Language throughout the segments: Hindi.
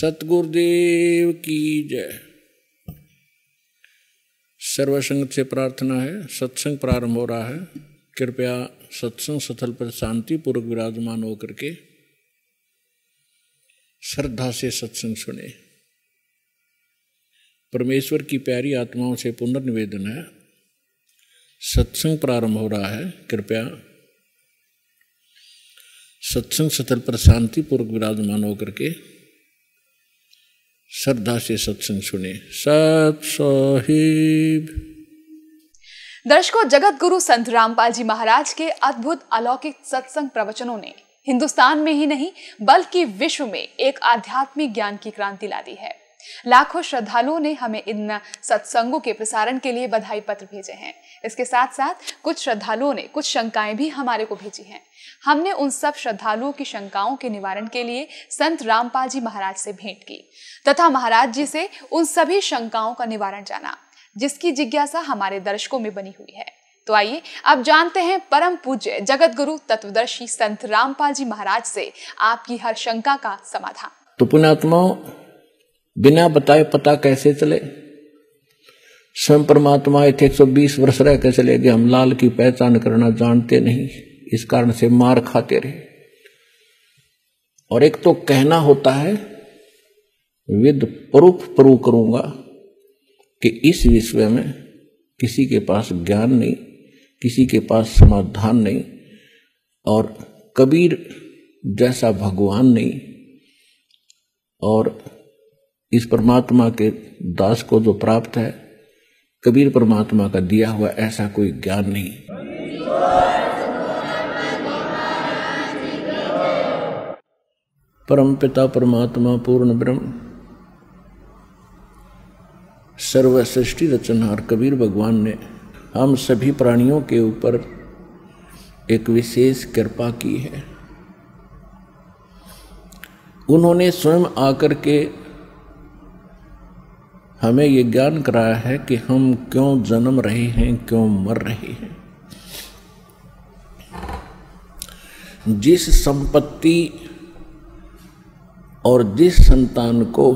सतगुरुदेव की जय। सर्वसंग से प्रार्थना है, सत्संग प्रारंभ हो रहा है। कृपया सत्संग स्थल पर शांति पूर्वक विराजमान होकर के श्रद्धा से सत्संग सुने। परमेश्वर की प्यारी आत्माओं से पुनर्निवेदन है। सत्संग प्रारंभ हो रहा है, कृपया सत्संग स्थल पर शांति पूर्वक विराजमान होकर के श्रद्धा से सत्संग सुने। सत साहिब। दर्शकों जगत गुरु संत रामपाल जी महाराज के अद्भुत अलौकिक सत्संग प्रवचनों ने हिंदुस्तान में ही नहीं, बल्कि विश्व में एक आध्यात्मिक ज्ञान की क्रांति ला दी है। लाखों श्रद्धालुओं ने हमें इन सत्संगों के प्रसारण के लिए बधाई पत्र भेजे हैं। इसके साथ साथ कुछ श्रद्धालुओं ने कुछ शंकाएँ भी हमारे को भेजी हैं। हमने उन सब श्रद्धालुओं की शंकाओं के निवारण के लिए संत रामपाल जी महाराज से भेंट की, तथा महाराज जी से उन सभी शंकाओं का निवारण जाना, जिसकी जिज्ञासा हमारे दर्शकों में बनी हुई है। तो आइए, अब जानते हैं परम पूज्य जगत गुरु तत्वदर्शी संत रामपाल जी महाराज से आपकी हर शंका का समाधान। तो पुण्यात्माओं, बिना बताए पता कैसे चले? स्वयं परमात्मा एक सौ बीस वर्ष रह के चले गए, हम लाल की पहचान करना जानते नहीं। इस कारण से मार खाते रहे। और एक तो कहना होता है, विद प्रूफ प्रूव करूँगा कि इस विश्व में किसी के पास ज्ञान नहीं, किसी के पास समाधान नहीं, और कबीर जैसा भगवान नहीं, और इस परमात्मा के दास को जो प्राप्त है, कबीर परमात्मा का दिया हुआ ऐसा कोई ज्ञान नहीं। परम पिता परमात्मा पूर्ण ब्रह्म। सर्वसृष्टि रचनहार कबीर भगवान ने हम सभी प्राणियों के ऊपर एक विशेष कृपा की है। उन्होंने स्वयं आकर के हमें ये ज्ञान कराया है कि हम क्यों जन्म रहे हैं, क्यों मर रहे हैं। जिस संपत्ति और जिस संतान को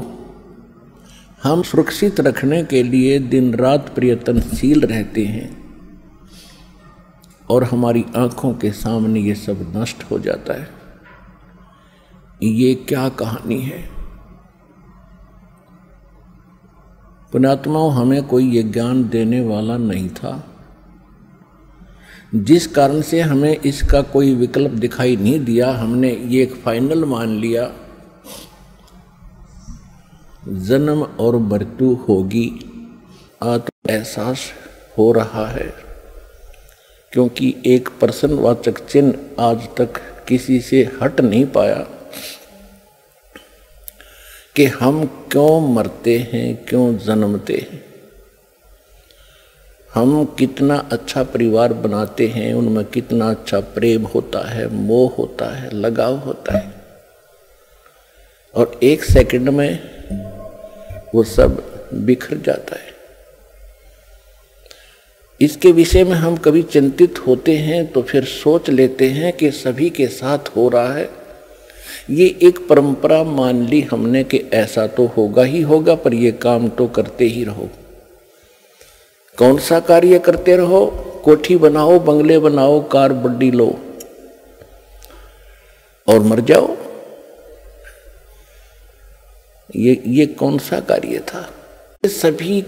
हम सुरक्षित रखने के लिए दिन रात प्रयत्नशील रहते हैं और हमारी आँखों के सामने ये सब नष्ट हो जाता है, ये क्या कहानी है? पुणात्माओं हमें कोई ये ज्ञान देने वाला नहीं था, जिस कारण से हमें इसका कोई विकल्प दिखाई नहीं दिया, हमने ये एक फाइनल मान लिया। जन्म और मृत्यु होगी। आत्म एहसास हो रहा है। क्योंकि एक प्रश्नवाचक चिन्ह आज तक किसी से हट नहीं पाया कि हम क्यों मरते हैं, क्यों जन्मते हैं। हम कितना अच्छा परिवार बनाते हैं, उनमें कितना अच्छा प्रेम होता है, मोह होता है, लगाव होता है। और एक सेकंड में वो सब बिखर जाता है। इसके विषय में हम कभी चिंतित होते हैं तो फिर सोच लेते हैं कि सभी के साथ हो रहा है। ये एक परंपरा मान ली हमने कि ऐसा तो होगा ही होगा, पर ये काम तो करते ही रहो। कौन सा कार्य करते रहो? कोठी बनाओ, बंगले बनाओ, कार बड्डी लो और मर जाओ। ये ये कौन सा कार्य था? ये सभी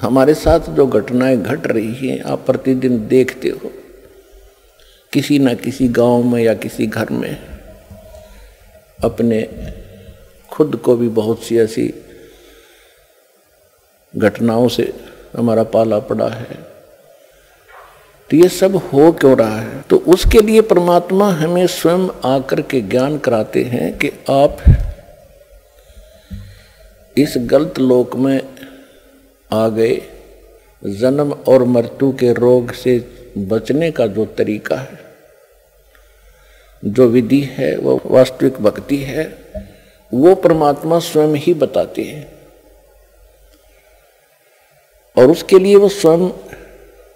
हमारे साथ जो घटनाएँ घट रही हैं, आप प्रतिदिन देखते हो। किसी ना किसी गाँव में या किसी घर में अपने खुद को भी बहुत सी ऐसी घटनाओं से हमारा पाला पड़ा है। तो ये सब हो क्यों रहा है? तो उसके लिए परमात्मा हमें स्वयं आकर के ज्ञान कराते हैं कि आप इस गलत लोक में आ गए। जन्म और मृत्यु के रोग से बचने का जो तरीका है, जो विधि है, वो वास्तविक भक्ति है, वो परमात्मा स्वयं ही बताते हैं। और उसके लिए वो स्वयं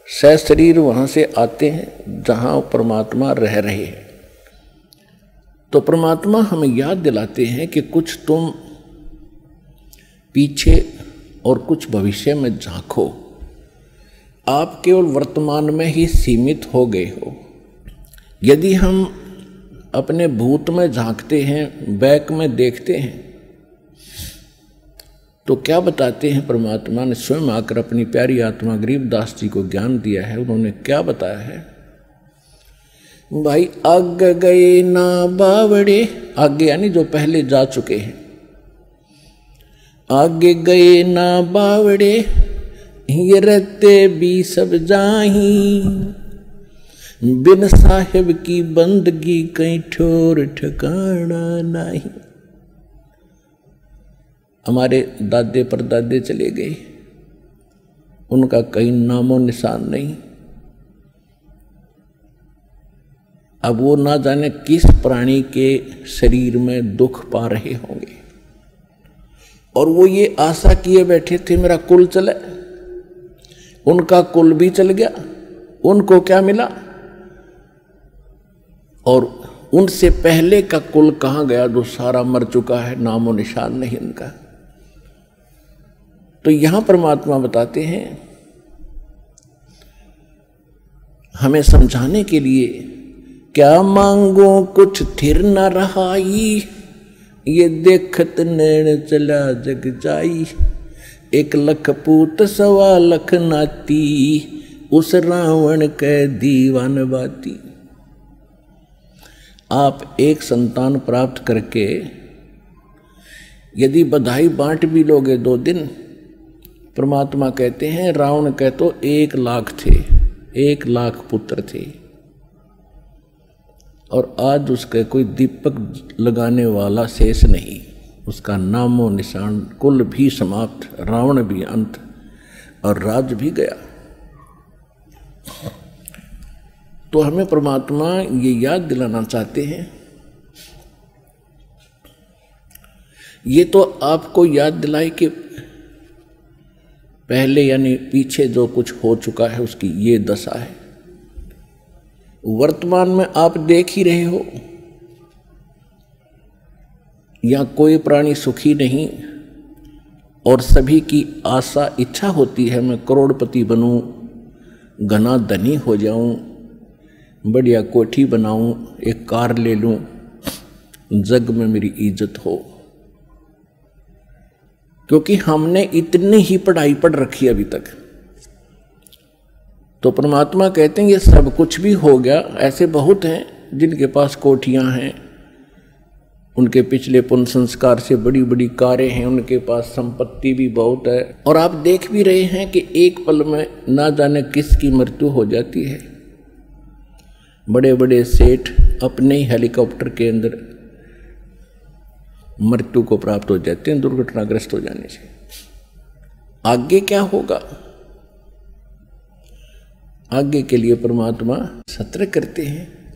सह शरीर वहाँ से आते हैं, जहाँ परमात्मा रह रहे हैं। तो परमात्मा हमें याद दिलाते हैं कि कुछ तुम पीछे और कुछ भविष्य में झांको। आप केवल वर्तमान में ही सीमित हो गए हो। यदि हम अपने भूत में झांकते हैं, बैक में देखते हैं तो क्या बताते हैं परमात्मा ने स्वयं आकर अपनी प्यारी आत्मा गरीबदास जी को ज्ञान दिया है? उन्होंने क्या बताया है? भाई, आग गए ना बावड़े। आगे यानी जो पहले जा चुके हैं। आगे गए ना बावड़े ये रहते भी सब जाही। बिन साहिब की बंदगी कहीं ठोर ठिकाना नहीं। हमारे दादे परदादे चले गए। उनका कहीं नामो निशान नहीं। अब वो ना जाने किस प्राणी के शरीर में दुख पा रहे होंगे। और वो ये आशा किए बैठे थे, मेरा कुल चले। उनका कुल भी चल गया, उनको क्या मिला? और उनसे पहले का कुल कहाँ गया जो सारा मर चुका है, नामो निशान नहीं उनका तो यहाँ परमात्मा बताते हैं, हमें समझाने के लिए, क्या मांगो कुछ थिर न रहाई? ये देखत नैन चला जग जाई। एक लख पूत सवा लख नाती, उस रावण के दीवान बाती। आप एक संतान प्राप्त करके, यदि बधाई बांट भी लोगे दो दिन, परमात्मा कहते हैं, रावण कह तो एक लाख थे, एक लाख पुत्र थे। और आज उसके कोई दीपक लगाने वाला शेष नहीं। उसका नामो निशान कुल भी समाप्त, रावण भी अंत और राज भी गया। तो हमें परमात्मा ये याद दिलाना चाहते हैं। ये तो आपको याद दिलाए कि पहले यानी पीछे जो कुछ हो चुका है, उसकी ये दशा है। वर्तमान में आप देख ही रहे हो। या कोई प्राणी सुखी नहीं और सभी की आशा इच्छा होती है, मैं करोड़पति बनूं, घना धनी हो जाऊँ, बढ़िया कोठी बनाऊँ, एक कार ले लूँ, जग में मेरी इज़्ज़त हो। क्योंकि हमने इतनी ही पढ़ाई पढ़ रखी अभी तक। तो परमात्मा कहते हैं, ये सब कुछ भी हो गया, ऐसे बहुत हैं जिनके पास कोठियाँ हैं। उनके पिछले पुण्य संस्कार से बड़ी बड़ी कारें हैं, उनके पास संपत्ति भी बहुत है। और आप देख भी रहे हैं कि एक पल में ना जाने किसकी मृत्यु हो जाती है। बड़े बड़े सेठ अपने ही हेलीकॉप्टर के अंदर मृत्यु को प्राप्त हो जाते हैं, दुर्घटनाग्रस्त हो जाने से। आगे क्या होगा? आगे के लिए परमात्मा सत्र करते हैं।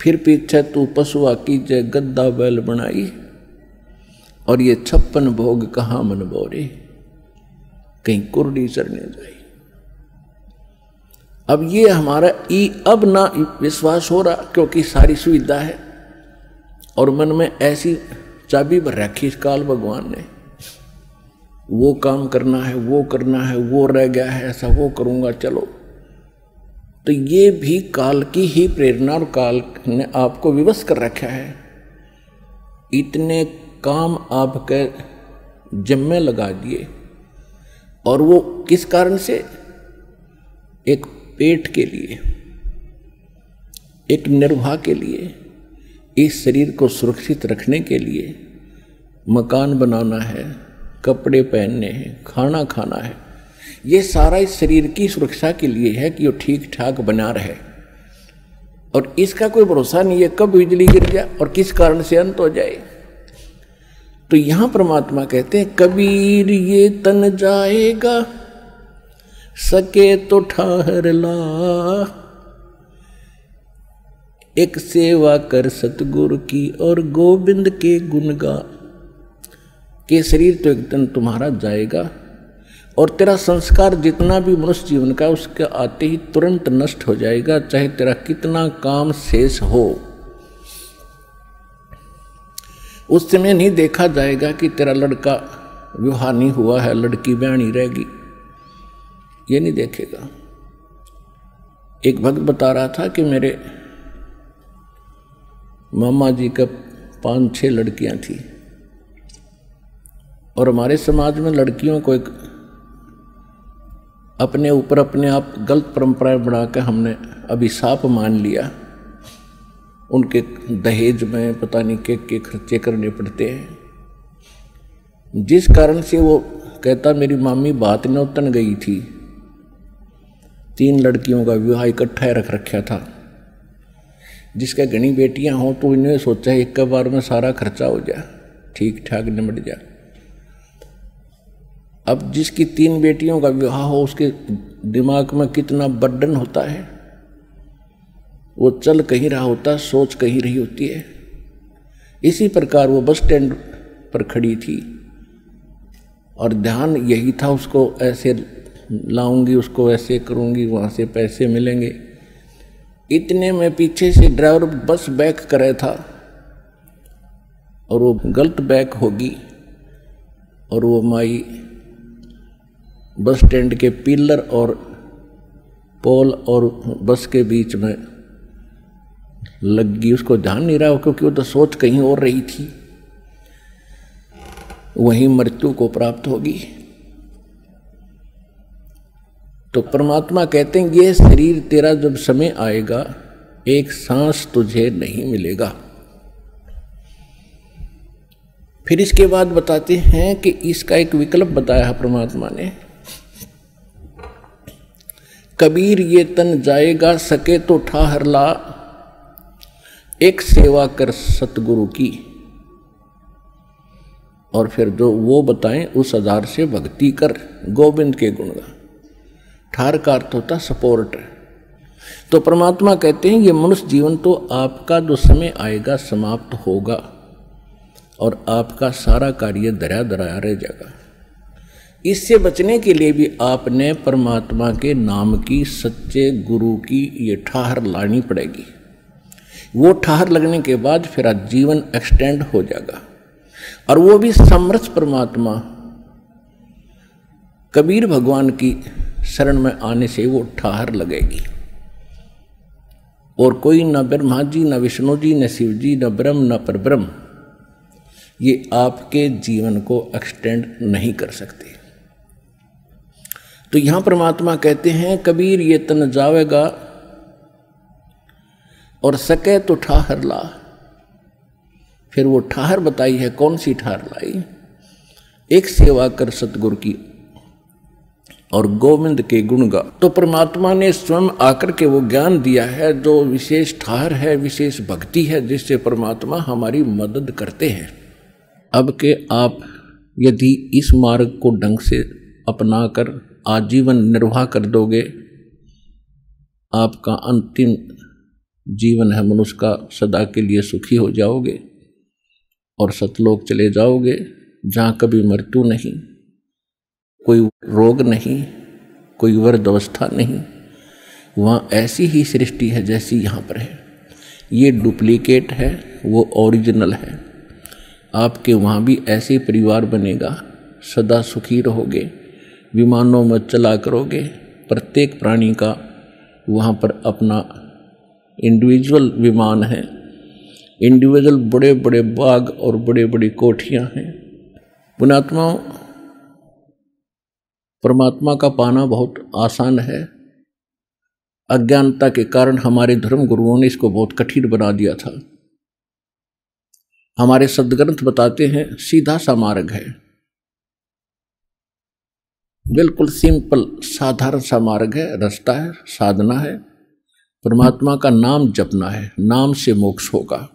फिर पीछे तू पशुआ की जय गद्दा बैल बनाई और ये छप्पन भोग कहाँ मन बोरे? कहीं कुरडी चरने जाई। अब ये हमारा ई अब ना विश्वास हो रहा क्योंकि सारी सुविधा है और मन में ऐसी चाबी भर रखी काल भगवान ने। वो काम करना है, वो करना है, वो रह गया है, ऐसा वो करूँगा, चलो। तो ये भी काल की ही प्रेरणा और काल ने आपको विवश कर रखा है। इतने काम आपके जम्मे लगा दिए। और वो किस कारण से? एक पेट के लिए, एक निर्वाह के लिए, इस शरीर को सुरक्षित रखने के लिए मकान बनाना है, कपड़े पहनने हैं, खाना खाना है। ये सारा इस शरीर की सुरक्षा के लिए है कि वो ठीक ठाक बना रहे। और इसका कोई भरोसा नहीं है कब बिजली गिर जाए और किस कारण से अंत हो जाए। तो यहाँ परमात्मा कहते हैं, कबीर ये तन जाएगा, सके तो ठहर ला। एक सेवा कर सतगुरु की और गोविंद के गुण गा। के शरीर तो एक दिन तुम्हारा जाएगा और तेरा संस्कार जितना भी मनुष्य जीवन का उसके आते ही तुरंत नष्ट हो जाएगा, चाहे तेरा कितना काम शेष हो। उस समय नहीं देखा जाएगा कि तेरा लड़का विवाह नहीं हुआ है, लड़की ब्याणी रहेगी। ये नहीं देखेगा। एक भक्त बता रहा था कि मेरे मामा जी का पाँच छह लड़कियाँ थी। और हमारे समाज में लड़कियों को एक अपने ऊपर अपने आप गलत परंपराएँ बढ़ा के हमने अभिशाप मान लिया। उनके दहेज में पता नहीं के के खर्चे करने पड़ते हैं। जिस कारण से वो कहता, मेरी मामी बात न उतन गई थी। तीन लड़कियों का विवाह इकट्ठा रख रखा था। जिसका घनी बेटियाँ हों तो इन्हें सोचा, एक बार में सारा खर्चा हो जाए ठीक ठाक निमट जाए अब जिसकी तीन बेटियों का विवाह हो, उसके दिमाग में कितना बर्डन होता है? वो चल कहीं रहा होता, सोच कहीं रही होती है। इसी प्रकार वो बस स्टैंड पर खड़ी थी और ध्यान यही था उसको, ऐसे लाऊँगी, उसको ऐसे करूँगी, वहाँ से पैसे मिलेंगे। इतने में पीछे से ड्राइवर बस बैक करे था और वो गलत बैक होगी और वो माई बस स्टैंड के पिलर और पोल और बस के बीच में लग गई उसको ध्यान नहीं रहा, क्योंकि वो तो सोच कहीं और रही थी। वहीं मृत्यु को प्राप्त होगी। तो परमात्मा कहते हैं ये शरीर तेरा जब समय आएगा, एक सांस तुझे नहीं मिलेगा। फिर इसके बाद बताते हैं कि इसका एक विकल्प बताया है परमात्मा ने। कबीर ये तन जाएगा, सके तो ठाहर ला। एक सेवा कर सतगुरु की। और फिर जो वो बताएँ, उस आधार से भक्ति कर, गोविंद के गुण का ठार का अर्थ होता सपोर्ट। तो परमात्मा कहते हैं, ये मनुष्य जीवन तो आपका जो समय आएगा, समाप्त होगा। और आपका सारा कार्य दरा दराया रह जाएगा इससे बचने के लिए भी आपने परमात्मा के नाम की सच्चे गुरु की ये ठहर लानी पड़ेगी। वो ठहर लगने के बाद फिर आज जीवन एक्सटेंड हो जाएगा। और वो भी समर्थ परमात्मा। कबीर भगवान की शरण में आने से वो ठाहर लगेगी। और कोई न ब्रह्मा जी न विष्णु जी न शिव जी न ब्रह्म, न परब्रह्म, ये आपके जीवन को एक्सटेंड नहीं कर सकते। तो यहाँ परमात्मा कहते हैं, कबीर ये तन जावेगा और सके तो ठाहर ला। फिर वो ठाहर बताई है, कौन सी ठाहर लाई? एक सेवा कर सतगुरु की और गोविंद के गुण गा। तो परमात्मा ने स्वयं आकर के वो ज्ञान दिया है, जो विशेष ठाहर है, विशेष भक्ति है, जिससे परमात्मा हमारी मदद करते हैं। अब के आप यदि इस मार्ग को ढंग से अपनाकर आजीवन निर्वाह कर दोगे, आपका अंतिम जीवन है मनुष्य का, सदा के लिए सुखी हो जाओगे और सतलोक चले जाओगे, जहाँ कभी मृत्यु नहीं, कोई रोग नहीं, कोई वर्द अवस्था नहीं, वहाँ ऐसी ही सृष्टि है जैसी यहाँ पर है। ये डुप्लीकेट है, वो ओरिजिनल है। आपके वहाँ भी ऐसे परिवार बनेगा, सदा सुखी रहोगे। विमानों में चला करोगे, प्रत्येक प्राणी का वहाँ पर अपना इंडिविजुअल विमान है। इंडिविजुअल बड़े बड़े बाग और बड़े बड़ी कोठियाँ हैं। पुणात्माओं, परमात्मा का पाना बहुत आसान है। अज्ञानता के कारण हमारे धर्म गुरुओं ने इसको बहुत कठिन बना दिया था। हमारे सदग्रंथ बताते हैं, सीधा सा मार्ग है। बिल्कुल सिंपल, साधारण सा मार्ग है, रास्ता है, साधना है। परमात्मा का नाम जपना है, नाम से मोक्ष होगा।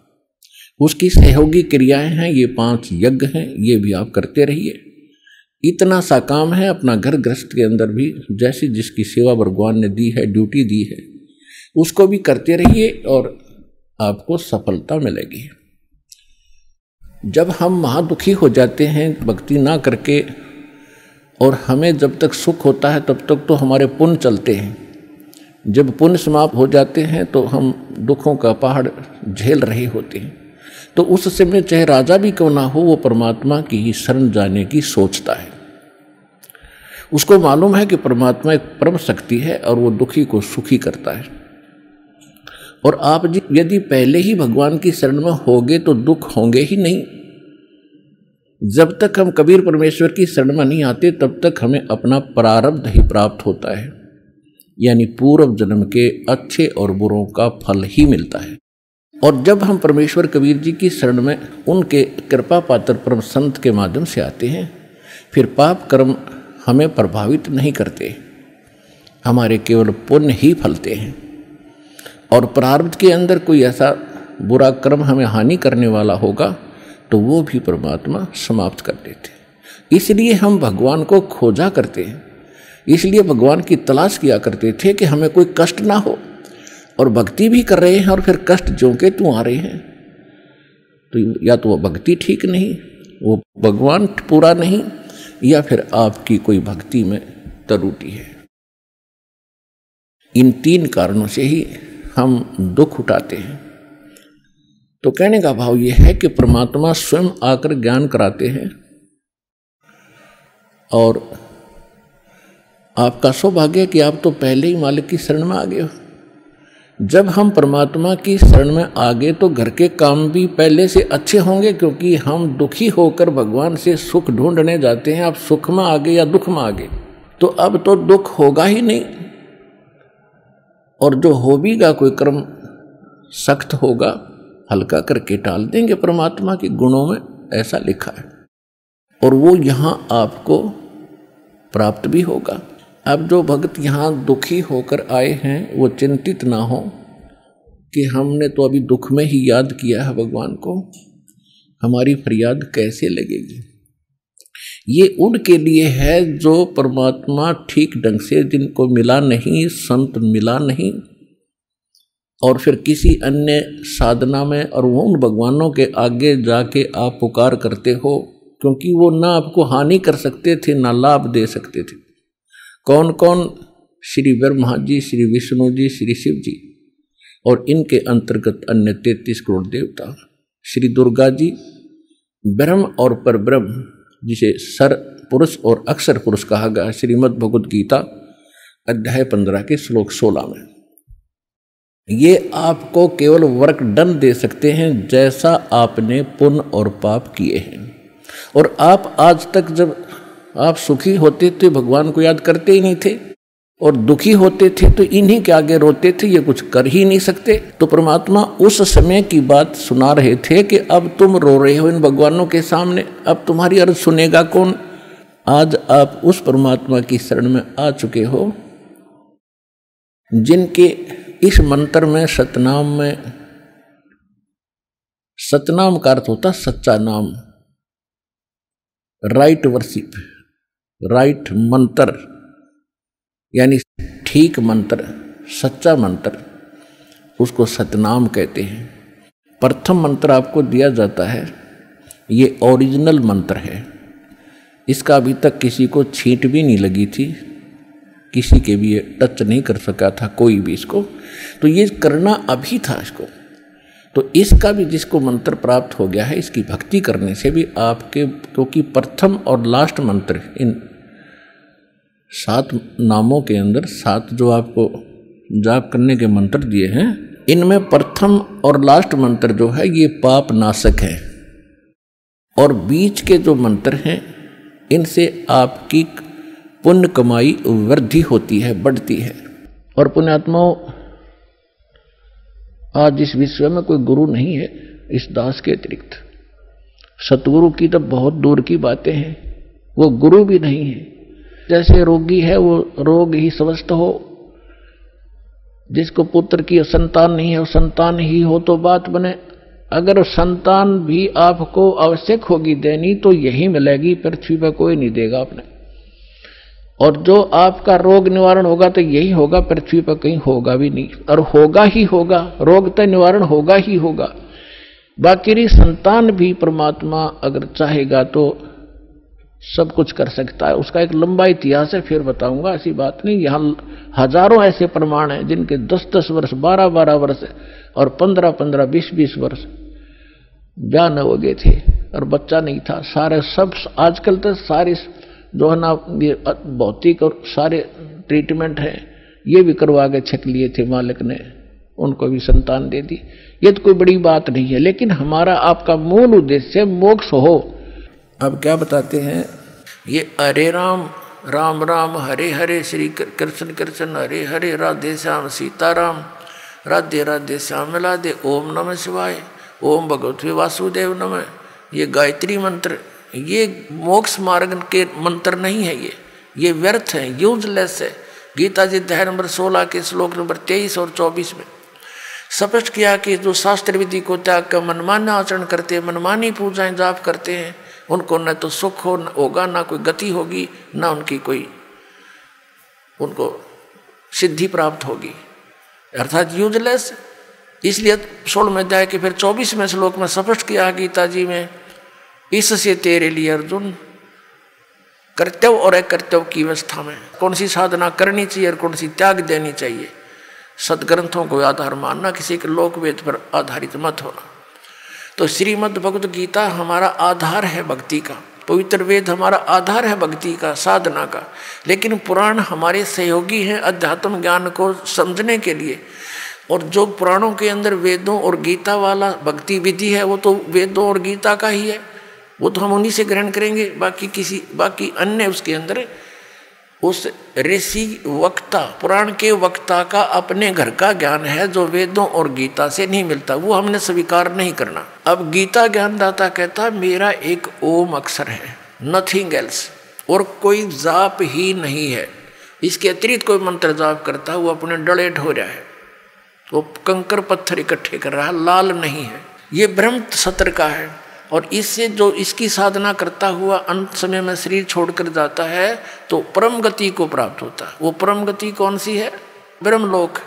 उसकी सहयोगी क्रियाएँ हैं, ये पाँच यज्ञ हैं, ये भी आप करते रहिए। इतना सा काम है अपना घर ग्रस्त के अंदर भी, जैसी जिसकी सेवा भगवान ने दी है, ड्यूटी दी है, उसको भी करते रहिए और आपको सफलता मिलेगी। जब हम महादुखी हो जाते हैं, भक्ति ना करके और हमें जब तक सुख होता है, तब तक तो हमारे पुण्य चलते हैं। जब पुण्य समाप्त हो जाते हैं तो हम दुखों का पहाड़ झेल रहे होते हैं। तो उस समय चाहे राजा भी क्यों ना हो, वो परमात्मा की ही शरण जाने की सोचता है। उसको मालूम है कि परमात्मा एक परम शक्ति है और वो दुखी को सुखी करता है। और आप जी, यदि पहले ही भगवान की शरण में होगे तो दुख होंगे ही नहीं। जब तक हम कबीर परमेश्वर की शरण में नहीं आते, तब तक हमें अपना प्रारब्ध ही प्राप्त होता है। यानी पूर्व जन्म के अच्छे और बुरों का फल ही मिलता है। और जब हम परमेश्वर कबीर जी की शरण में उनके कृपा पात्र परम संत के माध्यम से आते हैं, फिर पाप कर्म हमें प्रभावित नहीं करते। हमारे केवल पुण्य ही फलते हैं। और प्रारब्ध के अंदर कोई ऐसा बुरा कर्म हमें हानि करने वाला होगा तो वो भी परमात्मा समाप्त कर देते इसलिए हम भगवान को खोजा करते हैं। इसलिए भगवान की तलाश किया करते थे कि हमें कोई कष्ट ना हो। और भक्ति भी कर रहे हैं और फिर कष्ट जो के तू आ रहे हैं। तो या तो वो भक्ति ठीक नहीं, वो भगवान पूरा नहीं, या फिर आपकी कोई भक्ति में तरुटी है। इन तीन कारणों से ही हम दुख उठाते हैं। तो कहने का भाव यह है कि परमात्मा स्वयं आकर ज्ञान कराते हैं और आपका सौभाग्य कि आप तो पहले ही मालिक की शरण में आ गए हो। जब हम परमात्मा की शरण में आ गए तो घर के काम भी पहले से अच्छे होंगे क्योंकि हम दुखी होकर भगवान से सुख ढूँढने जाते हैं। आप सुख में आ गए या दुख में आ गए तो अब तो दुख होगा ही नहीं। और जो हो भी गा कोई कर्म सख्त होगा हल्का करके टाल देंगे परमात्मा के गुणों में, ऐसा लिखा है। और वो यहाँ आपको प्राप्त भी होगा। अब जो भक्त यहाँ दुखी होकर आए हैं, वो चिंतित ना हो कि हमने तो अभी दुख में ही याद किया है भगवान को, हमारी फरियाद कैसे लगेगी? ये उनके लिए है जो परमात्मा ठीक ढंग से जिनको मिला नहीं, संत मिला नहीं और फिर किसी अन्य साधना में और वो उन भगवानों के आगे जाके आप पुकार करते हो, क्योंकि वो ना आपको हानि कर सकते थे, ना लाभ दे सकते थे। कौन कौन श्री ब्रह्मा जी, श्री विष्णु जी, श्री शिव जी और इनके अंतर्गत अन्य तैतीस करोड़ देवता। श्री दुर्गा जी, ब्रह्म और पर ब्रह्म जिसे सर पुरुष और अक्षर पुरुष कहा गया श्रीमद भगवद गीता अध्याय पंद्रह के श्लोक सोलह में। ये आपको केवल वर्क डन दे सकते हैं जैसा आपने पुण्य और पाप किए हैं। और आप आज तक जब आप सुखी होते थे, भगवान को याद करते ही नहीं थे, और दुखी होते थे तो इन्हीं के आगे रोते थे, ये कुछ कर ही नहीं सकते। तो परमात्मा उस समय की बात सुना रहे थे कि अब तुम रो रहे हो इन भगवानों के सामने। अब तुम्हारी अर्ज़ सुनेगा कौन? आज आप उस परमात्मा की शरण में आ चुके हो, जिनके इस मंत्र में सतनाम में, सतनाम का अर्थ होता सच्चा नाम। राइट वर्शिप राइट मंत्र, यानी ठीक मंत्र, सच्चा मंत्र, उसको सतनाम कहते हैं। प्रथम मंत्र आपको दिया जाता है, ये ओरिजिनल मंत्र है। इसका अभी तक किसी को छींट भी नहीं लगी थी, किसी के भी टच नहीं कर सका था, कोई भी इसको। तो ये करना अभी था इसको। तो इसका भी जिसको मंत्र प्राप्त हो गया है, इसकी भक्ति करने से भी आपके, क्योंकि तो प्रथम और लास्ट मंत्र इन सात नामों के अंदर, सात जो आपको जाप करने के मंत्र दिए हैं, इनमें प्रथम और लास्ट मंत्र जो है, ये पाप नाशक है। और बीच के जो मंत्र हैं, इनसे आपकी पुण्य कमाई वृद्धि होती है, बढ़ती है। और पुण्यात्माओं आज इस विश्व में कोई गुरु नहीं है, इस दास के अतिरिक्त। सतगुरु की तो बहुत दूर की बातें हैं, वो गुरु भी नहीं है। जैसे रोगी है, वो रोग ही स्वस्थ हो। जिसको पुत्र की संतान नहीं है, वो संतान ही हो तो बात बने। अगर संतान भी आपको आवश्यक होगी देनी तो यही मिलेगी, पृथ्वी पर कोई नहीं देगा आपने। और जो आपका रोग निवारण होगा तो यही होगा, पृथ्वी पर कहीं होगा भी नहीं। और होगा ही होगा, रोग तो निवारण होगा ही होगा। बाकी संतान भी परमात्मा अगर चाहेगा तो सब कुछ कर सकता है। उसका एक लंबा इतिहास है, फिर बताऊँगा, ऐसी बात नहीं। यहाँ हज़ारों ऐसे प्रमाण हैं जिनके दस दस वर्ष बारह बारह वर्ष और पंद्रह पंद्रह बीस बीस वर्ष ब्याह न हो गए थे। और बच्चा नहीं था। सारे सब, आजकल तो सारे जो है ना, ये भौतिक और सारे ट्रीटमेंट है, ये भी करवा के छक लिए थे मालिक ने, उनको भी संतान दे दी। ये तो कोई बड़ी बात नहीं है, लेकिन हमारा आपका मूल उद्देश्य मोक्ष हो। अब क्या बताते हैं, ये अरे राम राम राम, हरे हरे, श्री कृष्ण कृष्ण, हरे हरे, राधे श्याम, सीताराम, राधे राधे श्याम राधे ओम नमः शिवाय, ओम भगवती वासुदेव नमः, ये गायत्री मंत्र ये मोक्ष मार्ग के मंत्र नहीं है ये। ये व्यर्थ है यूजलेस है। गीता जी अध्याय नंबर 16 के श्लोक नंबर 23 और 24 में स्पष्ट किया कि जो शास्त्र विधि को त्याग कर मनमान्य आचरण करते हैं, मनमानी पूजाएँ जाप करते हैं, उनको न तो सुख हो, न होगा, ना कोई गति होगी, ना उनकी कोई, उनको सिद्धि प्राप्त होगी। अर्थात यूजलेस इसलिए सोलह में जाए कि फिर चौबीसवें श्लोक में स्पष्ट किया गीता जी में इससे तेरे लिए अर्जुन कर्तव्य और अकर्तव्य की अवस्था में कौन सी साधना करनी चाहिए और कौन सी त्याग देनी चाहिए? सदग्रंथों को आधार मानना, किसी के लोक वेद पर आधारित मत होना। तो श्रीमद् भगवत गीता हमारा आधार है भक्ति का। पवित्र वेद हमारा आधार है भक्ति का, साधना का। लेकिन पुराण हमारे सहयोगी हैं अध्यात्म ज्ञान को समझने के लिए। और जो पुराणों के अंदर वेदों और गीता वाला भक्ति विधि है, वो तो वेदों और गीता का ही है। वो तो हम उन्हीं से ग्रहण करेंगे, बाकी किसी, बाकी अन्य उसके अंदर, उस ऋषि वक्ता, पुराण के वक्ता का अपने घर का ज्ञान है, जो वेदों और गीता से नहीं मिलता, वो हमने स्वीकार नहीं करना। अब गीता ज्ञानदाता कहता, मेरा एक ओम अक्षर है नथिंग एल्स और कोई जाप ही नहीं है। इसके अतिरिक्त कोई मंत्र जाप करता, वो अपने डले ढो रहा है। वो कंकर पत्थर इकट्ठे कर रहा है, लाल नहीं है। ये ब्रह्म सत्र का है। और इससे जो इसकी साधना करता हुआ अंत समय में शरीर छोड़कर जाता है तो परम गति को प्राप्त होता है। वो परम गति कौन सी है? ब्रह्मलोक।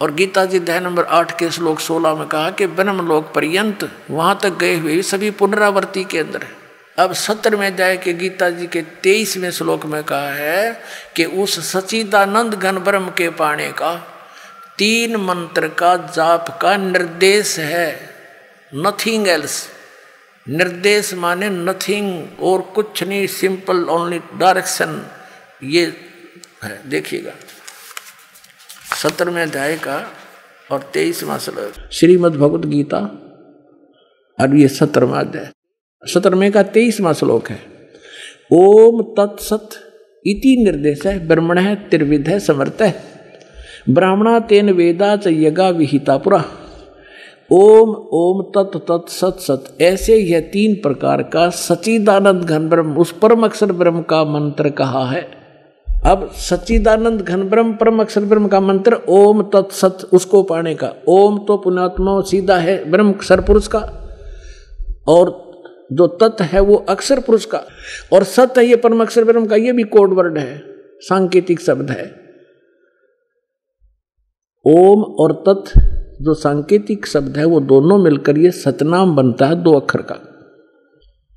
और गीता जी अध्याय नंबर आठ के श्लोक सोलह में कहा कि ब्रह्मलोक पर्यंत वहाँ तक गए हुए सभी पुनरावर्ती के अंदर है। अब सत्र में जाए कि गीता जी के तेईसवें श्लोक में कहा है कि उस सचिदानंद घन ब्रह्म के पाने का तीन मंत्र का जाप का निर्देश है। नथिंग एल्स निर्देश माने नथिंग और कुछ नहीं सिंपल ओनली डायरेक्शन ये है देखिएगा सत्रहवें अध्याय का और तेईसवा श्लोक श्रीमद भगवत गीता और ये सत्रहवा अध्याय सत्रहवें का तेईसवा श्लोक है ओम तत्सत इति निर्देश है ब्रह्मण है त्रिविध है समर्थ है ब्राह्मणा तेन वेदा च यगा विहिता पुरा ओम ओम तत् तत्, सत सत। ऐसे यह तीन प्रकार का सचिदानंद घन ब्रह्म उस परम अक्षर ब्रह्म का मंत्र कहा है। अब सचिदानंद घन ब्रह्म परम अक्षर ब्रह्म का मंत्र, ओम, तत्, सत, उसको पाने का। ओम तो पुणात्मा सीधा है ब्रह्म अक्षर पुरुष का, और जो तत् है वो अक्षर पुरुष का। और सत है ये परम अक्षर ब्रह्म का, ये भी कोड वर्ड है, सांकेतिक शब्द है। ओम और तत् जो सांकेतिक शब्द है वो दोनों मिलकर ये सतनाम बनता है दो अक्षर का।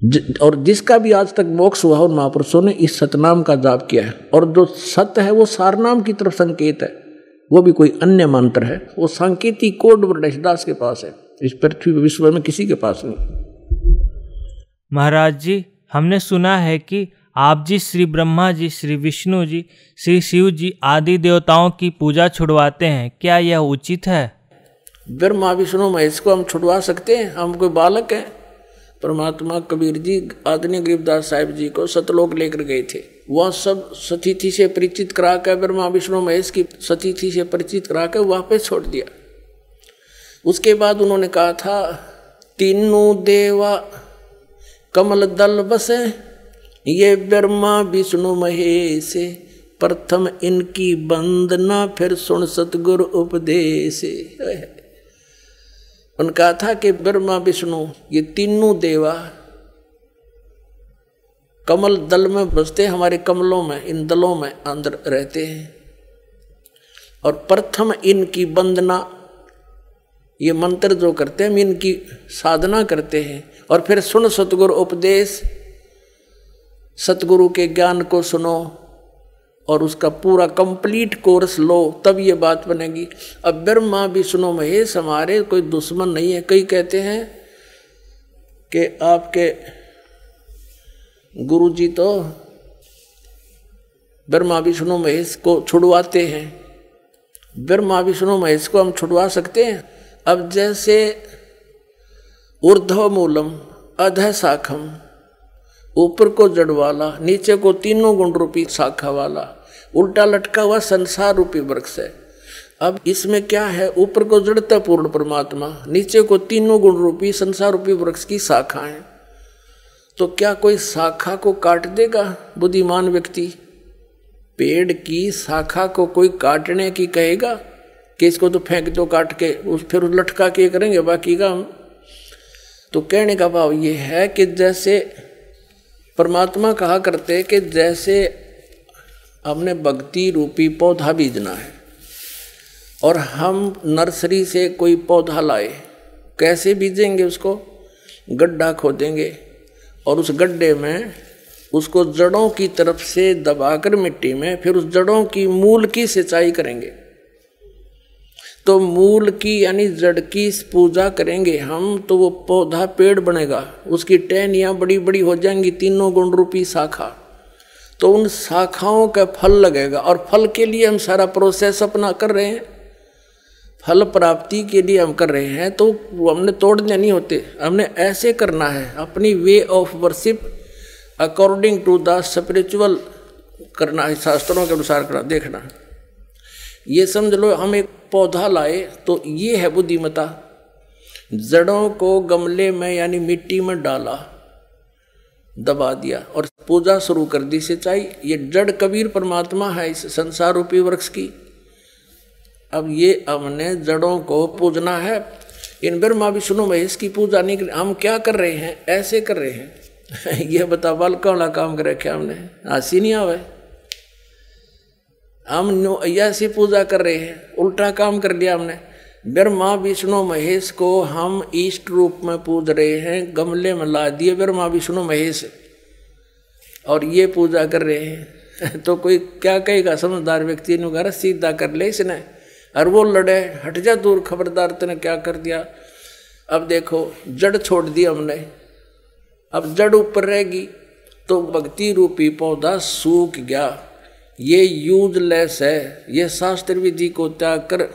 ज, और जिसका भी आज तक मोक्ष हुआ उन महापुरुषों ने इस सतनाम का जाप किया है। और जो सत्य है वो सारनाम की तरफ़ संकेत है। वो भी कोई अन्य मंत्र है। वो सांकेतिक कोड दास के पास है। इस पृथ्वी विश्व में किसी के पास नहीं। महाराज जी हमने सुना है कि आप जी श्री ब्रह्मा जी श्री विष्णु जी श्री शिव जी आदि देवताओं की पूजा छुड़वाते हैं। क्या यह उचित है? ब्रह्मा, विष्णु, महेश को हम छुड़वा सकते हैं, हम कोई बालक हैं। परमात्मा, कबीर जी आदनी गरीबदास साहिब जी को सतलोक लेकर गए थे। वह सब सतीथि से परिचित करा कर ब्रह्मा, विष्णु, महेश की सतीथि से परिचित करा कर वापस छोड़ दिया। उसके बाद उन्होंने कहा था, तीनों देवा, कमल दल बसे, ये ब्रह्मा, विष्णु, महेश, प्रथम इनकी वंदना, फिर सुन सतगुरु उपदेश। उनका था कि ब्रह्मा, विष्णु, ये तीनों देवा कमल दल में बसते, हमारे कमलों में, इन दलों में अंदर रहते हैं। और प्रथम इनकी वंदना, ये मंत्र जो करते हैं, हम इनकी साधना करते हैं। और फिर सुन सतगुरु उपदेश, सतगुरु के ज्ञान को सुनो और उसका पूरा कंप्लीट कोर्स लो, तब ये बात बनेगी। अब ब्रह्मा, विष्णु, महेश, हमारे कोई दुश्मन नहीं है। कई कहते हैं कि आपके गुरु जी तो ब्रह्मा, विष्णु, महेश को छुड़वाते हैं। ब्रह्मा, विष्णु, महेश को हम छुड़वा सकते हैं। अब जैसे ऊर्ध्व मूलम अध शाखम ऊपर को जड़ वाला नीचे को तीनों गुण रूपी शाखा वाला। उल्टा लटका हुआ संसार रूपी वृक्ष है। अब इसमें क्या है? ऊपर को जड़ता पूर्ण परमात्मा, नीचे को तीनों गुण रूपी संसार रूपी वृक्ष की शाखा है तो क्या कोई शाखा को काट देगा, बुद्धिमान व्यक्ति? पेड़ की शाखा को कोई काटने की कहेगा? कि इसको तो फेंक दो, काट के उस फिर लटका के करेंगे, बाकी का हम तो कहने का भाव ये है कि जैसे परमात्मा कहा करते कि जैसे हमने भक्ति रूपी पौधा बीजना है और हम नर्सरी से कोई पौधा लाए, कैसे बीजेंगे उसको? गड्ढा खोदेंगे और उस गड्ढे में उसको जड़ों की तरफ़ से दबाकर मिट्टी में, फिर उस जड़ों की मूल की सिंचाई करेंगे। तो मूल की यानी जड़ की पूजा करेंगे हम तो वो पौधा पेड़ बनेगा। उसकी टहनियाँ बड़ी बड़ी हो जाएँगी, तीनों गुण रूपी शाखा। तो उन शाखाओं का फल लगेगा और फल के लिए हम सारा प्रोसेस अपना कर रहे हैं। फल प्राप्ति के लिए हम कर रहे हैं तो हमने तोड़ने नहीं होते। हमने ऐसे करना है, अपनी way of worship according to the spiritual करना है, शास्त्रों के अनुसार करना, देखना। ये समझ लो, हम एक पौधा लाए तो ये है बुद्धिमता। जड़ों को गमले में यानी मिट्टी में डाला, दबा दिया और पूजा शुरू कर दी सिंचाई। ये जड़ कबीर परमात्मा है इस संसार रूपी वृक्ष की। अब ये हमने जड़ों को पूजना है। इन ब्रह्मा विष्णु महेश की पूजा नहीं कर हम क्या कर रहे हैं? ऐसे कर रहे हैं। ये बता बाल कौन काम कर रखे हमने। हँसी नहीं आवे। हम ऐसी पूजा कर रहे हैं, उल्टा काम कर लिया हमने। ब्रह्मा, विष्णु, महेश को हम ईष्ट रूप में पूज रहे हैं, गमले में ला दिए ब्रह्मा, विष्णु, महेश। और ये पूजा कर रहे हैं। तो कोई क्या कहेगा? समझदार व्यक्ति ने घर सीधा कर ले इसने। और वो लड़े, हट जा दूर, खबरदार तेने क्या कर दिया? अब देखो, जड़ छोड़ दी हमने। अब जड़ ऊपर रहेगी तो भक्ति रूपी पौधा सूख गया। ये यूजलेस है, ये शास्त्र विधि को त्याग कर।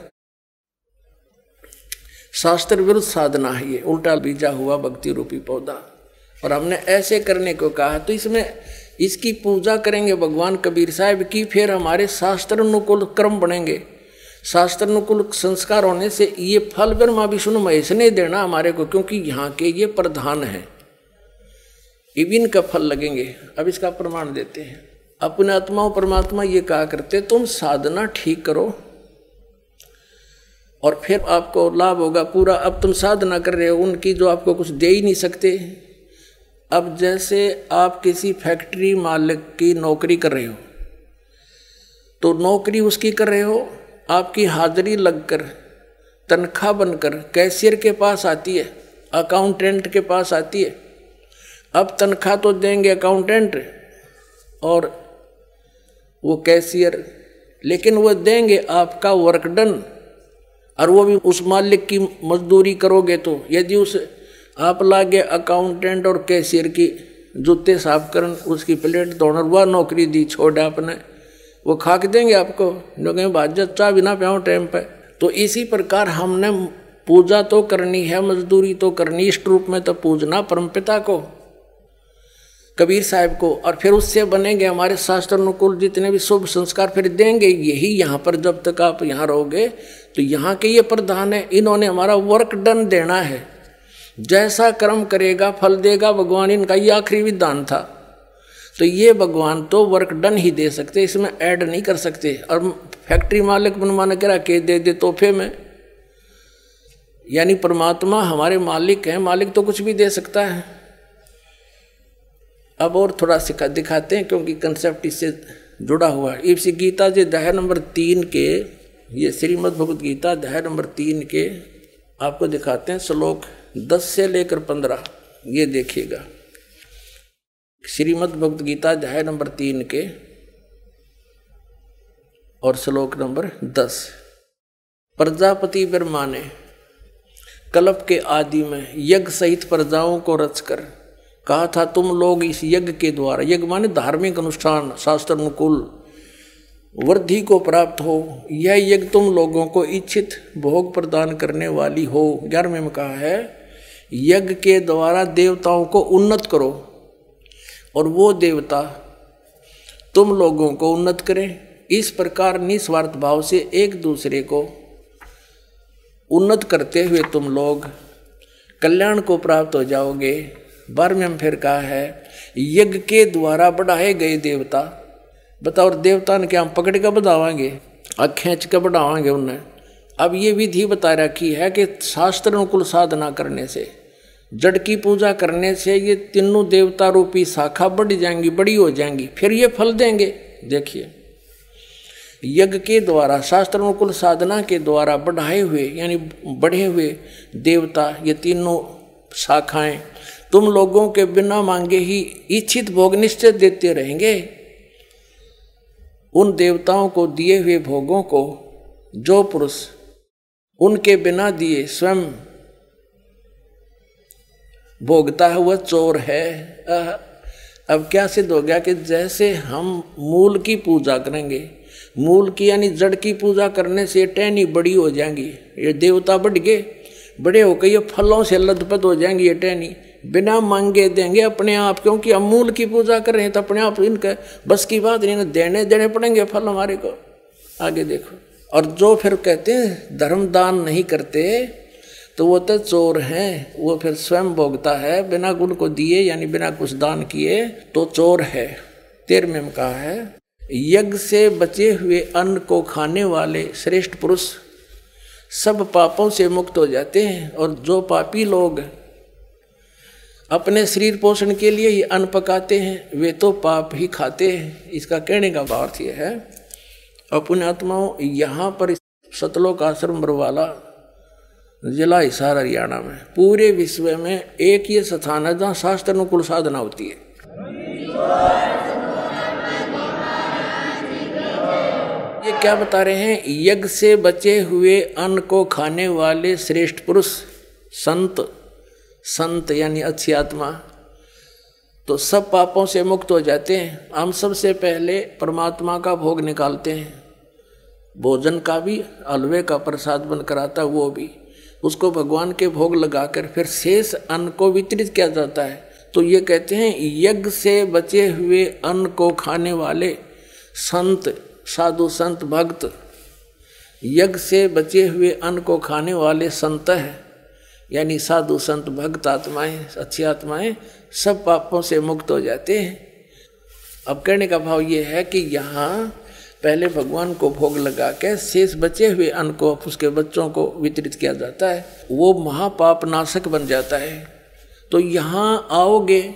शास्त्र विरुद्ध साधना है ये, उल्टा बीजा हुआ भक्ति रूपी पौधा। और हमने ऐसे करने को कहा तो इसमें इसकी पूजा करेंगे भगवान कबीर साहब की, फिर हमारे शास्त्र अनुकूल क्रम बनेंगे। शास्त्र अनुकूल संस्कार होने से ये फल ब्रह्मा विष्णु महेश ने देना हमारे को, क्योंकि यहाँ के ये प्रधान है। इविन का फल लगेंगे। अब इसका प्रमाण देते हैं। अपने आत्मा और परमात्मा ये कहा करते तुम साधना ठीक करो। और फिर आपको लाभ होगा पूरा। अब तुम साधना कर रहे हो, उनकी जो आपको कुछ दे ही नहीं सकते। अब जैसे आप किसी फैक्ट्री मालिक की नौकरी कर रहे हो तो नौकरी उसकी कर रहे हो, आपकी हाजिरी लगकर, तनख्वाह बनकर, कैशियर के पास आती है, अकाउंटेंट के पास आती है। अब तनख्वाह तो देंगे अकाउंटेंट, और वो कैशियर लेकिन वो देंगे आपका वर्क डन और वो भी उस मालिक की मजदूरी करोगे तो। यदि उस, आप लागे अकाउंटेंट और कैशियर की जूते साफ़ कर उसकी प्लेट धोना वह नौकरी दी, छोड़ आपने, वो खा के देंगे आपको। जो कहें बाजत चाह बिना प्याओ टाइम पे। तो इसी प्रकार हमने पूजा तो करनी है, मजदूरी तो करनी इष्ट रूप में तो पूजना परमपिता को। कबीर साहब को, और फिर उससे बनेंगे हमारे शास्त्र अनुकूल जितने भी शुभ संस्कार फिर देंगे, यही यहाँ पर जब तक आप यहाँ रहोगे तो यहाँ के ये प्रधान है, इन्होंने हमारा वर्क डन देना है। जैसा कर्म करेगा, फल देगा, भगवान इनका ये आखिरी विधान था। तो ये भगवान तो वर्क डन ही दे सकते, इसमें ऐड नहीं कर सकते। और फैक्ट्री मालिक बनवाने करा के दे दे तोहफे में। यानी परमात्मा हमारे मालिक हैं, मालिक तो कुछ भी दे सकता है। अब और थोड़ा सिखा दिखाते हैं क्योंकि कंसेप्ट इससे जुड़ा हुआ है। इसी गीता जी, अध्याय नंबर तीन के, ये श्रीमद् भगवद गीता, अध्याय नंबर तीन के आपको दिखाते हैं। श्लोक दस से लेकर पंद्रह, ये देखिएगा। श्रीमद् भगवद गीता, अध्याय नंबर तीन के और श्लोक नंबर दस। प्रजापति ब्रह्मा ने कल्प के आदि में यज्ञ सहित प्रजाओं को रचकर कहा था, तुम लोग इस यज्ञ के द्वारा, यज्ञ माने धार्मिक अनुष्ठान, शास्त्र अनुकूल, वृद्धि को प्राप्त हो। यह यज्ञ तुम लोगों को इच्छित भोग प्रदान करने वाली हो। ग्यारहवें में कहा है, यज्ञ के द्वारा देवताओं को उन्नत करो और वो देवता तुम लोगों को उन्नत करें। इस प्रकार निस्वार्थ भाव से एक दूसरे को उन्नत करते हुए तुम लोग कल्याण को प्राप्त हो जाओगे। बारहवें फिर कहा है, यज्ञ के द्वारा बढ़ाए गए देवता बताओ देवता ने क्या हम पकड़ के बढ़ावाएँगे खींच कर बढ़ावाएँगे उन्हें। अब ये विधि बता रखी है कि शास्त्र अनुकूल साधना करने से, जड़ की पूजा करने से ये तीनों देवता रूपी शाखा बढ़ जाएँगी, बड़ी हो जाएँगी, फिर ये फल देंगे। देखिए, यज्ञ के द्वारा, शास्त्र अनुकूल साधना के द्वारा बढ़ाए हुए, यानी बढ़े हुए देवता, ये तीनों शाखाएँ तुम लोगों के बिना मांगे ही इच्छित भोग निश्चित देते रहेंगे। उन देवताओं को दिए हुए भोगों को जो पुरुष उनके बिना दिए स्वयं भोगता है, वह चोर है। अब क्या सिद्ध हो गया कि जैसे हम मूल की पूजा करेंगे, मूल की यानी जड़ की पूजा करने से टहनी बड़ी हो जाएँगी, ये देवता बढ़ गए, बड़े होकर ये फलों से लदपत हो जाएँगी ये टहनी। बिना मांगे देंगे अपने आप, क्योंकि हम मूल की पूजा कर रहे हैं तो अपने आप इनके, बस की बात नहीं देने देने पड़ेंगे फल हमारे को। आगे देखो। और जो फिर कहते हैं, धर्म दान नहीं करते तो वो तो चोर हैं, वो फिर स्वयं भोगता है, बिना गुण को दिए, यानी बिना कुछ दान किए तो चोर है। तेर में कहा है, यज्ञ से बचे हुए अन्न को खाने वाले श्रेष्ठ पुरुष सब पापों से मुक्त हो जाते हैं, और जो पापी लोग अपने शरीर पोषण के लिए ही अन्न पकाते हैं, वे तो पाप ही खाते हैं। इसका कहने का अर्थ यह है, अपने आत्माओं यहाँ पर सतलोक आश्रम बरवाला जिला हिसार हरियाणा में, पूरे विश्व में एक ये स्थान है जहाँ शास्त्र अनुकूल साधना होती है। ये क्या बता रहे हैं? यज्ञ से बचे हुए अन्न को खाने वाले श्रेष्ठ पुरुष, संत संत यानी अच्छी आत्मा तो सब पापों से मुक्त हो जाते हैं। हम सबसे पहले परमात्मा का भोग निकालते हैं। भोजन का भी, हलवे का प्रसाद बन कराता वो भी। उसको भगवान के भोग लगाकर फिर शेष अन्न को वितरित किया जाता है। तो ये कहते हैं, यज्ञ से बचे हुए अन्न को खाने वाले संत, साधु संत, भक्त, यज्ञ से बचे हुए अन्न को खाने वाले संत है। यानी साधु संत, भक्त आत्माएँ, अच्छी आत्माएँ सब पापों से मुक्त हो जाते हैं। अब कहने का भाव ये है कि यहाँ पहले भगवान को भोग लगा के शेष बचे हुए अन्न को, उसके बच्चों को वितरित किया जाता है। वो महापाप नाशक बन जाता है। तो यहाँ आओगे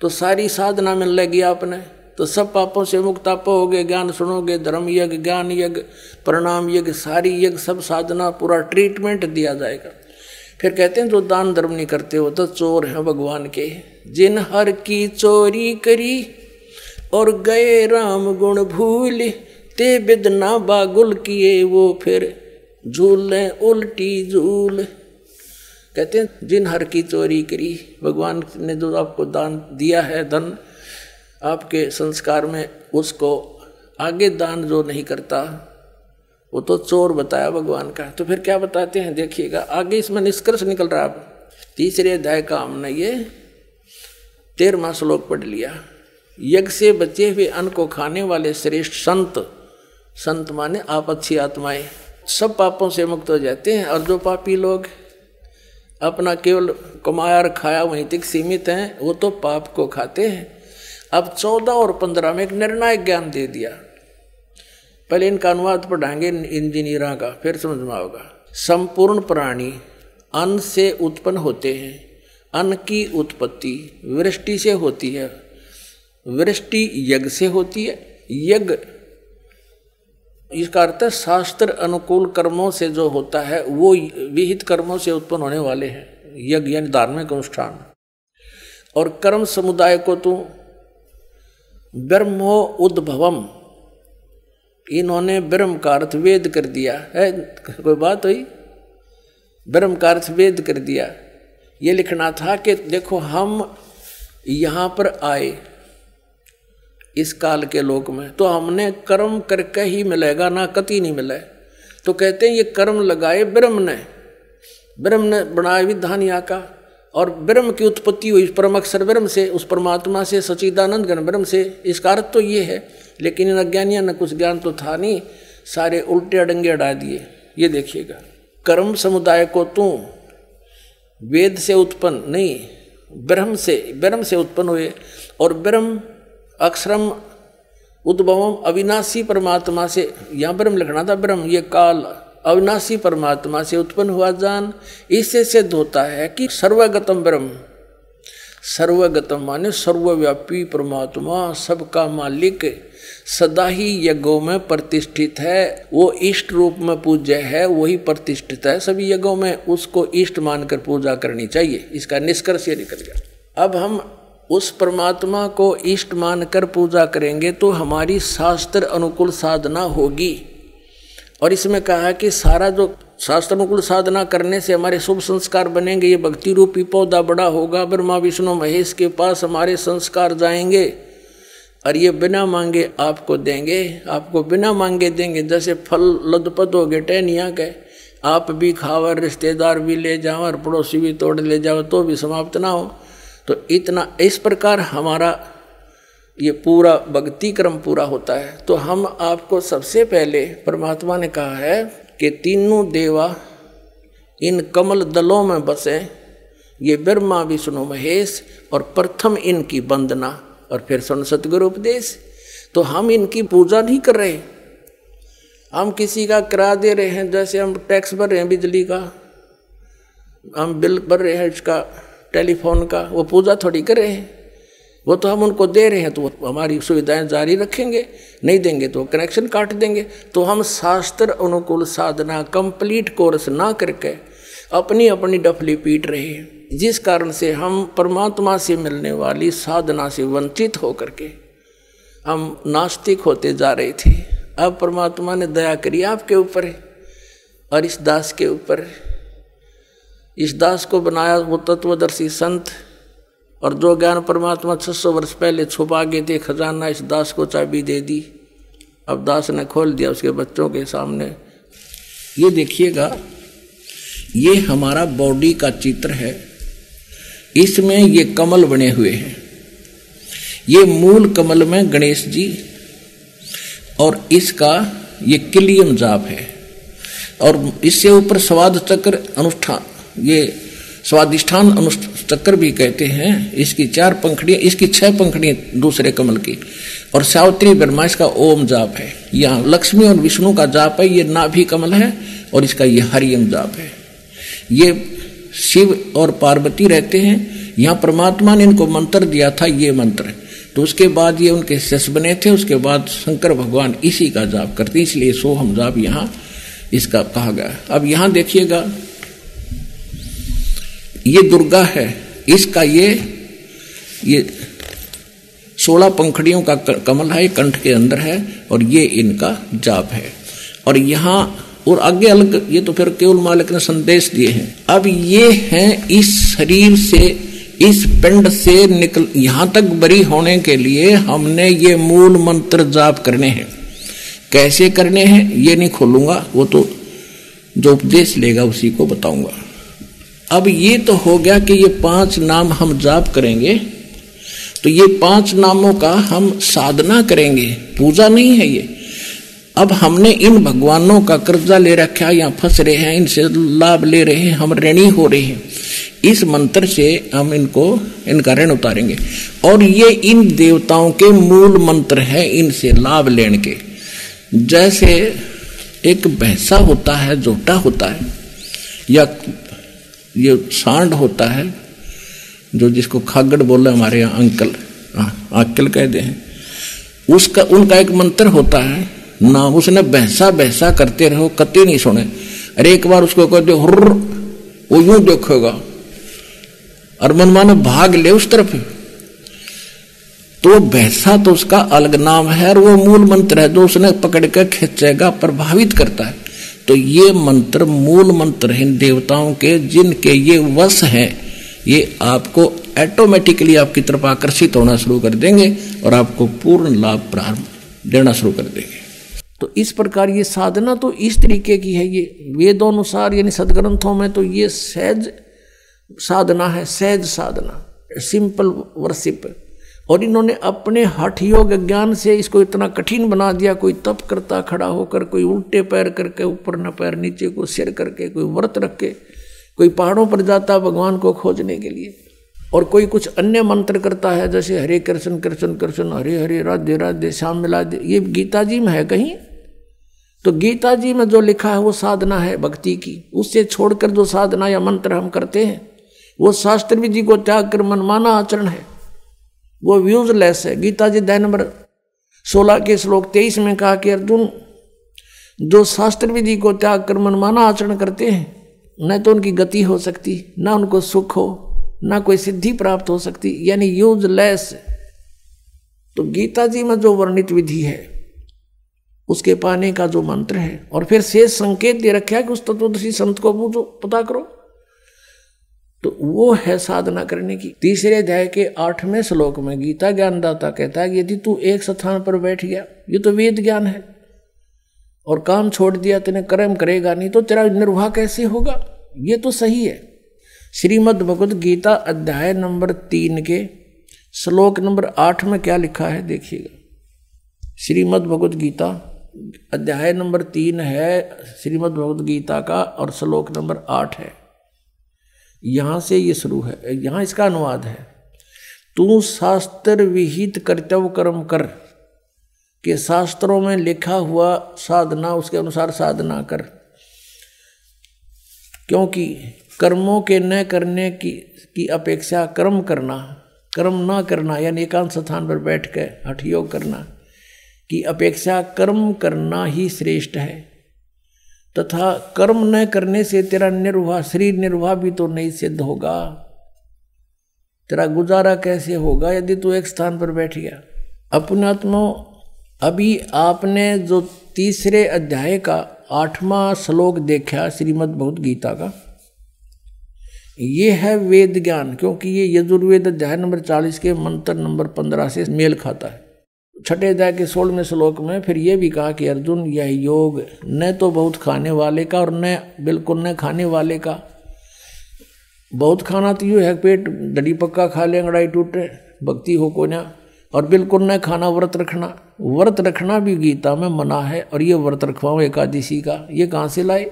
तो सारी साधना मिल लगी आपने। तो सब पापों से मुक्त आप होगे, ज्ञान सुनोगे, धर्म यज्ञ, ज्ञान यज्ञ, प्रणाम यज्ञ, सारी यज्ञ, सब साधना, पूरा ट्रीटमेंट दिया जाएगा। फिर कहते हैं, जो दान धर्म नहीं करते हो तो चोर हैं भगवान के। जिन हर की चोरी करी और गए राम गुण भूल, ते बिदना बागुल किए वो फिर झूल उल्टी झूल। कहते हैं, जिन हर की चोरी करी, भगवान ने जो आपको दान दिया है, धन आपके संस्कार में, उसको आगे दान जो नहीं करता वो तो चोर बताया भगवान का। तो फिर क्या बताते हैं? देखिएगा। आगे इसमें निष्कर्ष निकल रहा है तीसरे अध्याय का हमने ये तेरहवा श्लोक पढ़ लिया। यज्ञ से बचे हुए अन्न को खाने वाले श्रेष्ठ संत संत माने आप अच्छी आत्माएँ। सब पापों से मुक्त हो जाते हैं और जो पापी लोग अपना केवल कमाया खाया वहीं तक सीमित हैं, वो तो पाप को खाते हैं। अब चौदह और पंद्रह में एक निर्णायक ज्ञान दे दिया। पहले इनका अनुवाद पढ़ाएँगे इंजीनियर का, फिर समझ में आओगा। संपूर्ण प्राणी अन्न से उत्पन्न होते हैं, अन्न की उत्पत्ति वृष्टि से होती है। वृष्टि यज्ञ से होती है। यज्ञ, इसका अर्थ शास्त्र अनुकूल कर्मों से जो होता है, वो विहित कर्मों से उत्पन्न होने वाले हैं। यज्ञ यानी धार्मिक अनुष्ठान। और कर्म समुदाय को तो ब्रह्मो उद्भवम इन्होंने ब्रह्म का अर्थ वेद कर दिया। है, कोई बात हुई? ब्रह्म का अर्थ वेद कर दिया। ये लिखना था कि देखो, हम यहाँ पर आए इस काल के लोक में तो हमने कर्म करके ही मिलेगा, ना कति नहीं मिले। तो कहते हैं, ये कर्म लगाए ब्रह्म ने। ब्रह्म ने बनाया विधान यहाँ का। और ब्रह्म की उत्पत्ति हुई परम अक्षर ब्रह्म से, उस परमात्मा से सचिदानंद गण ब्रह्म से। इसका अर्थ तो ये है, लेकिन इन अज्ञानियों ने कुछ ज्ञान तो था नहीं, सारे उल्टे अडंगे अड़ा दिए। ये देखिएगा, कर्म समुदाय को तू वेद से उत्पन्न नहीं, ब्रह्म से ब्रह्म से उत्पन्न हुए, और ब्रह्म अक्षरम उद्भवम अविनाशी परमात्मा से। यहाँ ब्रह्म लिखना था ब्रह्म, ये काल अविनाशी परमात्मा से उत्पन्न हुआ जान इससे सिद्ध होता है कि सर्वगतम ब्रह्म, सर्वगतम माने सर्वव्यापी परमात्मा, सबका मालिक सदा ही यज्ञों में प्रतिष्ठित है। वो इष्ट रूप में पूज्य है, वही प्रतिष्ठित है। सभी यज्ञों में उसको इष्ट मानकर पूजा करनी चाहिए। इसका निष्कर्ष ये निकल गया। अब हम उस परमात्मा को इष्ट मानकर पूजा करेंगे तो हमारी शास्त्र अनुकूल साधना होगी। और इसमें कहा कि सारा जो शास्त्र अनुकूल साधना करने से हमारे शुभ संस्कार बनेंगे, ये भक्ति रूपी पौधा बड़ा होगा, ब्रह्मा, विष्णु, महेश के पास हमारे संस्कार जाएँगे और ये बिना मांगे आपको देंगे। आपको बिना मांगे देंगे, जैसे फल लदपत हो गए, टहनिया के आप भी खाओ रिश्तेदार भी ले जाओ और पड़ोसी भी तोड़ ले जाओ तो भी समाप्त ना हो। तो इतना, इस प्रकार हमारा ये पूरा भक्ति क्रम पूरा होता है। तो हम आपको सबसे पहले परमात्मा ने कहा है कि तीनों देवा इन कमल दलों में बसे, ये ब्रह्मा, विष्णु, महेश और प्रथम इनकी वंदना और फिर सुन सतगुरु उपदेश। तो हम इनकी पूजा नहीं कर रहे। हम किसी का करा दे रहे हैं, जैसे हम टैक्स भर रहे हैं बिजली का, हम बिल भर रहे हैं इसका, टेलीफोन का, वो पूजा थोड़ी कर रहे हैं। वो तो हम उनको दे रहे हैं तो वो हमारी सुविधाएँ जारी रखेंगे, नहीं देंगे तो कनेक्शन काट देंगे। तो हम शास्त्र अनुकूल साधना कंप्लीट कोर्स ना करके अपनी अपनी डफली पीट रहे हैं, जिस कारण से हम परमात्मा से मिलने वाली साधना से वंचित होकर के हम नास्तिक होते जा रहे थे। अब परमात्मा ने दया करी आपके ऊपर और इस दास के ऊपर इस दास को बनाया वो तत्वदर्शी संत और जो ज्ञान परमात्मा छह सौ वर्ष पहले छुपा गए थे, खजाना इस दास को चाबी दे दी। अब दास ने खोल दिया उसके बच्चों के सामने। ये देखिएगा, ये हमारा बॉडी का चित्र है। इसमें ये कमल बने हुए हैं। ये मूल कमल में गणेश जी और इसका ये किलियम जाप है। और इससे ऊपर स्वाद चक्र अनुष्ठान, ये स्वादिष्ठान अनुचक्र भी कहते हैं, इसकी चार पंखड़ियाँ, इसकी छह पंखड़ियाँ दूसरे कमल की। और सावित्री ब्रह्मा, इसका ओम जाप है। यहाँ लक्ष्मी और विष्णु का जाप है, ये नाभि कमल है, और इसका ये हरियम जाप है। ये शिव और पार्वती रहते हैं, यहाँ परमात्मा ने इनको मंत्र दिया था, ये मंत्र। तो उसके बाद ये उनके शिष्य बने थे, उसके बाद शंकर भगवान इसी का जाप करते इसलिए सोहम जाप यहाँ, इसका कहा गया अब यहाँ देखिएगा ये दुर्गा है, इसका ये ये सोलह पंखड़ियों का कमल है कंठ के अंदर है, और ये इनका जाप है। और यहाँ, और आगे अलग, ये तो फिर केवल मालिक ने संदेश दिए हैं। अब ये हैं इस शरीर से, इस पिंड से निकल, यहाँ तक बरी होने के लिए हमने ये मूल मंत्र जाप करने हैं। कैसे करने हैं, ये नहीं खोलूँगा, वो तो जो उपदेश लेगा उसी को बताऊँगा। अब ये तो हो गया कि ये पाँच नाम हम जाप करेंगे तो ये पाँच नामों का हम साधना करेंगे। पूजा नहीं है ये। अब हमने इन भगवानों का कर्जा ले रखा या फंस रहे हैं, इनसे लाभ ले रहे हैं, हम ऋणी हो रहे हैं। इस मंत्र से हम इनको, इनका ऋण उतारेंगे। और ये इन देवताओं के मूल मंत्र है, इनसे लाभ लेने के। जैसे एक भैंसा होता है, जोटा होता है, या ये सांड होता है, जो जिसको खागड़ बोले हमारे यहाँ अंकल अंकल कहते हैं, उसका, उनका एक मंत्र होता है, ना उसने बहसा बहसा करते रहो, कति नहीं सुने। अरे एक बार उसको कह दो, हुर्र, वो यूँ देखेगा, और मनमाने भाग ले उस तरफ़। तो बहसा तो उसका अलग नाम है, और वो मूल मंत्र है, जो उसने पकड़ कर खींचेगा, प्रभावित करता है। तो ये मंत्र मूल मंत्र हैं देवताओं के, जिनके ये वश हैं, ये आपको ऑटोमेटिकली आपकी तरफ़ आकर्षित होना शुरू कर देंगे और आपको पूर्ण लाभ प्रारंभ देना शुरू कर देंगे। तो इस प्रकार ये साधना तो इस तरीके की है, ये वेदोनुसार यानी सदग्रंथों में तो ये सहज साधना है, सहज साधना सिंपल वर्शिप और इन्होंने अपने हठ योग ज्ञान से इसको इतना कठिन बना दिया, कोई तप करता खड़ा होकर, कोई उल्टे पैर करके, ऊपर न पैर, नीचे को सिर करके, कोई व्रत रख के कोई पहाड़ों पर जाता भगवान को खोजने के लिए। और कोई कुछ अन्य मंत्र करता है, जैसे हरे कृष्ण कृष्ण कृष्ण, हरे हरे, राधे राधे, श्याम मिला दे ये गीता जी में है कहीं? तो गीता जी में जो लिखा है, वो साधना है भक्ति की। उससे छोड़कर जो साधना या मंत्र हम करते हैं, वो शास्त्र विधि को त्याग कर मनमाना आचरण है। वो यूजलेस है। गीता जी दया नंबर सोलह के श्लोक तेईस में कहा कि अर्जुन, जो शास्त्र विधि को त्याग कर मनमाना आचरण करते हैं, न तो उनकी गति हो सकती, न उनको सुख हो, न कोई सिद्धि प्राप्त हो सकती, यानी यूजलेस तो गीता जी में जो वर्णित विधि है, उसके पाने का जो मंत्र है, और फिर शेष संकेत दे रखा है कि उस तत्वदर्शी संत को पूछो, पता करो। तो वो है साधना करने की। तीसरे अध्याय के आठवें श्लोक में गीता ज्ञानदाता कहता है यदि तू एक स्थान पर बैठ गया, ये तो वेद ज्ञान है। और काम छोड़ दिया, तेने कर्म करेगा नहीं तो तेरा निर्वाह कैसे होगा? ये तो सही है। श्रीमद भगवद गीता अध्याय नंबर तीन के श्लोक नंबर आठ में क्या लिखा है, देखिएगा। श्रीमद भगवद गीता अध्याय नंबर तीन है, श्रीमद भगवद गीता का, और श्लोक नंबर आठ है। यहाँ से ये शुरू है, यहाँ इसका अनुवाद है। तू शास्त्र विहित कर्तव्य कर्म कर, के शास्त्रों में लिखा हुआ साधना, उसके अनुसार साधना कर। क्योंकि कर्मों के न करने की की अपेक्षा कर्म करना, कर्म ना करना, यानी एकांत स्थान पर बैठ कर हठ योग करना, की अपेक्षा कर्म करना ही श्रेष्ठ है। तथा कर्म न करने से तेरा निर्वाह, शरीर निर्वाह भी तो नहीं सिद्ध होगा। तेरा गुजारा कैसे होगा? यदि तू एक स्थान पर बैठ गया। अपनात्मा अभी आपने जो तीसरे अध्याय का आठवां श्लोक देखा, श्रीमद् भगवद गीता का ये है वेद ज्ञान, क्योंकि ये यजुर्वेद अध्याय नंबर चालीस के मंत्र नंबर पंद्रह से मेल खाता है। छठे अध्याय के सोलहवें श्लोक में फिर ये भी कहा कि अर्जुन, यह योग न तो बहुत खाने वाले का और न, बिल्कुल न खाने वाले का। बहुत खाना तो यूँ है, पेट डडी पक्का खा ले, अंगड़ाई टूटे, भक्ति हो को ना। और बिल्कुल न खाना, व्रत रखना। व्रत रखना भी गीता में मना है और ये व्रत रखवाओ एकादशी का। ये कहाँ से लाए?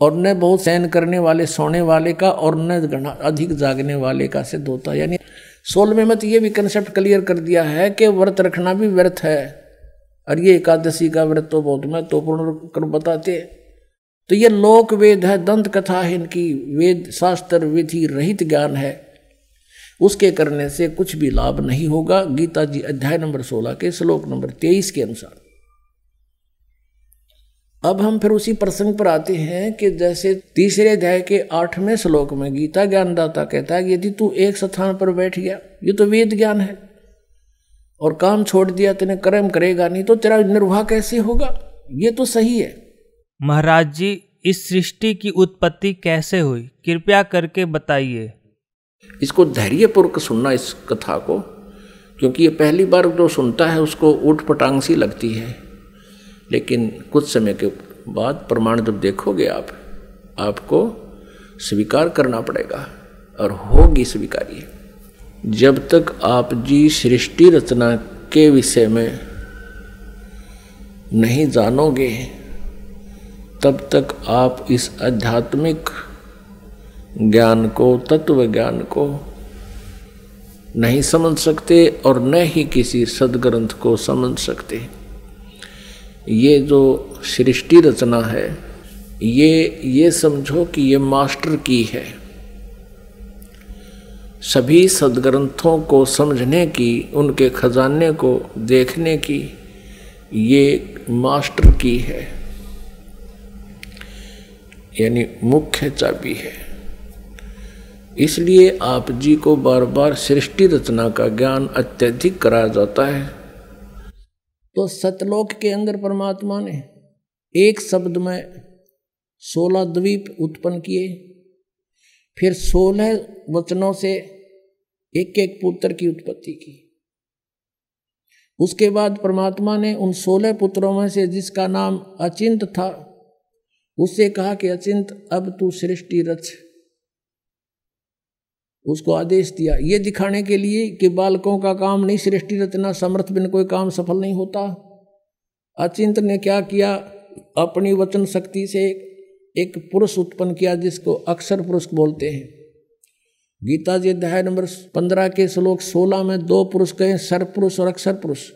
और न बहुत सहन करने वाले, सोने वाले का और न अधिक जागने वाले का सिद्ध होता यानी सोलहवें मत ये भी कंसेप्ट क्लियर कर दिया है कि व्रत रखना भी व्यर्थ है। और ये एकादशी का व्रत तो बहुत महत्वपूर्ण कर बताते तो ये लोक वेद है, दंत कथा है, इनकी वेद शास्त्र विधि रहित ज्ञान है। उसके करने से कुछ भी लाभ नहीं होगा। गीता जी अध्याय नंबर सोलह के श्लोक नंबर तेईस के अनुसार। अब हम फिर उसी प्रसंग पर आते हैं कि जैसे तीसरे अध्याय के आठवें श्लोक में गीता ज्ञानदाता कहता है यदि तू एक स्थान पर बैठ गया ये तो वेद ज्ञान है और काम छोड़ दिया तेने कर्म करेगा नहीं तो तेरा निर्वाह कैसे होगा? ये तो सही है। महाराज जी इस सृष्टि की उत्पत्ति कैसे हुई? कृपया करके बताइए। इसको धैर्यपूर्वक सुनना इस कथा को क्योंकि ये पहली बार जो सुनता है उसको ऊट पटांग सी लगती है। लेकिन कुछ समय के बाद प्रमाण जब देखोगे आप, आपको स्वीकार करना पड़ेगा और होगी स्वीकार्य जब तक आप जी सृष्टि रचना के विषय में नहीं जानोगे, तब तक आप इस आध्यात्मिक ज्ञान को, तत्व ज्ञान को नहीं समझ सकते और न ही किसी सदग्रंथ को समझ सकते। ये जो सृष्टि रचना है, ये ये समझो कि ये मास्टर की है। सभी सदग्रंथों को समझने की, उनके खजाने को देखने की, ये मास्टर की है। यानी मुख्य चाबी है। इसलिए आप जी को बार बार सृष्टि रचना का ज्ञान अत्यधिक कराया जाता है। तो सतलोक के अंदर परमात्मा ने एक शब्द में सोलह द्वीप उत्पन्न किए। फिर सोलह वचनों से एक एक पुत्र की उत्पत्ति की। उसके बाद परमात्मा ने उन सोलह पुत्रों में से जिसका नाम अचिंत था उससे कहा कि अचिंत, अब तू सृष्टि रच। उसको आदेश दिया। ये दिखाने के लिए कि बालकों का काम नहीं, सृष्टि रचना, समर्थ बिन कोई काम सफल नहीं होता। अचिंत ने क्या किया? अपनी वचन शक्ति से एक पुरुष उत्पन्न किया, जिसको अक्षर पुरुष बोलते हैं। गीता जी अध्याय नंबर पंद्रह के श्लोक सोलह में दो पुरुष कहे, सर पुरुष और अक्षर पुरुष।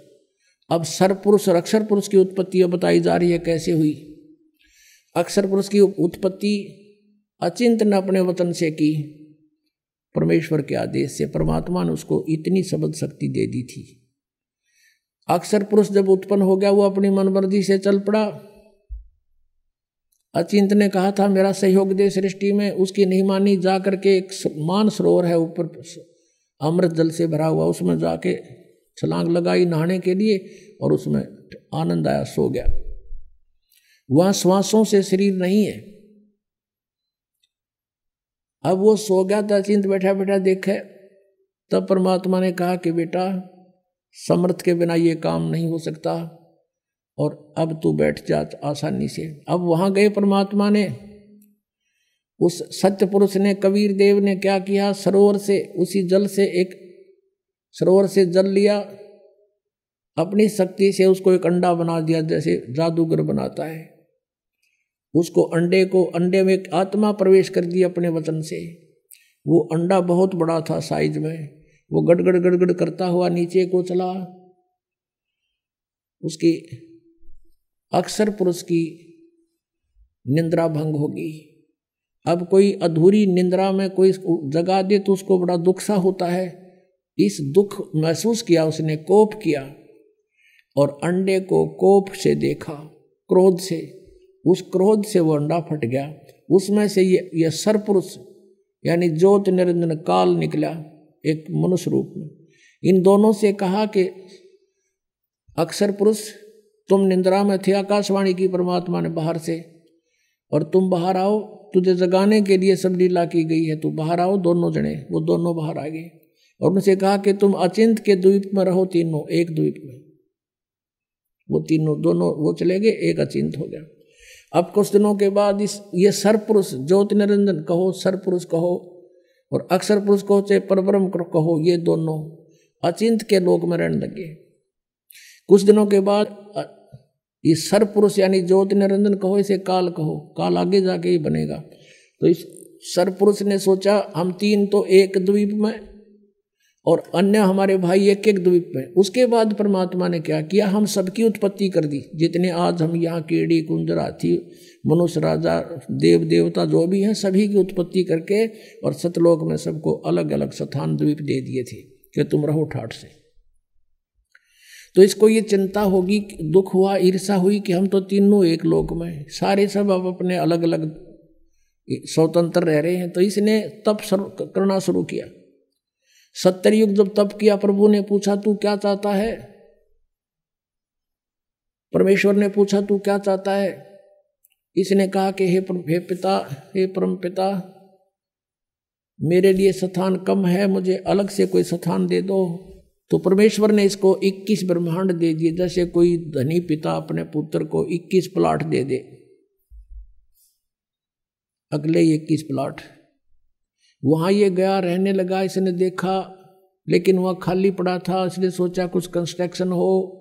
अब सर पुरुष और अक्षर पुरुष की उत्पत्ति बताई जा रही है, कैसे हुई? अक्षर पुरुष की उत्पत्ति अचिंत ने अपने वतन से की। परमेश्वर के आदेश से परमात्मा ने उसको इतनी शब्द शक्ति दे दी थी। अक्सर पुरुष जब उत्पन्न हो गया, वो अपनी मनमर्जी से चल पड़ा। अचिंत ने कहा था, मेरा सहयोग दे सृष्टि में। उसकी नहीं मानी जा करके एक मान सरोवर है ऊपर अमृत जल से भरा हुआ, उसमें जाके छलांग लगाई नहाने के लिए और उसमें आनंद आया, सो गया। वहाँ श्वासों से शरीर नहीं है। अब वो सो गया था, चिंत बैठा बैठा देखे। तब परमात्मा ने कहा कि बेटा, समर्थ के बिना ये काम नहीं हो सकता। और अब तू बैठ जा आसानी से। अब वहाँ गए परमात्मा ने। उस सत्य पुरुष ने, कबीर देव ने क्या किया? सरोवर से, उसी जल से एक सरोवर से जल लिया। अपनी शक्ति से उसको एक अंडा बना दिया, जैसे जादूगर बनाता है। उसको अंडे को, अंडे में आत्मा प्रवेश कर दी अपने वचन से। वो अंडा बहुत बड़ा था साइज़ में। वो गड़गड़ गड़गड़ करता हुआ नीचे को चला। उसकी अक्सर पुरुष की निंद्रा भंग होगी। अब कोई अधूरी निंद्रा में कोई जगा दे तो उसको बड़ा दुख सा होता है। इस दुख महसूस किया, उसने कोप किया और अंडे को कोप से देखा, क्रोध से। उस क्रोध से वो अंडा फट गया। उसमें से ये ये सरपुरुष यानी ज्योत निरंजन काल निकला एक मनुष्य रूप में। इन दोनों से कहा कि, अक्षर पुरुष, तुम निंद्रा में थे आकाशवाणी की परमात्मा ने बाहर से, और तुम बाहर आओ, तुझे जगाने के लिए सब लीला की गई है, तू बाहर आओ, दोनों जने, वो दोनों बाहर आ गए। और उनसे कहा कि, तुम अचिंत के द्वीप में रहो तीनों, एक द्वीप में। वो तीनों, दोनों, वो चले गए, एक अचिंत हो गया। अब कुछ दिनों के बाद इस, ये सरपुरुष ज्योति निरंजन कहो सरपुरुष कहो, और अक्षर पुरुष कहो चाहे परब्रह्म कहो ये दोनों अचिंत के लोक में रहने लगे। कुछ दिनों के बाद ये सरपुरुष यानी ज्योति निरंजन कहो, इसे काल कहो, काल आगे जाके ही बनेगा। तो इस सरपुरुष ने सोचा, हम तीन तो एक द्वीप में और अन्य हमारे भाई एक एक द्वीप में। उसके बाद परमात्मा ने क्या किया? हम सबकी उत्पत्ति कर दी। जितने आज हम यहाँ कीड़ी कुंजर हाथी मनुष्य, राजा, देव, देवता जो भी हैं, सभी की उत्पत्ति करके और सतलोक में सबको अलग अलग स्थान द्वीप दे दिए थे कि तुम रहो ठाठ से। तो इसको ये चिंता होगी, दुख हुआ ईर्षा हुई कि हम तो तीनों एक लोक में सारे सब अब अपने अलग अलग स्वतंत्र रह रहे हैं। तो इसने तप करना शुरू किया। सत्तर युग जब तप किया, प्रभु ने पूछा, तू क्या चाहता है? परमेश्वर ने पूछा, तू क्या चाहता है? इसने कहा कि, हे हे पिता, हे परम पिता, मेरे लिए स्थान कम है, मुझे अलग से कोई स्थान दे दो। तो परमेश्वर ने इसको 21 ब्रह्मांड दे दिए, जैसे कोई धनी पिता अपने पुत्र को 21 प्लाट दे दे। अगले इक्कीस प्लाट। वहाँ ये गया, रहने लगा, इसने देखा, लेकिन वह खाली पड़ा था, इसने सोचा कुछ कंस्ट्रक्शन हो।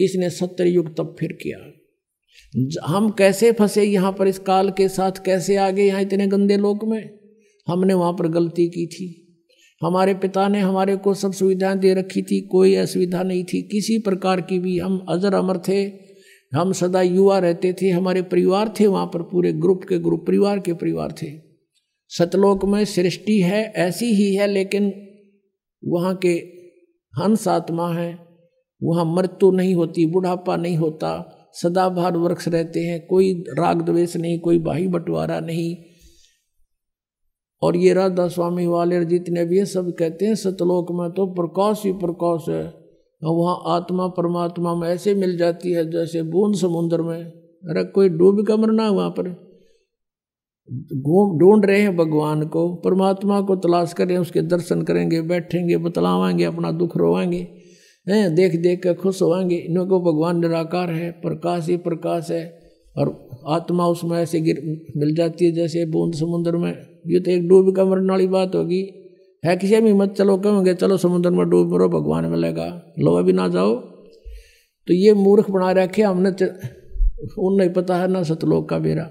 इसने सत्तर युग तब फिर किया। हम कैसे फंसे यहाँ पर इस काल के साथ? कैसे आ गए यहाँ इतने गंदे लोक में? हमने वहाँ पर गलती की थी। हमारे पिता ने हमारे को सब सुविधाएँ दे रखी थी, कोई असुविधा नहीं थी। किसी प्रकार की भी हम अजर अमर थे, हम सदा युवा रहते थे, हमारे परिवार थे वहाँ पर, पूरे ग्रुप के ग्रुप, परिवार के परिवार थे। सतलोक में सृष्टि है, ऐसी ही है, लेकिन वहाँ के हंस आत्मा है। वहाँ मृत्यु नहीं होती, बुढ़ापा नहीं होता सदाभार वृक्ष रहते हैं, कोई राग द्वेष नहीं, कोई बाही बंटवारा नहीं। और ये राधा स्वामी वाले जितने भी सब कहते हैं, सतलोक में तो प्रकाश ही प्रकाश है। और वहाँ आत्मा परमात्मा में ऐसे मिल जाती है, जैसे बूंद समुद्र में। अरे कोई डूब का मरना वहाँ पर। ढूंढ रहे हैं भगवान को, परमात्मा को तलाश करें उसके दर्शन करेंगे, बैठेंगे, बतलावाएँगे, अपना दुख रोवाएँगे, हैं, देख देख कर खुश होवाएँगे। इनको भगवान निराकार है, प्रकाश ही प्रकाश है, और आत्मा उसमें ऐसे गिर मिल जाती है, जैसे बूंद समुद्र में। ये तो एक डूब का मरने वाली बात होगी। है किसी भी मत चलो, कहोगे, चलो समुद्र में डूब मरो, भगवान मिलेगा। लो अभी ना जाओ। तो ये मूर्ख बना रखे हमने उन नहीं पता है, ना सतलोक का बेरा।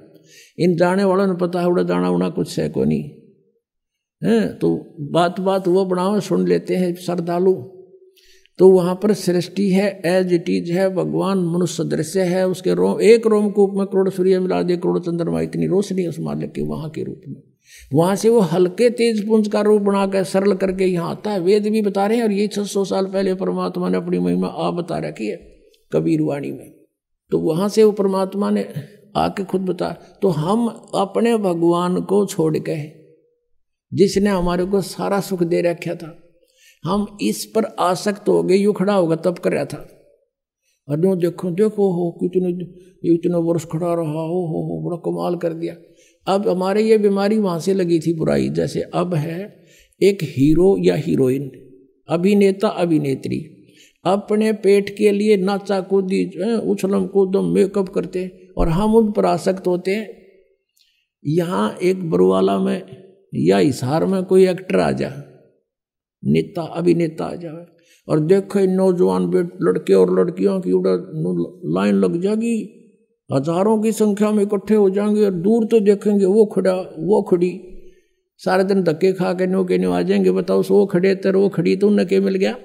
इन जाने वालों ने पता है, उड़ा जाना उड़ा कुछ है को नहीं। है तो बात बात वो बनाओ, सुन लेते हैं, श्रद्धालु। तो वहाँ पर सृष्टि है एज इट इज़ है, भगवान मनुष्य दृश्य है, उसके रोम एक रोमकूप में करोड़ सूर्य मिला दे करोड़ चंद्रमा, इतनी रोशनी उस मालिक के वहाँ के रूप में। वहाँ से वो हल्के तेज पुंज का रूप बनाकर, सरल करके यहाँ आता है। वेद भी बता रहे हैं, और ये छह सौ साल पहले परमात्मा ने अपनी महिमा आ बता रखी है कबीर वाणी में। तो वहाँ से वो परमात्मा ने आके खुद बता तो हम अपने भगवान को छोड़ के जिसने हमारे को सारा सुख दे रखा था। हम इस पर आसक्त हो गए, यू खड़ा होगा तब कर रहा था। और यूँ देखो देखो, हो, कितने, इतने वर्ष खड़ा रहा, हो हो हो, बड़ा कमाल कर दिया। अब हमारे ये बीमारी वहाँ से लगी थी बुराई, जैसे अब है एक हीरो या हीरोइन, अभिनेता, अभिनेत्री। अपने पेट के लिए नाचा कूदी उछलम कूदम मेकअप करते और हम उन पर आसक्त होते हैं। यहाँ एक बरुवाला में या इशार में कोई एक्टर आ जा नेता, अभिनेता आ जाए, और देखो इन नौजवान लड़के और लड़कियों की उड़ा लाइन लग जाएगी, हज़ारों की संख्या में इकट्ठे हो जाएँगे और दूर तो देखेंगे वो खड़ा, वो खड़ी। सारे दिन धक्के खा के नो के नो आ जाएँगे, बताओ सो खड़े तर वो खड़ी तो उन्हें के मिल गया।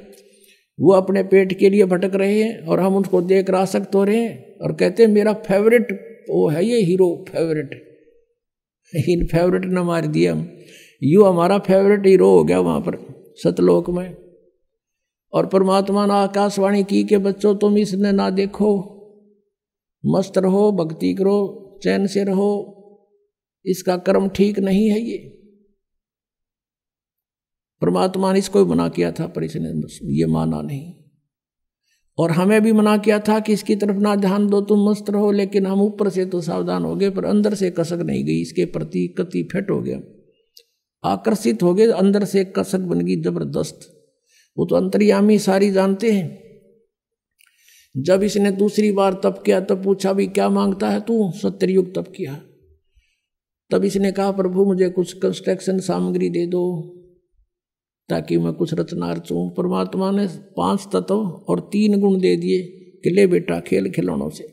वो अपने पेट के लिए भटक रहे हैं और हम उनको देख रहा सकते हो रहे हैं। और कहते मेरा फेवरेट वो है, ये हीरो फेवरेट इन फेवरेट न मार दिया हम। यू हमारा फेवरेट हीरो हो गया वहाँ पर, सतलोक में। और परमात्मा ने आकाशवाणी की के, बच्चों, तुम इसने ना देखो। मस्त रहो, भक्ति करो, चैन से रहो। इसका कर्म ठीक नहीं है ये। परमात्मा ने इसको मना किया था, पर इसने ये माना नहीं। और हमें भी मना किया था कि इसकी तरफ़ ना ध्यान दो, तुम मस्त रहो, लेकिन हम ऊपर से तो सावधान हो गए, पर अंदर से कसक नहीं गई, इसके प्रति कति फेट हो गया। आकर्षित हो गए, अंदर से कसक बन गई ज़बरदस्त। वो तो अंतर्यामी सारी जानते हैं। जब इसने दूसरी बार तप किया, तब पूछा भी, क्या माँगता है तू? सत्ययुग तप किया। तब इसने कहा, प्रभु, मुझे कुछ कंस्ट्रक्शन सामग्री दे दो। ताकि मैं कुछ रचना रचूँ परमात्मा ने पाँच तत्व और तीन गुण दे दिए कि ले बेटा, खेल खिलौनों से।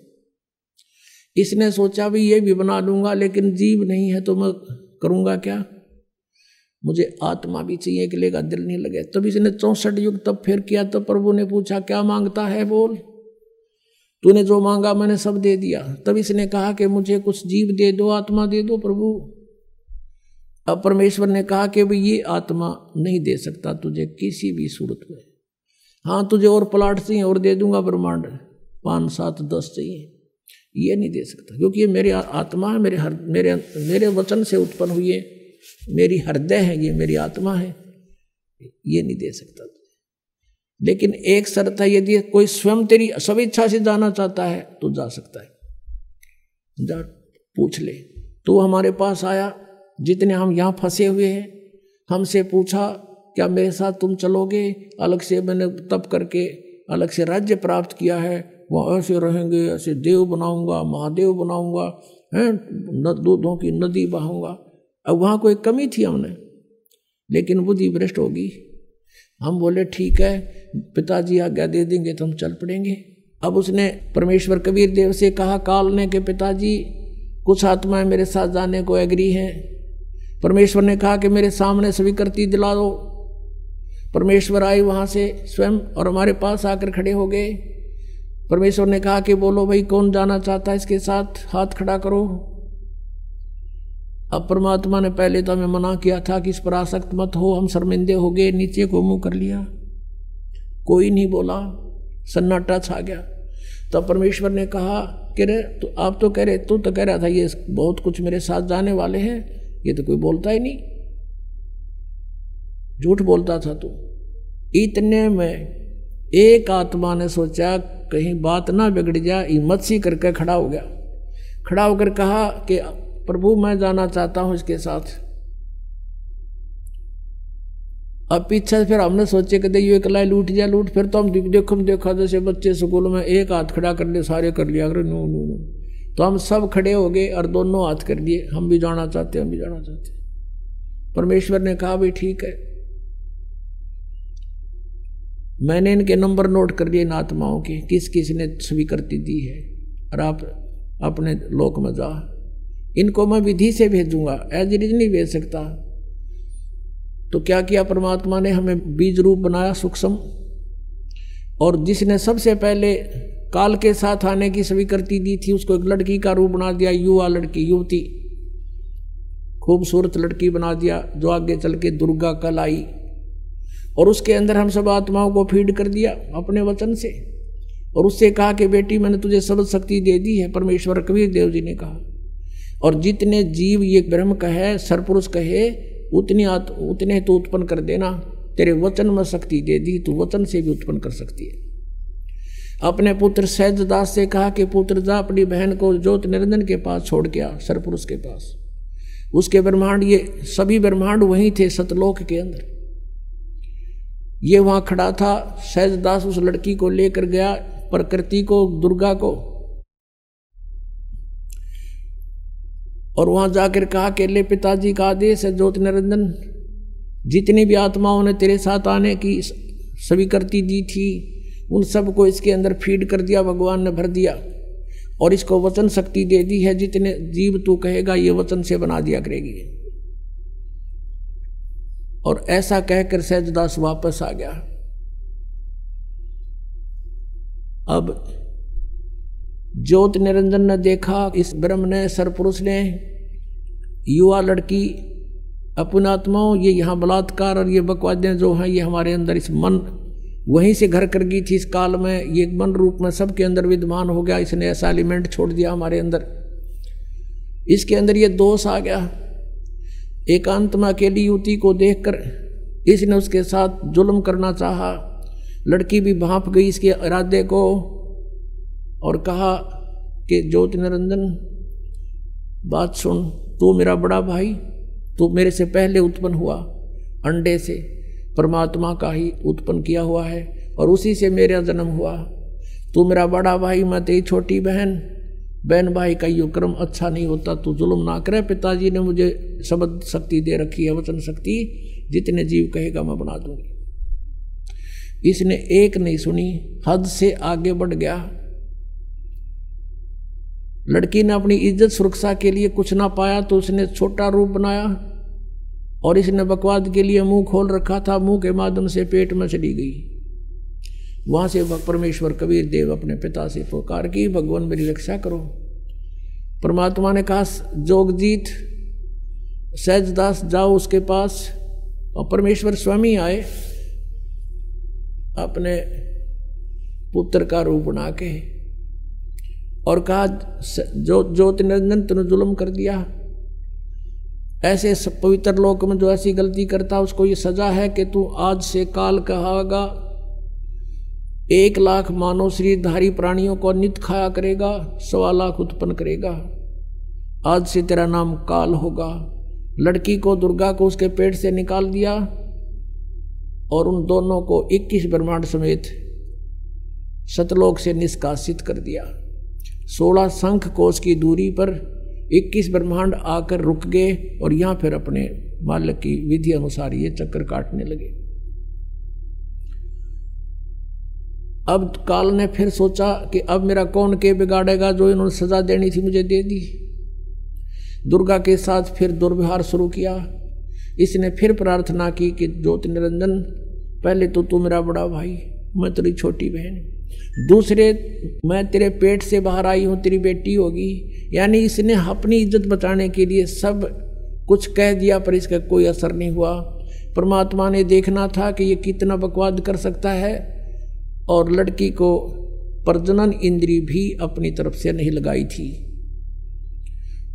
इसने सोचा भी ये भी बना लूँगा लेकिन जीव नहीं है तो मैं करूँगा क्या? मुझे आत्मा भी चाहिए कि लेगा, दिल नहीं लगे। तब इसने चौसठ युग तब फिर किया तो प्रभु ने पूछा, क्या माँगता है? बोल। तूने जो मांगा, मैंने सब दे दिया। तब इसने कहा कि, मुझे कुछ जीव दे दो, आत्मा दे दो, प्रभु। अब परमेश्वर ने कहा कि भाई ये आत्मा नहीं दे सकता तुझे किसी भी सूरत में। हाँ तुझे और प्लाट चाहिए, और दे दूँगा ब्रह्मांड। पाँच सात दस चाहिए। ये नहीं दे सकता, क्योंकि ये मेरी आत्मा है, मेरे हर मेरे मेरे वचन से उत्पन्न हुई है मेरी हृदय है, ये मेरी आत्मा है। ये नहीं दे सकता लेकिन एक शर्त है, यदि कोई स्वयं तेरी सब इच्छा से जाना चाहता है तो जा सकता है। जा पूछ ले। तो हमारे पास आया जितने हम यहाँ फंसे हुए हैं, हमसे पूछा, क्या मेरे साथ तुम चलोगे? अलग से मैंने तप करके अलग से राज्य प्राप्त किया है। वहाँ ऐसे रहेंगे, ऐसे देव बनाऊँगा, महादेव बनाऊँगा, हैं दूधों की नदी बहाऊँगा। अब वहाँ कोई कमी थी हमने। लेकिन बुद्धि भ्रष्ट होगी हम बोले, ठीक है, पिताजी आज्ञा दे देंगे तो हम चल पड़ेंगे। अब उसने परमेश्वर कबीर देव से कहा, काल ने के पिताजी, कुछ आत्माएँ मेरे साथ जाने को एग्री हैं। परमेश्वर ने कहा कि मेरे सामने स्वीकृति दिला दो। परमेश्वर आए वहाँ से स्वयं और हमारे पास आकर खड़े हो गए। परमेश्वर ने कहा कि बोलो, भाई, कौन जाना चाहता है इसके साथ? हाथ खड़ा करो। अब परमात्मा ने पहले तो हमें मना किया था कि इस पर आसक्त मत हो, हम शर्मिंदे हो गए, नीचे को मुँह कर लिया। कोई नहीं बोला, सन्नाटा छा गया। तब परमेश्वर ने कहा कि रे तो आप तो कह रहे, तू तो कह रहा था, ये बहुत कुछ मेरे साथ जाने वाले हैं ये तो कोई बोलता ही नहीं। झूठ बोलता था तू। इतने में एक आत्मा ने सोचा, कहीं बात ना बिगड़ जा हिम्मत सी करके खड़ा हो गया। खड़ा होकर कहा कि, प्रभु, मैं जाना चाहता हूँ इसके साथ। अब पीछे फिर हमने सोचे कि ये कलाई लूट जा लूट, फिर तो हम देखो देखा, जैसे बच्चे स्कूल में एक हाथ खड़ा कर ले, सारे कर लिया अगर नो नो नो। तो हम सब खड़े हो गए और दोनों हाथ कर दिए। हम भी जाना चाहते हम भी जाना चाहते परमेश्वर ने कहा, भाई, ठीक है। मैंने इनके नंबर नोट कर दिए इन आत्माओं के। किस किस ने स्वीकृति दी है? और आप अपने लोक में जा। इनको मैं विधि से भेजूँगा, एज इट इज़ नहीं भेज सकता। तो क्या किया परमात्मा ने? हमें बीज रूप बनाया, सूक्ष्म। और जिसने सबसे पहले काल के साथ आने की स्वीकृति दी थी। उसको एक लड़की का रूप बना दिया, युवा लड़की, युवती। खूबसूरत लड़की बना दिया, जो आगे चल के दुर्गा कल आई। और उसके अंदर हम सब आत्माओं को फ़ीड कर दिया अपने वचन से। और उससे कहा कि, बेटी, मैंने तुझे सब शक्ति दे दी है, परमेश्वर कबीर देव जी ने कहा। और जितने जीव ये ब्रह्म कहे सरपुरुष कहे, उतनी आत, उतने तो उत्पन्न कर देना। तेरे वचन में शक्ति दे दी, तू वचन से भी उत्पन्न कर सकती है। अपने पुत्र सहजदास से कहा कि पुत्र जा अपनी बहन को ज्योत निरंजन के पास छोड़ गया सरपुरुष के पास। उसके ब्रह्मांड, ये सभी ब्रह्मांड वहीं थे सतलोक के अंदर। ये वहाँ खड़ा था सहजदास उस लड़की को लेकर गया, प्रकृति को, दुर्गा को। और वहाँ जाकर कहा कि ले पिताजी का आदेश है, ज्योति निरंजन, जितनी भी आत्माओं ने तेरे साथ आने की स्वीकृति दी थी उन सबको इसके अंदर फ़ीड कर दिया, भगवान ने भर दिया। और इसको वचन शक्ति दे दी है, जितने जीव तू कहेगा, ये वचन से बना दिया करेगी। और ऐसा कहकर सहजदास वापस आ गया। अब ज्योत निरंजन ने देखा, इस ब्रह्म ने सरपुरुष ने, युवा लड़की, अपनात्माओं, ये यहाँ बलात्कार और ये बकवादें जो हैं, ये हमारे अंदर इस मन वहीं से घर कर गई थी इस काल में, ये मन रूप में सबके अंदर विद्यमान हो गया, इसने ऐसा एलिमेंट छोड़ दिया हमारे अंदर। इसके अंदर ये दोष आ गया। एकांत में अकेली युवती को देखकर इसने उसके साथ जुल्म करना चाहा। लड़की भी भाप गई इसके इरादे को और कहा कि, ज्योति निरंजन बात सुन, तू मेरा बड़ा भाई, तू मेरे से पहले उत्पन्न हुआ अंडे से। परमात्मा का ही उत्पन्न किया हुआ है और उसी से मेरा जन्म हुआ। तू मेरा बड़ा भाई, मैं तेरी छोटी बहन। बहन भाई का यो क्रम अच्छा नहीं होता, तू जुल्म ना करे। पिताजी ने मुझे शब्द शक्ति दे रखी है, वचन शक्ति। जितने जीव कहेगा मैं बना दूँगी। इसने एक नहीं सुनी, हद से आगे बढ़ गया। लड़की ने अपनी इज़्ज़त सुरक्षा के लिए कुछ ना पाया तो उसने छोटा रूप बनाया। और इसने बकवाद के लिए मुँह खोल रखा था, मुँह के माध्यम से पेट में चली गई। वहाँ से परमेश्वर कबीर देव अपने पिता से पुकार की, भगवान, मेरी रक्षा करो। परमात्मा ने कहा, जोगजीत सहजदास जाओ उसके पास। और परमेश्वर स्वामी आए, अपने पुत्र का रूप बना के और कहा जो ज्योति निरंजन तुमने जुल्म कर दिया ऐसे पवित्र लोक में जो ऐसी गलती करता उसको ये सजा है कि तू आज से काल कहागा। एक लाख मानव शरीरधारी प्राणियों को नित खाया करेगा, सवा लाख उत्पन्न करेगा। आज से तेरा नाम काल होगा। लड़की को, दुर्गा को उसके पेट से निकाल दिया और उन दोनों को 21 ब्रह्मांड समेत सतलोक से निष्कासित कर दिया। 16 शंख कोष की दूरी पर 21 ब्रह्मांड आकर रुक गए और यहाँ फिर अपने मालिक की विधि अनुसार ये चक्कर काटने लगे। अब काल ने फिर सोचा कि अब मेरा कौन के बिगाड़ेगा जो इन्होंने सजा देनी थी मुझे दे दी। दुर्गा के साथ फिर दुर्व्यवहार शुरू किया। इसने फिर प्रार्थना की कि ज्योति निरंजन पहले तो तू मेरा बड़ा भाई, मैं तेरी छोटी बहन। दूसरे, मैं तेरे पेट से बाहर आई हूँ, तेरी बेटी होगी। यानी इसने अपनी इज़्ज़त बचाने के लिए सब कुछ कह दिया, पर इसका कोई असर नहीं हुआ। परमात्मा ने देखना था कि ये कितना बकवाद कर सकता है, और लड़की को प्रजनन इंद्री भी अपनी तरफ़ से नहीं लगाई थी।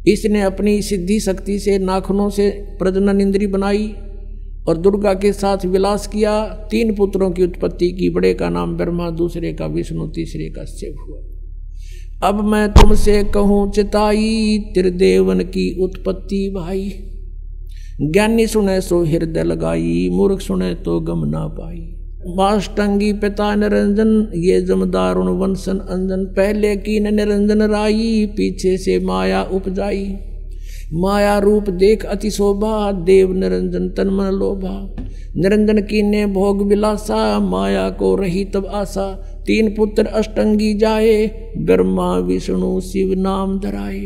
इसने अपनी सिद्धि शक्ति से, नाखूनों से प्रजनन इंद्री बनाई और दुर्गा के साथ विलास किया, तीन पुत्रों की उत्पत्ति की, बड़े का नाम ब्रह्मा, दूसरे का विष्णु, तीसरे का शिव हुआ। अब मैं तुमसे कहूँ, चिताई, त्रिदेवन की उत्पत्ति भाई। ज्ञानी सुने सो हृदय लगाई, मूर्ख सुने तो गम ना पाई। माष्टंगी पिता निरंजन, ये जमदार वंशन अंजन, पहले की निरंजन राई, पीछे से माया उपजाई। माया रूप देख अति शोभा, देव निरंजन तन मन लोभा। निरंजन की ने भोग विलासा, माया को रही तब आशा। तीन पुत्र अष्टंगी जाए ब्रह्मा विष्णु शिव नाम धराए।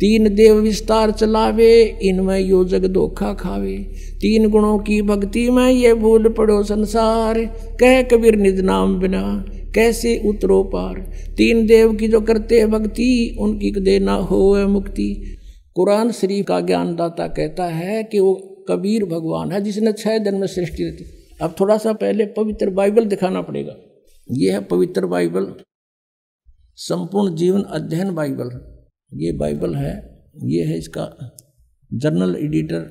तीन देव विस्तार चलावे, इनमें यो जग धोखा खावे। तीन गुणों की भक्ति में ये भूल पड़ो संसार। कह कबीर निज नाम बिना, कैसे उतरो पार? तीन देव की जो करते भक्ति, उनकी देना हो मुक्ति। कुरान शरीफ का ज्ञानदाता कहता है कि वो कबीर भगवान है, जिसने छः दिन में सृष्टि रची अब थोड़ा सा पहले पवित्र बाइबल दिखाना पड़ेगा। ये है पवित्र बाइबल, संपूर्ण जीवन अध्ययन बाइबल ये बाइबल है, ये है इसका जर्नल एडिटर,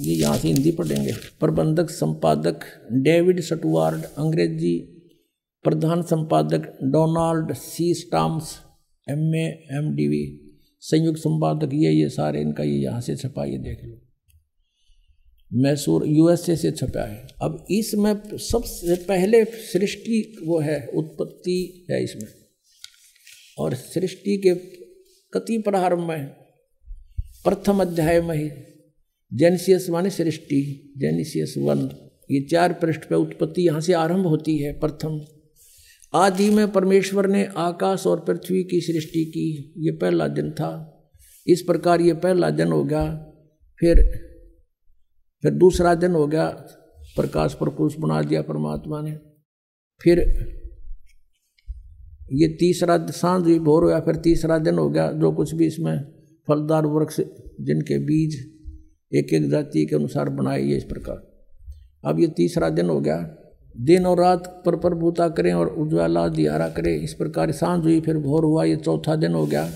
ये यहाँ से हिंदी पढ़ेंगे। प्रबंधक, संपादक, डेविड सटवार्ड अंग्रेज़ी प्रधान संपादक Donald C Stamps, M A, M D V. संयुक्त संपादक ये ये सारे इनका ये यहाँ से छपा ये देख लो। मैसूर, यूएसए से छपा है। अब इसमें सबसे पहले सृष्टि वो है, उत्पत्ति है इसमें। और सृष्टि के कति प्रारंभ में, प्रथम अध्याय में ही जेनिसियस माने सृष्टि, जेनिसियस वन, ये चार पृष्ठ पे उत्पत्ति यहाँ से आरंभ होती है, प्रथम। आदि में परमेश्वर ने आकाश और पृथ्वी की सृष्टि की। ये पहला दिन था। इस प्रकार ये पहला दिन हो गया। फिर फिर दूसरा दिन हो गया। प्रकाश प्रपुष बना दिया परमात्मा ने। फिर ये तीसरा साँझ भी भोर हो फिर तीसरा दिन हो गया। जो कुछ भी इसमें फलदार वृक्ष जिनके बीज एक एक जाति के अनुसार बनाए ये इस प्रकार। अब ये तीसरा दिन हो गया। दिन और रात पर प्रभुता करें और उज्ज्वला दियारा करें। इस प्रकार साँझ हुई, फिर भोर हुआ, ये चौथा दिन हो गया।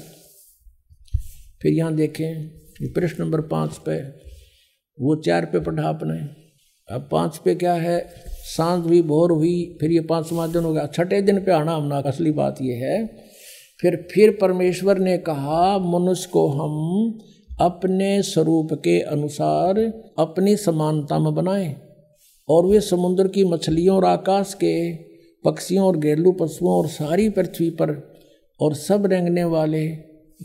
फिर यहाँ देखें, ये प्रश्न नंबर पाँच पे, वो चार पे पढ़ा आपने। अब पाँच पे क्या है? साँझ हुई, भोर हुई, फिर ये पाँचवा दिन हो गया। छठे दिन पे आना हमना, असली बात ये है। फिर फिर परमेश्वर ने कहा, मनुष्य को हम अपने स्वरूप के अनुसार अपनी समानता में बनाएँ। और वे समुद्र की मछलियों और आकाश के पक्षियों और घरेलू पशुओं और सारी पृथ्वी पर और सब रेंगने वाले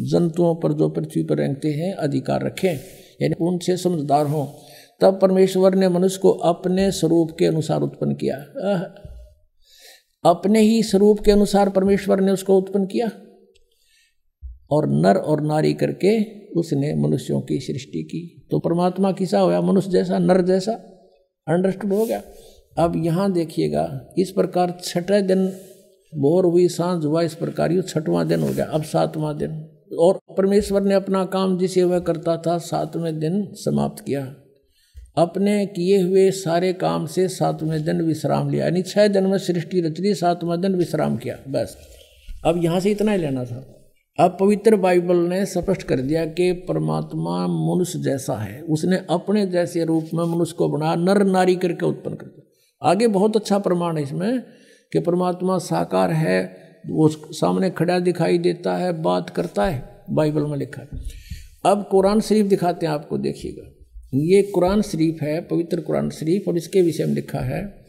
जंतुओं पर जो पृथ्वी पर रेंगते हैं, अधिकार रखें। यानी उनसे समझदार हों। तब परमेश्वर ने मनुष्य को अपने स्वरूप के अनुसार उत्पन्न किया। अपने ही स्वरूप के अनुसार परमेश्वर ने उसको उत्पन्न किया। और नर और नारी करके उसने मनुष्यों की सृष्टि की। तो परमात्मा किसा होया? मनुष्य जैसा, नर जैसा। अंडरस्टूड हो गया? अब यहाँ देखिएगा, इस प्रकार छठे दिन बोर हुई, साँझ हुआ, इस प्रकार यू छठवां दिन हो गया, अब सातवां दिन। और परमेश्वर ने अपना काम जिसे वह करता था, सातवें दिन समाप्त किया। अपने किए हुए सारे काम से सातवें दिन विश्राम लिया, यानी छह दिन में सृष्टि रच ली सातवें दिन विश्राम किया, बस। अब यहाँ से इतना ही लेना था। अब पवित्र बाइबल ने स्पष्ट कर दिया कि परमात्मा मनुष्य जैसा है। उसने अपने जैसे रूप में मनुष्य को बना, नर नारी करके उत्पन्न कर दिया। आगे बहुत अच्छा प्रमाण है इसमें कि परमात्मा साकार है, वो सामने खड़ा दिखाई देता है, बात करता है, बाइबल में लिखा है। अब कुरान शरीफ दिखाते हैं, आपको देखिएगा। ये कुरान शरीफ है, पवित्र कुरान शरीफ, और इसके विषय में लिखा है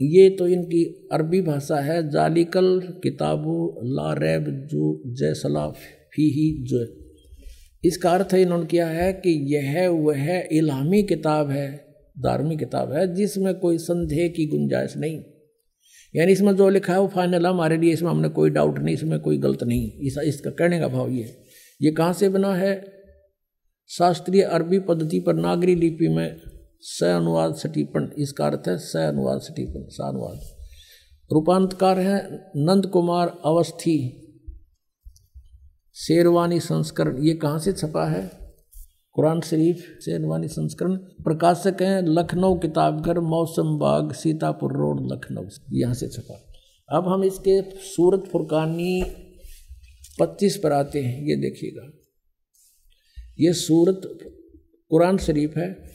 ये तो इनकी अरबी भाषा है, जालिकल किताबु ला रैब जो जैसला फ़ी ही जो इसका अर्थ इन्होंने किया है कि यह वह इलामी किताब है, धार्मिक किताब है, जिसमें कोई संदेह की गुंजाइश नहीं। यानी इसमें जो लिखा है वो फाइनल है, हमारे लिए इसमें हमने कोई डाउट नहीं, इसमें कोई गलत नहीं। इस, इसका कहने का भाव ये ये कहाँ से बना है? शास्त्रीय अरबी पद्धति पर नागरी लिपि में स अनुवाद सटीपन इसका अर्थ है स अनुवाद सटीपन स अनुवाद। रूपांतकार है नंद कुमार अवस्थी, शेरवानी संस्करण, ये कहाँ से छपा है? कुरान शरीफ, शेरवानी संस्करण। प्रकाशक हैं लखनऊ, किताबघर, मौसम बाग, सीतापुर रोड, लखनऊ, यहाँ से छपा। अब हम इसके सूरत फुरकानी पच्चीस पर आते हैं, ये देखिएगा। ये सूरत कुरान शरीफ है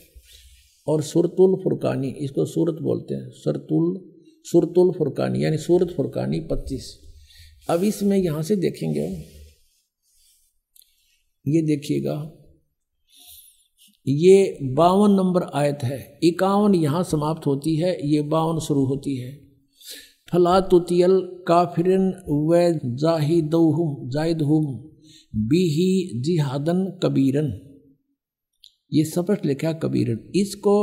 और सुरतुल फुरकानी, इसको सूरत बोलते हैं। सरतुल, सुरतुल फुरकानी, यानी सूरत फुरकानी पच्चीस। अब इसमें यहाँ से देखेंगे ये देखिएगा। ये बावन नंबर आयत है। इक्यावन यहाँ समाप्त होती है, ये बावन शुरू होती है। फलातुतियल काफिरन व जाहिदहुम जाहिदहुम, बिही जिहादन कबीरन। ये स्पष्ट लिखा कबीर। इसको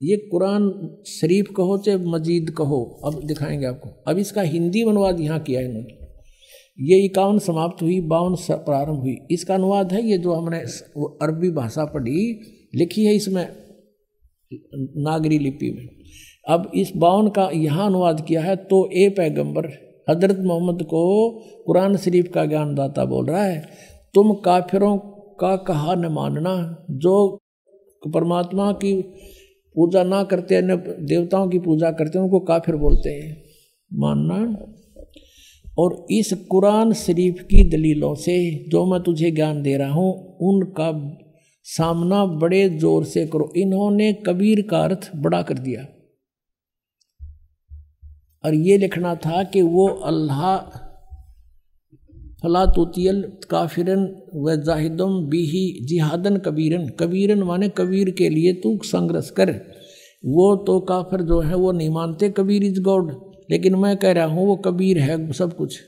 ये कुरान शरीफ कहो चाहे मजीद कहो, अब दिखाएँगे आपको। अब इसका हिंदी अनुवाद यहाँ किया इन्होंने। ये इक्यावन समाप्त हुई, बावन प्रारंभ हुई। इसका अनुवाद है, ये जो हमने अरबी भाषा पढ़ी, लिखी है इसमें, नागरी लिपि में। अब इस बावन का यहाँ अनुवाद किया है तो ए पैगंबर, हज़रत मोहम्मद को कुरान शरीफ का ज्ञानदाता बोल रहा है, तुम काफिरों का कहा न मानना, जो परमात्मा की पूजा ना करते, अन्य देवताओं की पूजा करते हैं, उनको काफिर बोलते हैं। मानना? और इस कुरान शरीफ की दलीलों से जो मैं तुझे ज्ञान दे रहा हूँ, उनका सामना बड़े ज़ोर से करो। इन्होंने कबीर का अर्थ बड़ा कर दिया। और ये लिखना था कि वो अल्लाह फला तोतियल काफिरन व जाहिदम बीही जिहादन कबीरन। कबीरन माने कबीर के लिए तू संघर्ष कर। वो तो काफिर जो है, वो नहीं मानते कबीर इज़ गॉड। लेकिन मैं कह रहा हूँ, वो कबीर है सब कुछ।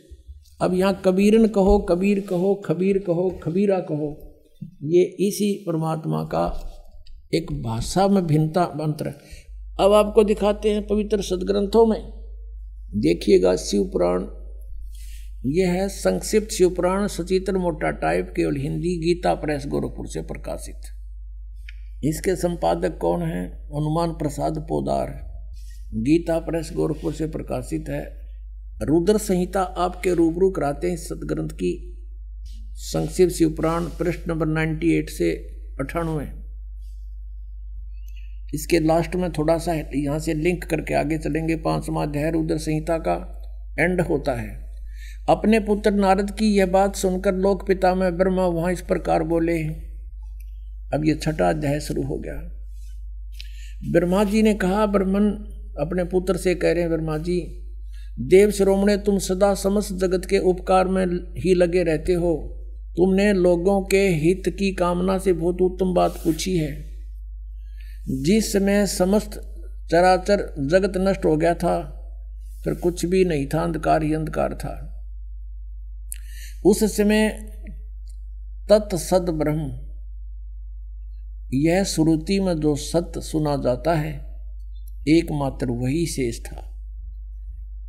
अब यहाँ कबीरन कहो, कबीर कहो, खबीर कहो, खबीरा कहो। ये इसी परमात्मा का एक भाषा में भिन्नता मंत्र अब आपको दिखाते हैं पवित्र सदग्रंथों में। देखिएगा शिव पुराण। यह है संक्षिप्त शिवपुराण सचित्र मोटा टाइप केवल हिंदी गीता प्रेस गोरखपुर से प्रकाशित। इसके संपादक कौन है? हनुमान प्रसाद पोदार। गीता प्रेस गोरखपुर से प्रकाशित है। रुद्र संहिता आपके रूबरू कराते हैं सदग्रंथ की। संक्षिप्त शिवपुराण पृष्ठ नंबर 98 से अठानवे। इसके लास्ट में थोड़ा सा यहाँ से लिंक करके आगे चलेंगे। पांचवा अध्याय रुद्र संहिता का एंड होता है। अपने पुत्र नारद की यह बात सुनकर लोक पिता में ब्रह्मा वहाँ इस प्रकार बोले, अब यह छठा अध्याय शुरू हो गया। ब्रह्मा जी ने कहा, ब्रह्मन अपने पुत्र से कह रहे हैं, ब्रह्मा जी, देव श्रोमणे तुम सदा समस्त जगत के उपकार में ही लगे रहते हो। तुमने लोगों के हित की कामना से बहुत उत्तम बात पूछी है। जिस समय समस्त चराचर जगत नष्ट हो गया था, फिर कुछ भी नहीं था, अंधकार ही अंधकार था। उस समय तत्सद ब्रह्म। यह श्रुति में जो सत्य सुना जाता है, एकमात्र वही शेष था।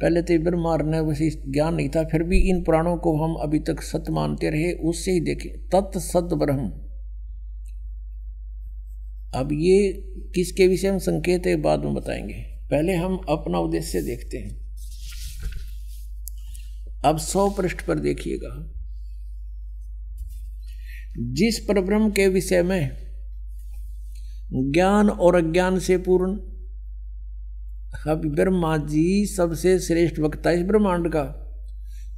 पहले तो ब्रह्मा ने वैसे ज्ञान नहीं था, फिर भी इन पुराणों को हम अभी तक सत्य मानते रहे, उससे ही देखें। तत्सद ब्रह्म। अब ये किसके विषय में संकेत है, बाद में बताएँगे। पहले हम अपना उद्देश्य देखते हैं। अब सौ पृष्ठ पर देखिएगा। जिस परब्रह्म के विषय में ज्ञान और अज्ञान से पूर्ण अब ब्रह्मा जी सबसे श्रेष्ठ वक्ता इस ब्रह्मांड का।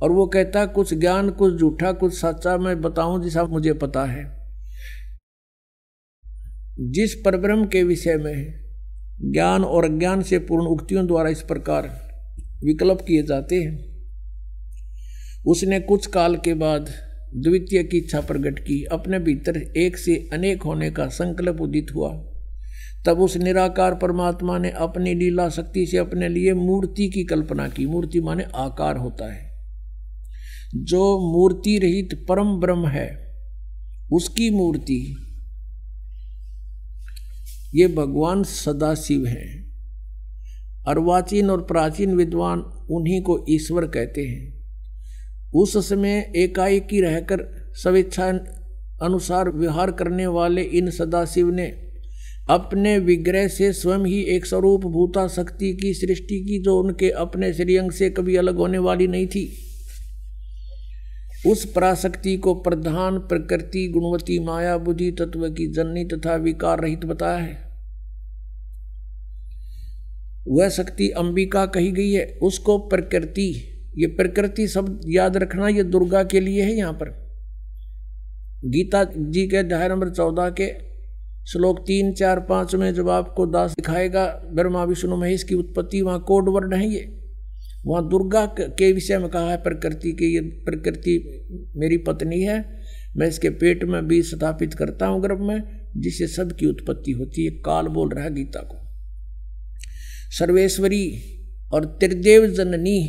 और वो कहता, कुछ ज्ञान, कुछ झूठा, कुछ सच्चा मैं बताऊँ जिसा मुझे पता है। जिस परब्रह्म के विषय में ज्ञान और अज्ञान से पूर्ण उक्तियों द्वारा इस प्रकार विकल्प किए जाते हैं। उसने कुछ काल के बाद द्वितीय की इच्छा प्रकट की। अपने भीतर एक से अनेक होने का संकल्प उदित हुआ। तब उस निराकार परमात्मा ने अपनी लीला शक्ति से अपने लिए मूर्ति की कल्पना की। मूर्ति माने आकार होता है। जो मूर्ति रहित परम ब्रह्म है, उसकी मूर्ति, ये भगवान सदाशिव हैं। अर्वाचीन और प्राचीन विद्वान उन्हीं को ईश्वर कहते हैं। उस समय एकाएकी रहकर स्वेच्छा अनुसार व्यवहार करने वाले इन सदाशिव ने अपने विग्रह से स्वयं ही एक स्वरूप भूता शक्ति की सृष्टि की जो उनके अपने श्रीअंग से कभी अलग होने वाली नहीं थी। उस पराशक्ति को प्रधान प्रकृति गुणवती माया बुद्धि तत्व की जननी तथा विकार रहित बताया है। वह शक्ति अंबिका कही गई है, उसको प्रकृति ये प्रकृति शब्द याद रखना ये दुर्गा के लिए है यहाँ पर। गीता जी के अध्याय नंबर चौदह के श्लोक तीन, चार, पाँच में जब आपको दास दिखाएगा, ब्रह्मा, विष्णु, महेश की उत्पत्ति, वहाँ कोड वर्ण है ये। वहाँ दुर्गा के विषय में कहा है प्रकृति के, ये प्रकृति मेरी पत्नी है, मैं इसके पेट में बीज स्थापित करता हूँ गर्भ में, जिससे सबकी उत्पत्ति होती है, काल बोल रहा है गीता को। सर्वेश्वरी और त्रिदेव जननी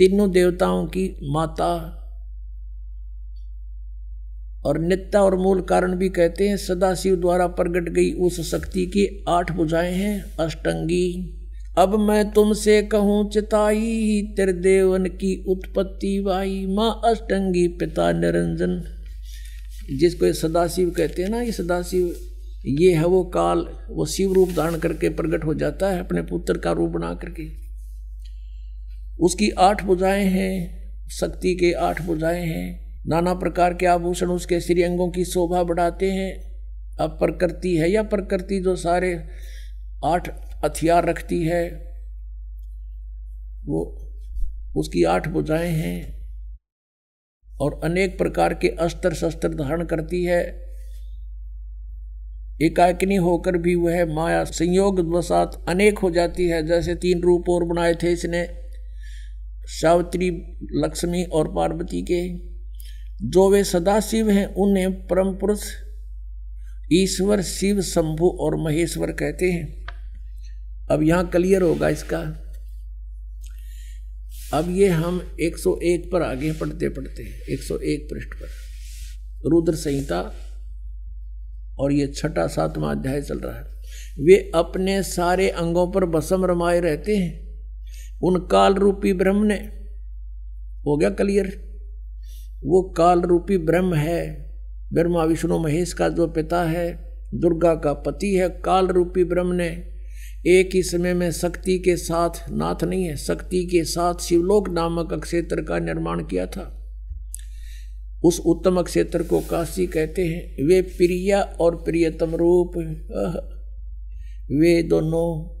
तीनों देवताओं की माता और नित्या और मूल कारण भी कहते हैं, सदाशिव द्वारा प्रकट गई उस शक्ति की आठ बुझाएँ हैं, अष्टंगी। अब मैं तुमसे कहूँ, चिताई, त्रिदेवन की उत्पत्ति वाई, माँ अष्टंगी पिता निरंजन। जिसको ये सदाशिव कहते हैं ना, ये सदाशिव, ये है वो काल, वो शिव रूप धारण करके प्रकट हो जाता है अपने पुत्र का रूप बना करके। उसकी आठ बुझाएँ हैं, शक्ति के आठ बुझाएँ हैं, नाना प्रकार के आभूषण उसके श्री अंगों की शोभा बढ़ाते हैं। अब प्रकृति है या प्रकृति जो सारे आठ हथियार रखती है, वो उसकी आठ बुझाएँ हैं और अनेक प्रकार के अस्त्र शस्त्र धारण करती है। एकाकिनी होकर भी वह माया संयोग वसात अनेक हो जाती है, जैसे तीन रूप और बनाए थे इसने। सावित्री, लक्ष्मी और पार्वती के। जो वे सदाशिव हैं, उन्हें परम पुरुष ईश्वर शिव शंभु और महेश्वर कहते हैं। अब यहाँ क्लियर होगा इसका। अब ये हम 101 पर आगे पढ़ते पढ़ते 101 पृष्ठ पर। रुद्र संहिता और ये छठा, सातवां अध्याय चल रहा है। वे अपने सारे अंगों पर बसम रमाए रहते हैं। उन काल रूपी ब्रह्म ने। हो गया क्लियर वो काल रूपी ब्रह्म है। ब्रह्मा, विष्णु, महेश का जो पिता है, दुर्गा का पति है, काल रूपी ब्रह्म ने एक ही समय में शक्ति के साथ नाथ नहीं है। शक्ति के साथ शिवलोक नामक क्षेत्र का निर्माण किया था। उस उत्तम क्षेत्र को काशी कहते हैं। वे प्रिया और प्रियतम रूप। वे दोनों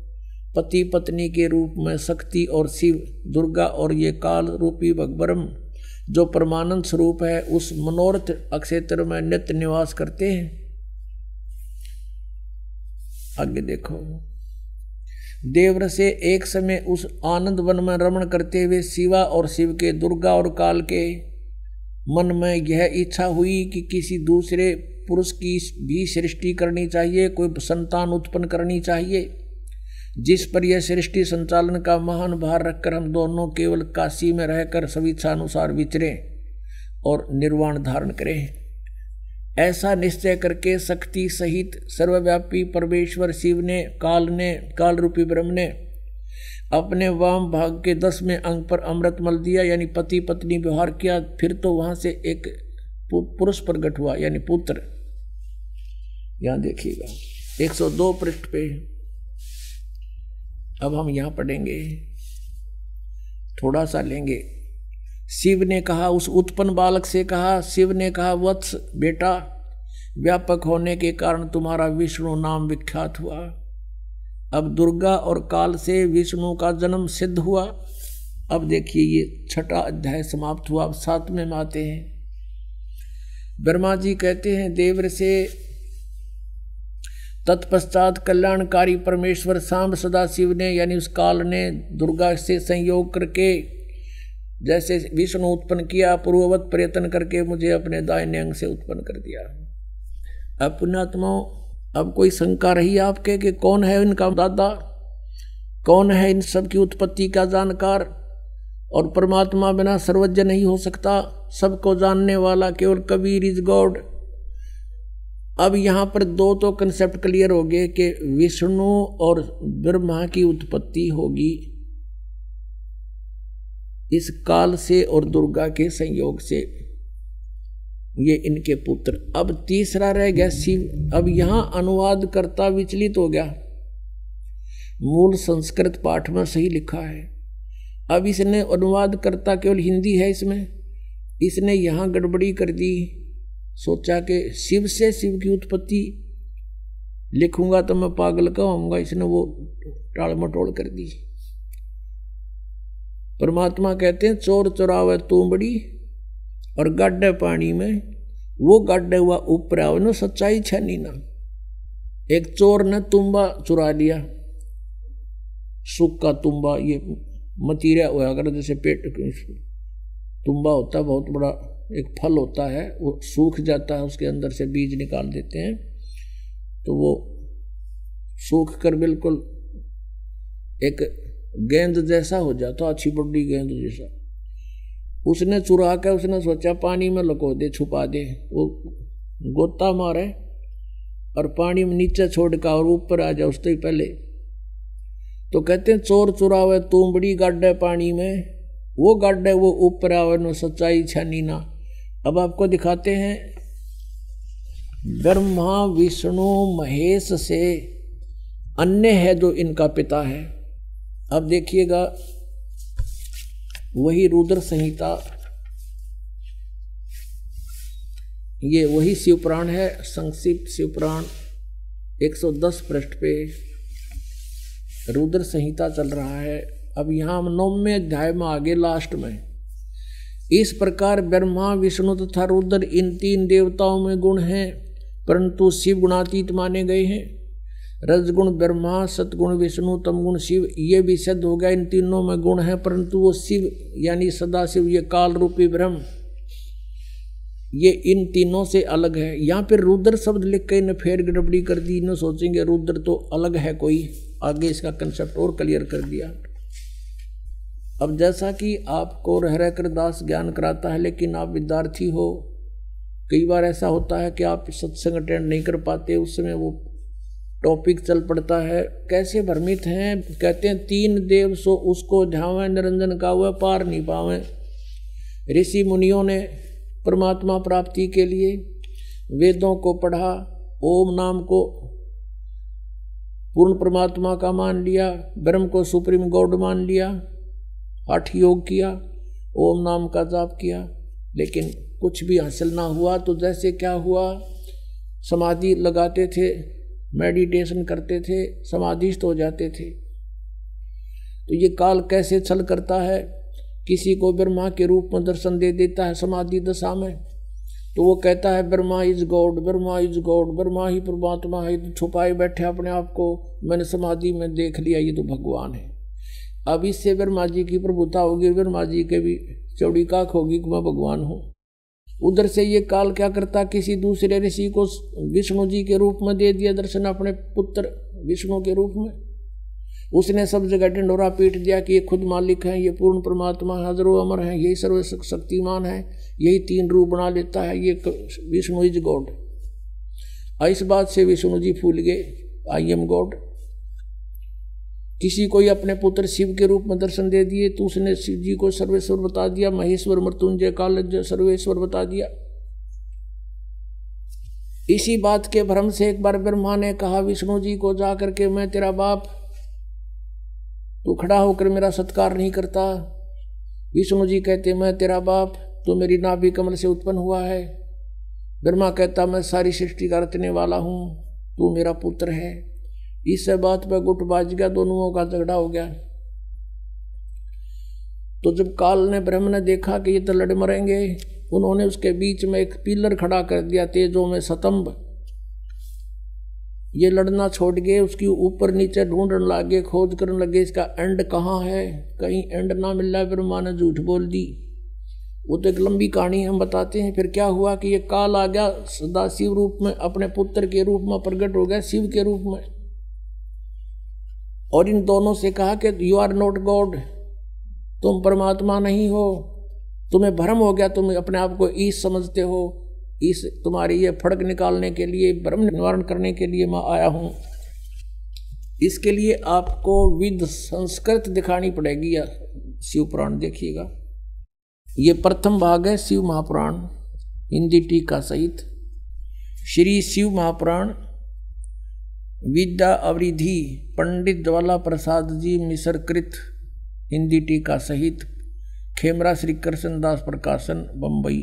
पति पत्नी के रूप में शक्ति और शिव, दुर्गा और ये काल रूपी भगवरम, जो परमानंद स्वरूप है, उस मनोरथ अक्षेत्र में नित्य निवास करते हैं। आगे देखो। देवर से एक समय उस आनंद वन में रमण करते हुए शिवा और शिव के, दुर्गा और काल के मन में यह इच्छा हुई कि किसी दूसरे पुरुष की भी सृष्टि करनी चाहिए, कोई संतान उत्पन्न करनी चाहिए। जिस पर यह सृष्टि संचालन का महान भार रखकर हम दोनों केवल काशी में रहकर अनुसार विचरें और निर्वाण धारण करें। ऐसा निश्चय करके शक्ति सहित सर्वव्यापी परमेश्वर शिव ने, काल ने काल रूपी ब्रह्म ने अपने वाम भाग के दसवें अंग पर अमृत मल दिया, यानी पति पत्नी व्यवहार किया, फिर तो वहाँ से एक पुरुष प्रकट हुआ, यानी पुत्र। यहाँ देखिएगा 102 पृष्ठ पे अब हम यहाँ पढ़ेंगे। थोड़ा सा लेंगे। शिव ने कहा, उस उत्पन्न बालक से कहा, शिव ने कहा, वत्स बेटा, व्यापक होने के कारण तुम्हारा विष्णु नाम विख्यात हुआ। अब दुर्गा और काल से विष्णु का जन्म सिद्ध हुआ। अब देखिए, ये छठा अध्याय समाप्त हुआ। अब सातवें में आते हैं। ब्रह्मा जी कहते हैं, देवर से तत्पश्चात कल्याणकारी परमेश्वर सांब सदाशिव ने, यानी उस काल ने, दुर्गा से संयोग करके, जैसे विष्णु उत्पन्न किया, पूर्ववत प्रयत्न करके मुझे अपने दाहिने अंग से उत्पन्न कर दिया। अब पुण्यात्माओं, अब कोई शंका रही आपके कि कौन है इनका दादा? कौन है इन सब की उत्पत्ति का जानकार? और परमात्मा बिना सर्वज्ञ नहीं हो सकता, सबको जानने वाला केवल कबीर इज़ गॉड अब यहाँ पर दो तो कंसेप्ट क्लियर हो गए कि विष्णु और ब्रह्मा की उत्पत्ति होगी इस काल से और दुर्गा के संयोग से। ये इनके पुत्र। अब तीसरा रह गया शिव। अब यहाँ अनुवाद करता विचलित हो गया। मूल संस्कृत पाठ में सही लिखा है। अब इसने अनुवाद करता केवल हिंदी है इसमें। इसने यहाँ गड़बड़ी कर दी। सोचा कि शिव से शिव की उत्पत्ति लिखूँगा तो मैं पागल कहूँगा इसने वो टाल मटोल कर दी। परमात्मा कहते हैं, चोर चोरावे तू बड़ी और गड्ढे पानी में, वो गड्ढे हुआ ऊपर आओ ना सच्चाई छनी ना। एक चोर ने तुम्बा चुरा लिया। सुख का तुम्बा ये मतीरिया हुआ कर जैसे पेट तुम्बा होता बहुत बड़ा एक फल होता है, वो सूख जाता है, उसके अंदर से बीज निकाल देते हैं तो वो सूख कर बिल्कुल एक गेंद जैसा हो जाता, अच्छी बड़ी गेंद जैसा। उसने चुरा कर उसने सोचा, पानी में लको दे, छुपा दे, वो गोता मारे और पानी में नीचे छोड़ का और ऊपर आ जाए उससे पहले। तो कहते हैं, चोर चुरावे तुम बड़ी गड्ढ पानी में, वो गड्ढ है वो ऊपर आवे, नो सच्चाई छानी ना। अब आपको दिखाते हैं। ब्रह्मा, विष्णु, महेश से अन्य है जो इनका पिता है। अब देखिएगा, वही रुद्र संहिता। ये वही शिवपुराण है, संक्षिप्त शिवपुराण 110 पृष्ठ पे रुद्र संहिता चल रहा है। अब यहाँ नौवे अध्याय में आगे लास्ट में। इस प्रकार ब्रह्मा, विष्णु तथा रुद्र इन तीन देवताओं में गुण हैं, परंतु शिव गुणातीत माने गए हैं। रजगुण ब्रह्मा सतगुण विष्णु, तमगुण शिव, ये भी सिद्ध हो गया। इन तीनों में गुण है, परंतु वो शिव, यानी सदा शिव ये काल रूपी ब्रह्म, ये इन तीनों से अलग है। यहाँ पे रुद्र शब्द लिख के इन्हें फेर गड़बड़ी कर दी। इन्हें सोचेंगे, रुद्र तो अलग है कोई। आगे इसका कंसेप्ट और क्लियर कर दिया। अब जैसा कि आपको रह रह कर दास ज्ञान कराता है, लेकिन आप विद्यार्थी हो, कई बार ऐसा होता है कि आप सत्संग अटेंड नहीं कर पाते, उस समय वो टॉपिक चल पड़ता है। कैसे भ्रमित हैं? कहते हैं, तीन देव सो उसको झावे निरंजन का हुआ पार नहीं पावे। ऋषि मुनियों ने परमात्मा प्राप्ति के लिए वेदों को पढ़ा, ओम नाम को पूर्ण परमात्मा का मान लिया, ब्रह्म को सुप्रीम गॉड मान लिया हठ योग किया, ओम नाम का जाप किया, लेकिन कुछ भी हासिल ना हुआ तो जैसे क्या हुआ? समाधि लगाते थे मेडिटेशन करते थे, समाधिस्थ हो जाते थे। तो ये काल कैसे छल करता है? किसी को ब्रह्मा के रूप में दर्शन दे देता है समाधि दशा में। तो वो कहता है, Brahma is God, Brahma is God, Brahma ही परमात्मा है तो छुपाए बैठे अपने आप को, मैंने समाधि में देख लिया, ये तो भगवान है। अब इससे ब्रह्मा जी की प्रभुता होगी ब्रह्मा जी के भी चौड़ी काक होगी कि मैं भगवान हूँ। उधर से ये काल क्या करता? किसी दूसरे ऋषि को विष्णु जी के रूप में दे दिया दर्शन अपने पुत्र विष्णु के रूप में। उसने सब जगह ढिंडोरा पीट दिया कि ये खुद मालिक है, ये पूर्ण परमात्मा हजरो अमर है, यही सर्व शक्तिमान है, यही तीन रूप बना लेता है, ये विष्णु इज़ गॉड। इस बात से विष्णु जी फूल गए, आई एम गॉड। किसी को ही अपने पुत्र शिव के रूप में दर्शन दे दिए तो उसने शिव जी को सर्वेश्वर बता दिया, महेश्वर, मृत्युंजय काल सर्वेश्वर बता दिया। इसी बात के भ्रम से एक बार ब्रह्मा ने कहा, विष्णु जी को जा करके मैं तेरा बाप, तू खड़ा होकर मेरा सत्कार नहीं करता। विष्णु जी कहते, मैं तेरा बाप, तू मेरी नाभि कमल से उत्पन्न हुआ है। ब्रह्मा कहता, मैं सारी सृष्टि का रचने वाला हूँ, तू मेरा पुत्र है। इस बात पर गुट बाज गया, दोनों का झगड़ा हो गया। तो जब काल ने ब्रह्म ने देखा कि ये तो लड़ मरेंगे, उन्होंने उसके बीच में एक पिलर खड़ा कर दिया तेजों में सतंभ ये लड़ना छोड़ गए, उसकी ऊपर नीचे ढूँढने लगे, खोज करने लगे, इसका एंड कहाँ है? कहीं एंड ना मिल रहा फिर माँ ने झूठ बोल दी। वो तो एक लंबी कहानी हम बताते हैं, फिर क्या हुआ कि ये काल आ गया सदा शिव रूप में, अपने पुत्र के रूप में प्रकट हो गया, शिव के रूप में। और इन दोनों से कहा कि यू आर नॉट गॉड तुम परमात्मा नहीं हो, तुम्हें भ्रम हो गया, तुम अपने आप को ईश समझते हो इस तुम्हारी ये फड़क निकालने के लिए, भ्रम निवारण करने के लिए मैं आया हूँ। इसके लिए आपको विद संस्कृत दिखानी पड़ेगी, या शिव पुराण देखिएगा। ये प्रथम भाग है शिव महापुराण, हिंदी टीका सहित। श्री शिव महापुराण विद्या अवरिधि पंडित ज्वाला प्रसाद जी मिसरकृत हिंदी टीका सहित खेमरा श्री कृष्ण दास प्रकाशन बम्बई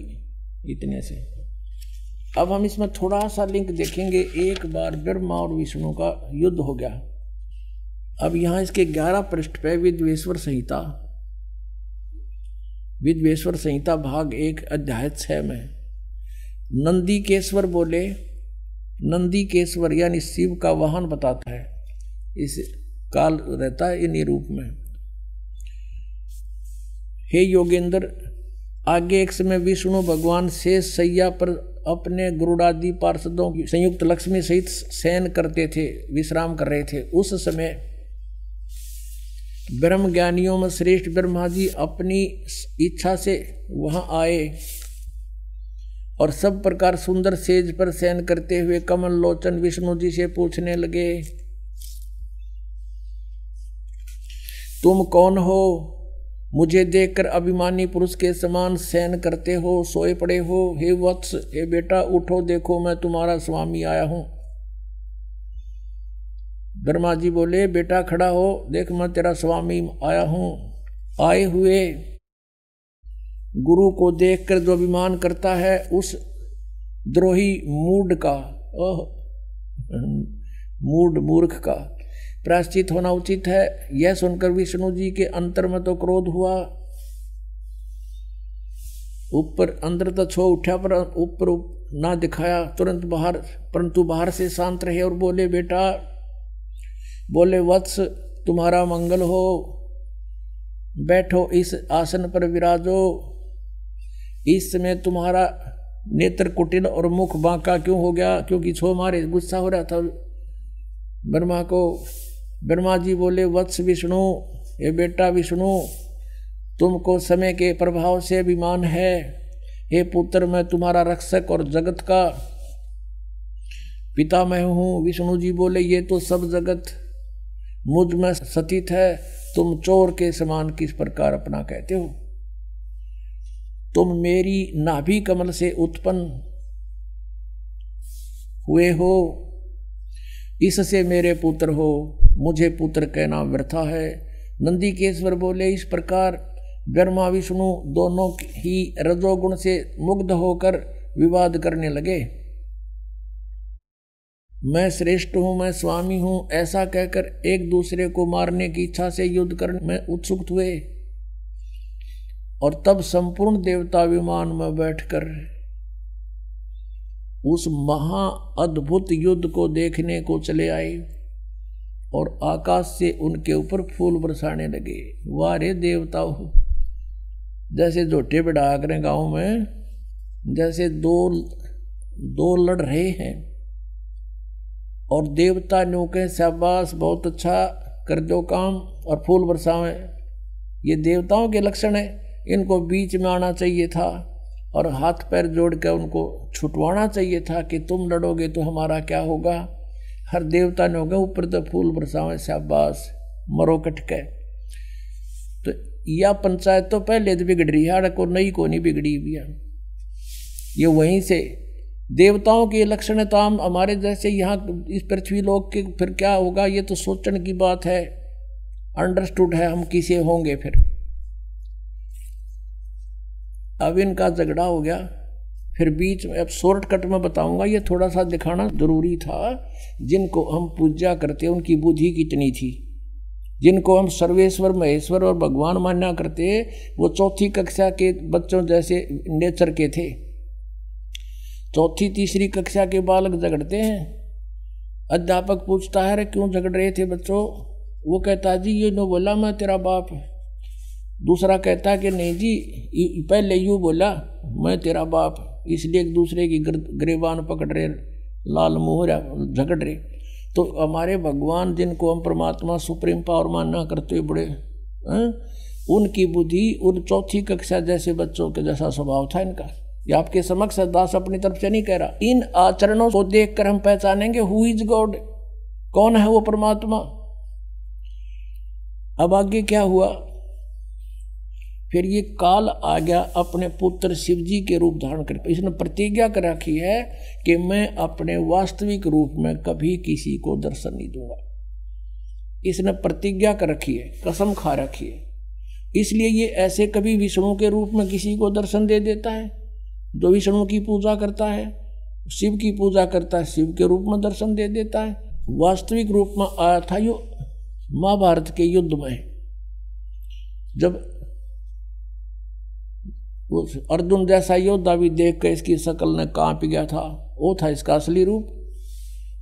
इतने से। अब हम इसमें थोड़ा सा लिंक देखेंगे। एक बार ब्रह्मा और विष्णु का युद्ध हो गया। अब यहाँ इसके ग्यारह पृष्ठ पे विद्वेश्वर संहिता। विद्वेश्वर संहिता भाग एक, अध्याय छः में। नंदी केश्वर बोले नंदी केश्वर यानी शिव का वाहन बताता है। इस काल रहता है इन्हीं रूप में। हे योगेंद्र, आगे एक समय विष्णु भगवान शेष सैया पर अपने गुरुडादि पार्षदों की संयुक्त लक्ष्मी सहित शयन करते थे, विश्राम कर रहे थे। उस समय ब्रह्म ज्ञानियों में श्रेष्ठ ब्रह्मा जी अपनी इच्छा से वहाँ आए। और सब प्रकार सुंदर सेज पर शयन करते हुए कमल लोचन विष्णु जी से पूछने लगे, तुम कौन हो? मुझे देखकर अभिमानी पुरुष के समान सहन करते हो, सोए पड़े हो। हे वत्स, हे बेटा, उठो, देखो, मैं तुम्हारा स्वामी आया हूँ। ब्रह्मा जी बोले, बेटा, खड़ा हो। देख, मैं तेरा स्वामी आया हूँ। आए हुए गुरु को देखकर जो अभिमान करता है, उस द्रोही मूड का, ओह, मूड मूर्ख का प्राश्चित होना उचित है। यह सुनकर विष्णु जी के अंतर में तो क्रोध हुआ। ऊपर अंदर तो छो उठा, पर ऊपर ना दिखाया, तुरंत बाहर, परंतु बाहर से शांत रहे और बोले, बेटा, बोले, वत्स, तुम्हारा मंगल हो। बैठो इस आसन पर विराजो। इस समय तुम्हारा नेत्र कुटिल और मुख बांका क्यों हो गया? क्योंकि छो मारे गुस्सा हो रहा था। ब्रह्मा को, ब्रह्मा जी बोले, वत्स विष्णु ये बेटा विष्णु, तुमको समय के प्रभाव से अभिमान है। हे पुत्र, मैं तुम्हारा रक्षक और जगत का पिता मैं हूँ। विष्णु जी बोले, ये तो सब जगत मुझमें सतीत है। तुम चोर के समान किस प्रकार अपना कहते हो? तुम मेरी नाभि कमल से उत्पन्न हुए हो। इससे मेरे पुत्र हो। मुझे पुत्र कहना व्यर्था है। नंदी केश्वर बोले, इस प्रकार ब्रह्मा, विष्णु दोनों ही रजोगुण से मुग्ध होकर विवाद करने लगे। मैं श्रेष्ठ हूँ, मैं स्वामी हूँ, ऐसा कहकर एक दूसरे को मारने की इच्छा से युद्ध करने में उत्सुक हुए। और तब संपूर्ण देवता विमान में बैठकर उस महा अद्भुत युद्ध को देखने को चले आए और आकाश से उनके ऊपर फूल बरसाने लगे। वारे देवता हो जैसे जोटे बढ़ा करें गाँव में, जैसे दो दो लड़ रहे हैं और देवता नो के शाबाश, बहुत अच्छा कर दो काम और फूल बरसावें। ये देवताओं के लक्षण है। इनको बीच में आना चाहिए था और हाथ पैर जोड़ कर उनको छुटवाना चाहिए था कि तुम लड़ोगे तो हमारा क्या होगा? हर देवता ने हो गया ऊपर तो फूल बरसावे, शाबाश, मरो कटके। तो यह पंचायत तो पहले तो बिगड़ रही है को नई को नहीं बिगड़ी हुई है। ये वहीं से देवताओं के लक्षण तो हम हमारे जैसे यहाँ इस पृथ्वी लोक के फिर क्या होगा? ये तो सोचने की बात है। अंडरस्टूड है, हम किसे होंगे फिर? अब इनका झगड़ा हो गया। फिर बीच में, अब शॉर्टकट में बताऊँगा, ये थोड़ा सा दिखाना ज़रूरी था। जिनको हम पूजा करते उनकी बुद्धि कितनी थी। जिनको हम सर्वेश्वर, महेश्वर और भगवान मान्या करते वो चौथी कक्षा के बच्चों जैसे नेचर के थे। चौथी, तीसरी कक्षा के बालक झगड़ते हैं। अध्यापक पूछता है, अरे क्यों झगड़ रहे थे बच्चों? वो कहता जी, ये नो बोला मैं तेरा बाप दूसरा कहता है कि नहीं जी पहले यूँ बोला, मैं तेरा बाप, इसलिए एक दूसरे की गिरबान पकड़ रहे, लाल मोहरा झगड़ रहे। तो हमारे भगवान जिनको हम परमात्मा सुप्रीम पावर मानना करते बड़े हैं, उनकी बुद्धि उन चौथी कक्षा जैसे बच्चों के जैसा स्वभाव था इनका। ये आपके समक्ष दास अपनी तरफ़ से नहीं कह रहा। इन आचरणों को देखकर हम पहचानेंगे हु इज़ गॉड कौन है वो परमात्मा। अब आगे क्या हुआ? फिर ये काल आ गया अपने पुत्र शिव जी के रूप धारण कर इसने प्रतिज्ञा कर रखी है कि मैं अपने वास्तविक रूप में कभी किसी को दर्शन नहीं दूँगा। इसने प्रतिज्ञा कर रखी है, कसम खा रखी है। इसलिए ये ऐसे कभी विष्णु के रूप में किसी को दर्शन दे देता है। जो विष्णु की पूजा करता है, शिव की पूजा करता है, शिव के रूप में दर्शन दे देता है। वास्तविक रूप में आया था यो महाभारत के युद्ध में, जब उस अर्जुन जैसा योद्धा भी देख कर इसकी शकल ने काँप गया था। वो था इसका असली रूप।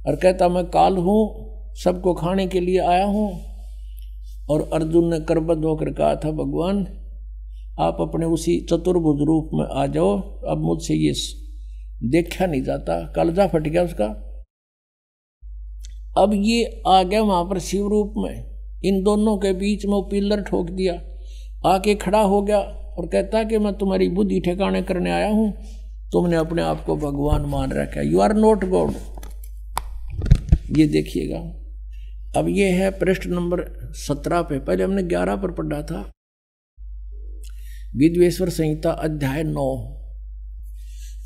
और कहता, मैं काल हूँ, सबको खाने के लिए आया हूँ। और अर्जुन ने करबद्ध होकर कहा, था भगवान, आप अपने उसी चतुर्भुज रूप में आ जाओ। अब मुझसे ये देखा नहीं जाता। कलजा फट गया उसका। अब ये आ गया वहाँ पर शिव रूप में। इन दोनों के बीच में वो पिल्लर ठोक दिया। आके खड़ा हो गया। और कहता है कि मैं तुम्हारी बुद्धि ठिकाने करने आया हूँ। तुमने अपने आप को भगवान मान रखा यू आर नॉट गॉड ये देखिएगा। अब ये है पृष्ठ नंबर सत्रह पे। पहले हमने ग्यारह पर पढ़ा था। विद्वेश्वर संहिता अध्याय नौ।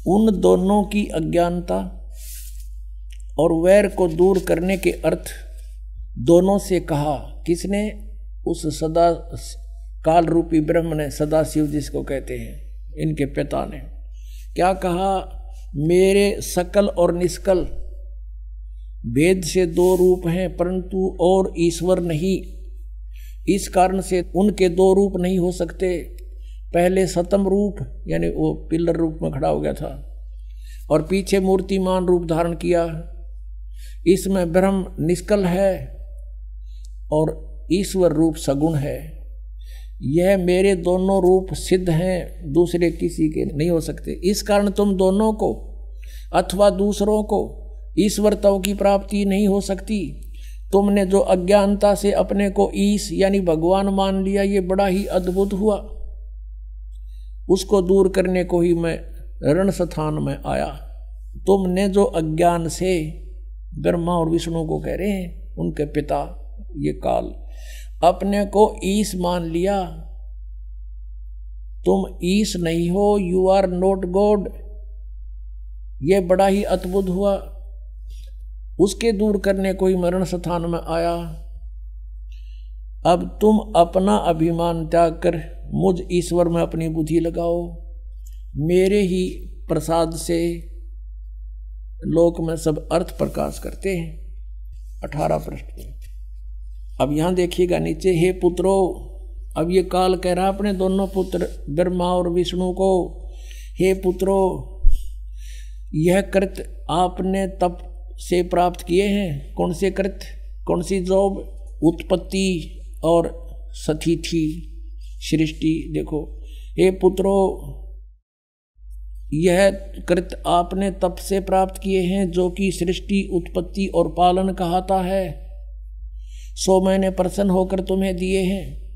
उन दोनों की अज्ञानता और वैर को दूर करने के अर्थ दोनों से कहा, किसने? उस सदा काल रूपी ब्रह्म ने सदा शिव जिसको कहते हैं, इनके पिता ने। क्या कहा, मेरे सकल और निष्कल वेद से दो रूप हैं, परंतु और ईश्वर नहीं। इस कारण से उनके दो रूप नहीं हो सकते। पहले सतम रूप, यानी वो पिल्लर रूप में खड़ा हो गया था, और पीछे मूर्तिमान रूप धारण किया। इसमें ब्रह्म निष्कल है और ईश्वर रूप सगुण है। यह मेरे दोनों रूप सिद्ध हैं, दूसरे किसी के नहीं हो सकते। इस कारण तुम दोनों को अथवा दूसरों को ईश्वरताओं की प्राप्ति नहीं हो सकती। तुमने जो अज्ञानता से अपने को ईश यानी भगवान मान लिया, ये बड़ा ही अद्भुत हुआ। उसको दूर करने को ही मैं रण स्थान में आया। तुमने जो अज्ञान से ब्रह्मा और विष्णु को कह रहे हैं, उनके पिता ये काल अपने को ईस मान लिया। तुम ईस नहीं हो यू आर नोट गॉड ये बड़ा ही अद्भुत हुआ। उसके दूर करने को ही मरण स्थान में आया। अब तुम अपना अभिमान त्याग कर मुझ ईश्वर में अपनी बुद्धि लगाओ। मेरे ही प्रसाद से लोक में सब अर्थ प्रकाश करते हैं। अठारह पृष्ठ अब यहाँ देखिएगा नीचे, हे पुत्रो, अब ये काल कह रहा अपने दोनों पुत्र, ब्रह्मा और विष्णु को, हे पुत्रो, यह कृत आपने तप से प्राप्त किए हैं? कौन से कृत? कौन सी जॉब? उत्पत्ति और सतिथि सृष्टि। देखो, हे पुत्रो, यह कृत आपने तप से प्राप्त किए हैं, जो कि सृष्टि, उत्पत्ति और पालन कहता है। सो मैंने प्रसन्न होकर तुम्हें दिए हैं।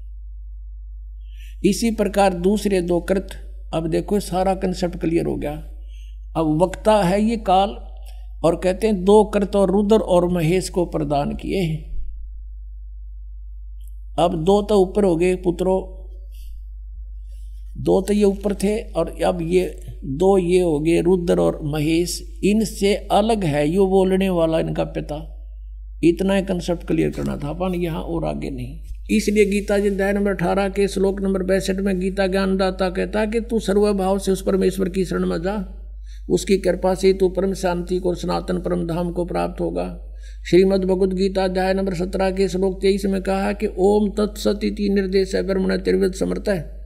इसी प्रकार दूसरे दो कृत, अब देखो सारा कंसेप्ट क्लियर हो गया। अब वक्ता है ये काल, और कहते हैं दो कृत और रुद्र और महेश को प्रदान किए हैं। अब दो तो ऊपर हो गए पुत्रों, दो तो ये ऊपर थे, और अब ये दो ये हो गए रुद्र और महेश। इनसे अलग है, यो बोलने वाला इनका पिता। इतना ही कंसेप्ट क्लियर करना था, अपन यहाँ और आगे नहीं। इसलिए गीता जी अध्याय नंबर अठारह के श्लोक नंबर बैसठ में गीता ज्ञानदाता कहता है कि तू सर्वभाव से उस परमेश्वर की शरण में जा। उसकी कृपा से तू परम शांति को सनातन परम धाम को प्राप्त होगा। श्रीमद भगवद गीता अध्याय नंबर सत्रह के श्लोक तेईस में कहा कि ओम तत्सत निर्देश है, ब्रह्मण त्रिविद समर्थ है।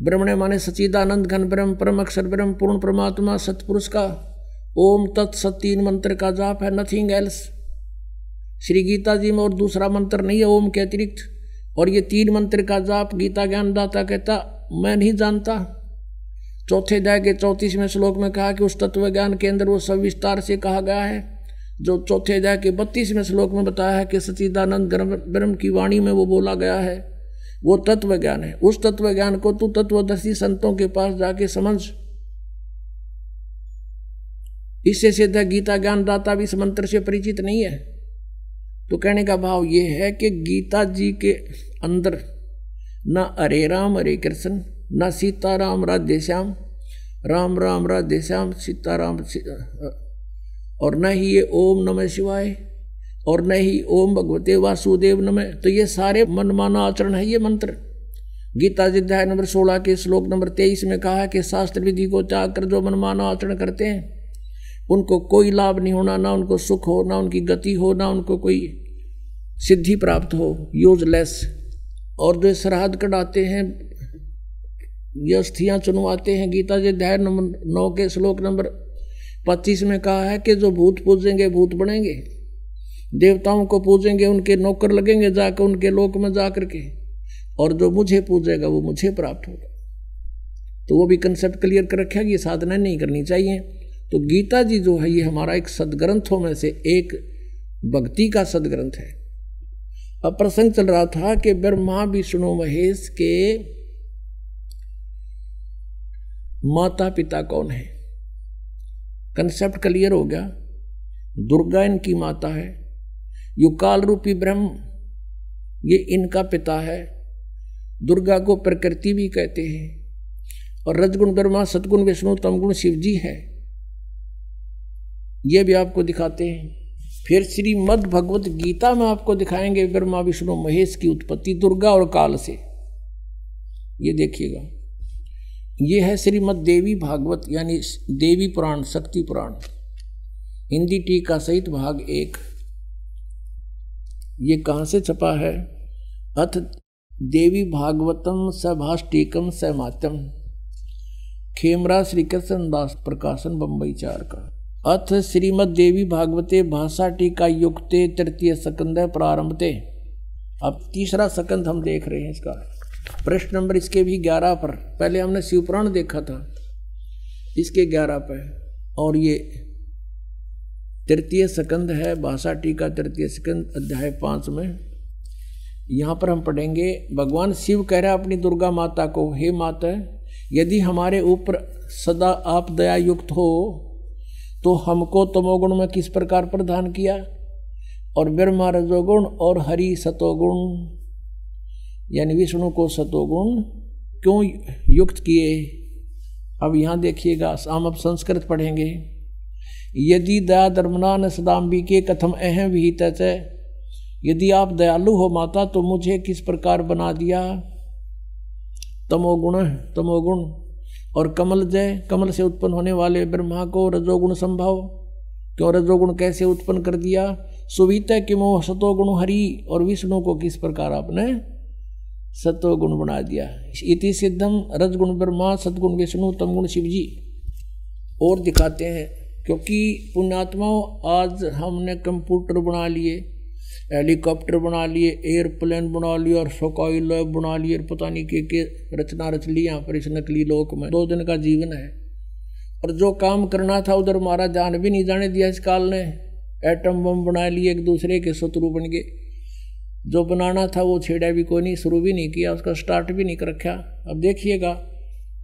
ब्रह्मण माने सचिदानंद घन ब्रह्म, परम अक्षर ब्रह्म, पूर्ण परमात्मा, सतपुरुष का। ओम तत्सत तीन मंत्र का जाप है नथिंग एल्स श्री गीता जी में और दूसरा मंत्र नहीं है, ओम के अतिरिक्त। और ये तीन मंत्र का जाप गीता ज्ञानदाता कहता, मैं नहीं जानता। चौथे अध्याय के चौंतीसवें श्लोक में कहा कि उस तत्व ज्ञान के अंदर वो सविस्तार से कहा गया है, जो चौथे अध्याय के बत्तीसवें श्लोक में बताया है कि सचिदानंद ब्रह्म की वाणी में वो बोला गया है, वो तत्व ज्ञान है। उस तत्व ज्ञान को तू तत्वदर्शी संतों के पास जाके समझ। इससे सिद्ध है, गीता ज्ञानदाता भी इस मंत्र से परिचित नहीं है। तो कहने का भाव ये है कि गीता जी के अंदर न हरे राम हरे कृष्ण, न सीताराम, राधे श्याम, राम राम, राधे श्याम, सीताराम और न ही ये ओम नमः शिवाय, और न ही ओम भगवते वासुदेव नमः। तो ये सारे मनमाना आचरण है ये मंत्र। गीता अध्याय नंबर सोलह के श्लोक नंबर तेईस में कहा है कि शास्त्र विधि को त्याग कर जो मनमाना आचरण करते हैं उनको कोई लाभ नहीं होना, ना उनको सुख हो, ना उनकी गति हो, ना उनको कोई सिद्धि प्राप्त हो। यूजलेस और जो श्राद्ध कटाते हैं ये अस्थियाँ चुनवाते हैं, गीता जी अध्याय नंबर नौ के श्लोक नंबर पच्चीस में कहा है कि जो भूत पूजेंगे, भूत बनेंगे। देवताओं को पूजेंगे, उनके नौकर लगेंगे जाकर, उनके लोक में जा करके और जो मुझे पूजेगा, वो मुझे प्राप्त होगा। तो वो भी कंसेप्ट क्लियर कर रखा कि साधना नहीं करनी चाहिए। तो गीता जी जो है, ये हमारा एक सदग्रंथों में से एक भक्ति का सदग्रंथ है। अब प्रसंग चल रहा था कि ब्रह्मा विष्णु महेश के माता पिता कौन है? कंसेप्ट क्लियर हो गया। दुर्गा इनकी माता है। युकाल रूपी ब्रह्म, ये इनका पिता है। दुर्गा को प्रकृति भी कहते हैं। और रजगुण ब्रह्मा, सदगुण विष्णु, तमगुण शिव जी है। ये भी आपको दिखाते हैं। फिर श्रीमद भगवत गीता में आपको दिखाएँगे ब्रह्मा, विष्णु, महेश की उत्पत्ति दुर्गा और काल से। ये देखिएगा। ये है श्रीमद देवी भागवत, यानी देवी पुराण, शक्ति पुराण। हिंदी टीका सहित भाग एक। ये कहाँ से छपा है? अथ देवी भागवतम सभाष्टीकम समात्यम। खेमरा श्री कृष्ण दास प्रकाशन बम्बई चार का। अथ श्रीमद देवी भागवते भाषा टीका युक्ते तृतीय सकंद प्रारंभते। अब तीसरा सकंद हम देख रहे हैं इसका। प्रश्न नंबर इसके भी ग्यारह पर। पहले हमने शिवपुराण देखा था। इसके ग्यारह पर। और ये तृतीय सकंद है, भाषा टीका तृतीय सकंद, अध्याय पाँच में। यहाँ पर हम पढ़ेंगे, भगवान शिव कह रहा अपनी दुर्गा माता को, हे माता, यदि हमारे ऊपर सदा आप दया युक्त हो तो हमको तमोगुण में किस प्रकार प्रदान किया? और ब्रह्मा रजोगुण और हरि सतोगुण। यानी विष्णु को सतोगुण क्यों युक्त किए? अब यहाँ देखिएगा, हम अब संस्कृत पढ़ेंगे। यदि दया धर्मना न सदाम्बी के कथम अहम विहित यदि आप दयालु हो माता तो मुझे किस प्रकार बना दिया? तमोगुण तमोगुण। और कमल जय, कमल से उत्पन्न होने वाले ब्रह्मा को रजोगुण संभव। क्यों रजोगुण कैसे उत्पन्न कर दिया? सुवित कि मोह सतोगुण हरि, और विष्णु को किस प्रकार आपने सतोगुण बना दिया? इति सिद्धम रजगुण ब्रह्मा, सदगुण विष्णु, तमगुण शिव जी और दिखाते हैं, क्योंकि पुण्यात्माओं आज हमने कंप्यूटर बना लिए। हेलीकॉप्टर बना लिए, एयरप्लेन बना लिए और सोकाई लैब बना लिए और पता नहीं के के रचना रच ली यहाँ पर इस नकली लोक में। दो दिन का जीवन है। और जो काम करना था उधर हमारा जान भी नहीं जाने दिया इस काल ने। एटम बम बना लिए एक दूसरे के शत्रु बन गए। जो बनाना था वो छेड़ा भी कोई नहीं, शुरू भी नहीं किया, उसका स्टार्ट भी नहीं कर रखा। अब देखिएगा,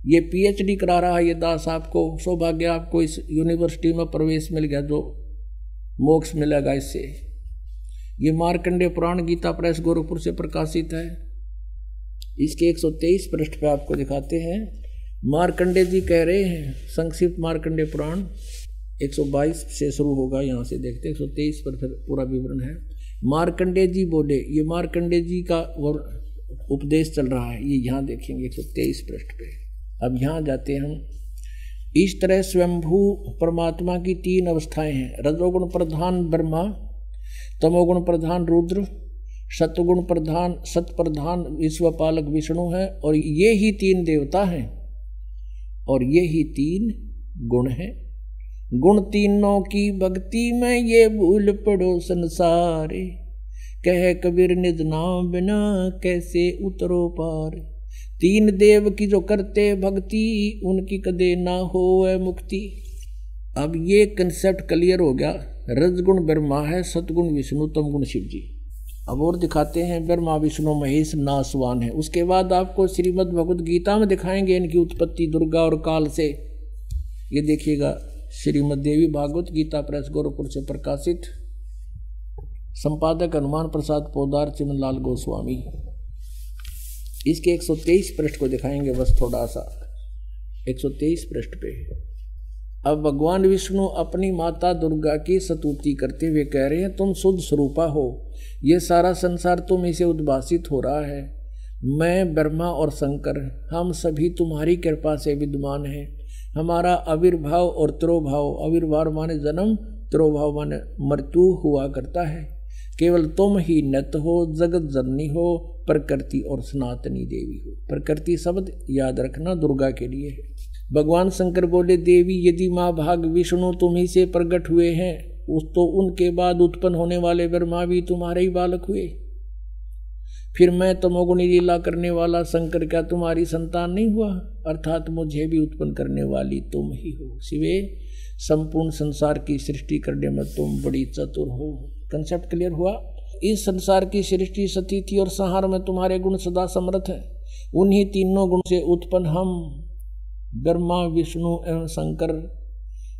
ये पीएचडी करा रहा है ये दास आपको। सौभाग्य आपको इस यूनिवर्सिटी में प्रवेश मिल गया, जो मोक्ष मिलेगा इससे। ये मार्कंडे पुराण गीता प्रेस गोरखपुर से प्रकाशित है। इसके 123 पृष्ठ पे आपको दिखाते हैं। मार्कंडे जी कह रहे हैं, संक्षिप्त मार्कंडे पुराण 122 से शुरू होगा, यहाँ से देखते हैं 123 पर फिर पूरा विवरण है। मार्कंडे जी बोले, ये मार्कंडे जी का उपदेश चल रहा है, ये यहाँ देखेंगे 123 पृष्ठ पे। अब यहाँ जाते हैं हम। इस तरह स्वयंभू परमात्मा की तीन अवस्थाएँ हैं। रजोगुण प्रधान ब्रह्मा तमोगुण प्रधान रुद्र, सतगुण प्रधान सत प्रधान विश्वपालक विष्णु है, और ये ही तीन देवता हैं, और ये ही तीन गुण हैं। गुण तीनों की भक्ति में ये भूल पड़ो संसारे, कह कबीर निज नाम बिना कैसे उतरो पार। तीन देव की जो करते भक्ति, उनकी कदे ना हो मुक्ति। अब ये कंसेप्ट क्लियर हो गया। रजगुण ब्रह्मा है सतगुण विष्णु, तमगुण शिव जी अब और दिखाते हैं, ब्रह्मा, विष्णु, महेश, नासवान है। उसके बाद आपको श्रीमद् भगवद गीता में दिखाएँगे इनकी उत्पत्ति दुर्गा और काल से। ये देखिएगा, श्रीमद देवी भागवत गीता प्रेस गोरखपुर से प्रकाशित। संपादक हनुमान प्रसाद पोदार चिमनलाल गोस्वामी। इसके 123 पृष्ठ को दिखाएँगे बस थोड़ा सा। 123 पृष्ठ पे। अब भगवान विष्णु अपनी माता दुर्गा की स्तुति करते हुए कह रहे हैं, तुम शुद्ध स्वरूपा हो। ये सारा संसार तुम इसे उद्भासित हो रहा है। मैं, ब्रह्मा और शंकर, हम सभी तुम्हारी कृपा से विद्यमान हैं। हमारा आविर्भाव और त्रोभाव, आविर्भाव माने जन्म, त्रोभाव माने मृत्यु हुआ करता है। केवल तुम ही नत हो, जगत जननी हो, प्रकृति और सनातनी देवी हो। प्रकृति शब्द याद रखना दुर्गा के लिए है। भगवान शंकर बोले, देवी, यदि माँ भाग विष्णु तुम ही से प्रकट हुए हैं, उस तो उनके बाद उत्पन्न होने वाले ब्रह्मा भी तुम्हारे ही बालक हुए। फिर मैं तमोगुणी लीला करने वाला शंकर क्या तुम्हारी संतान नहीं हुआ? अर्थात मुझे भी उत्पन्न करने वाली तुम ही हो। शिवे, संपूर्ण संसार की सृष्टि करने में तुम बड़ी चतुर हो। कंसेप्ट क्लियर हुआ? इस संसार की सृष्टि सती थी और संहार में तुम्हारे गुण सदा समर्थ है। उन्हीं तीनों गुण से उत्पन्न हम ब्रह्मा, विष्णु एवं शंकर,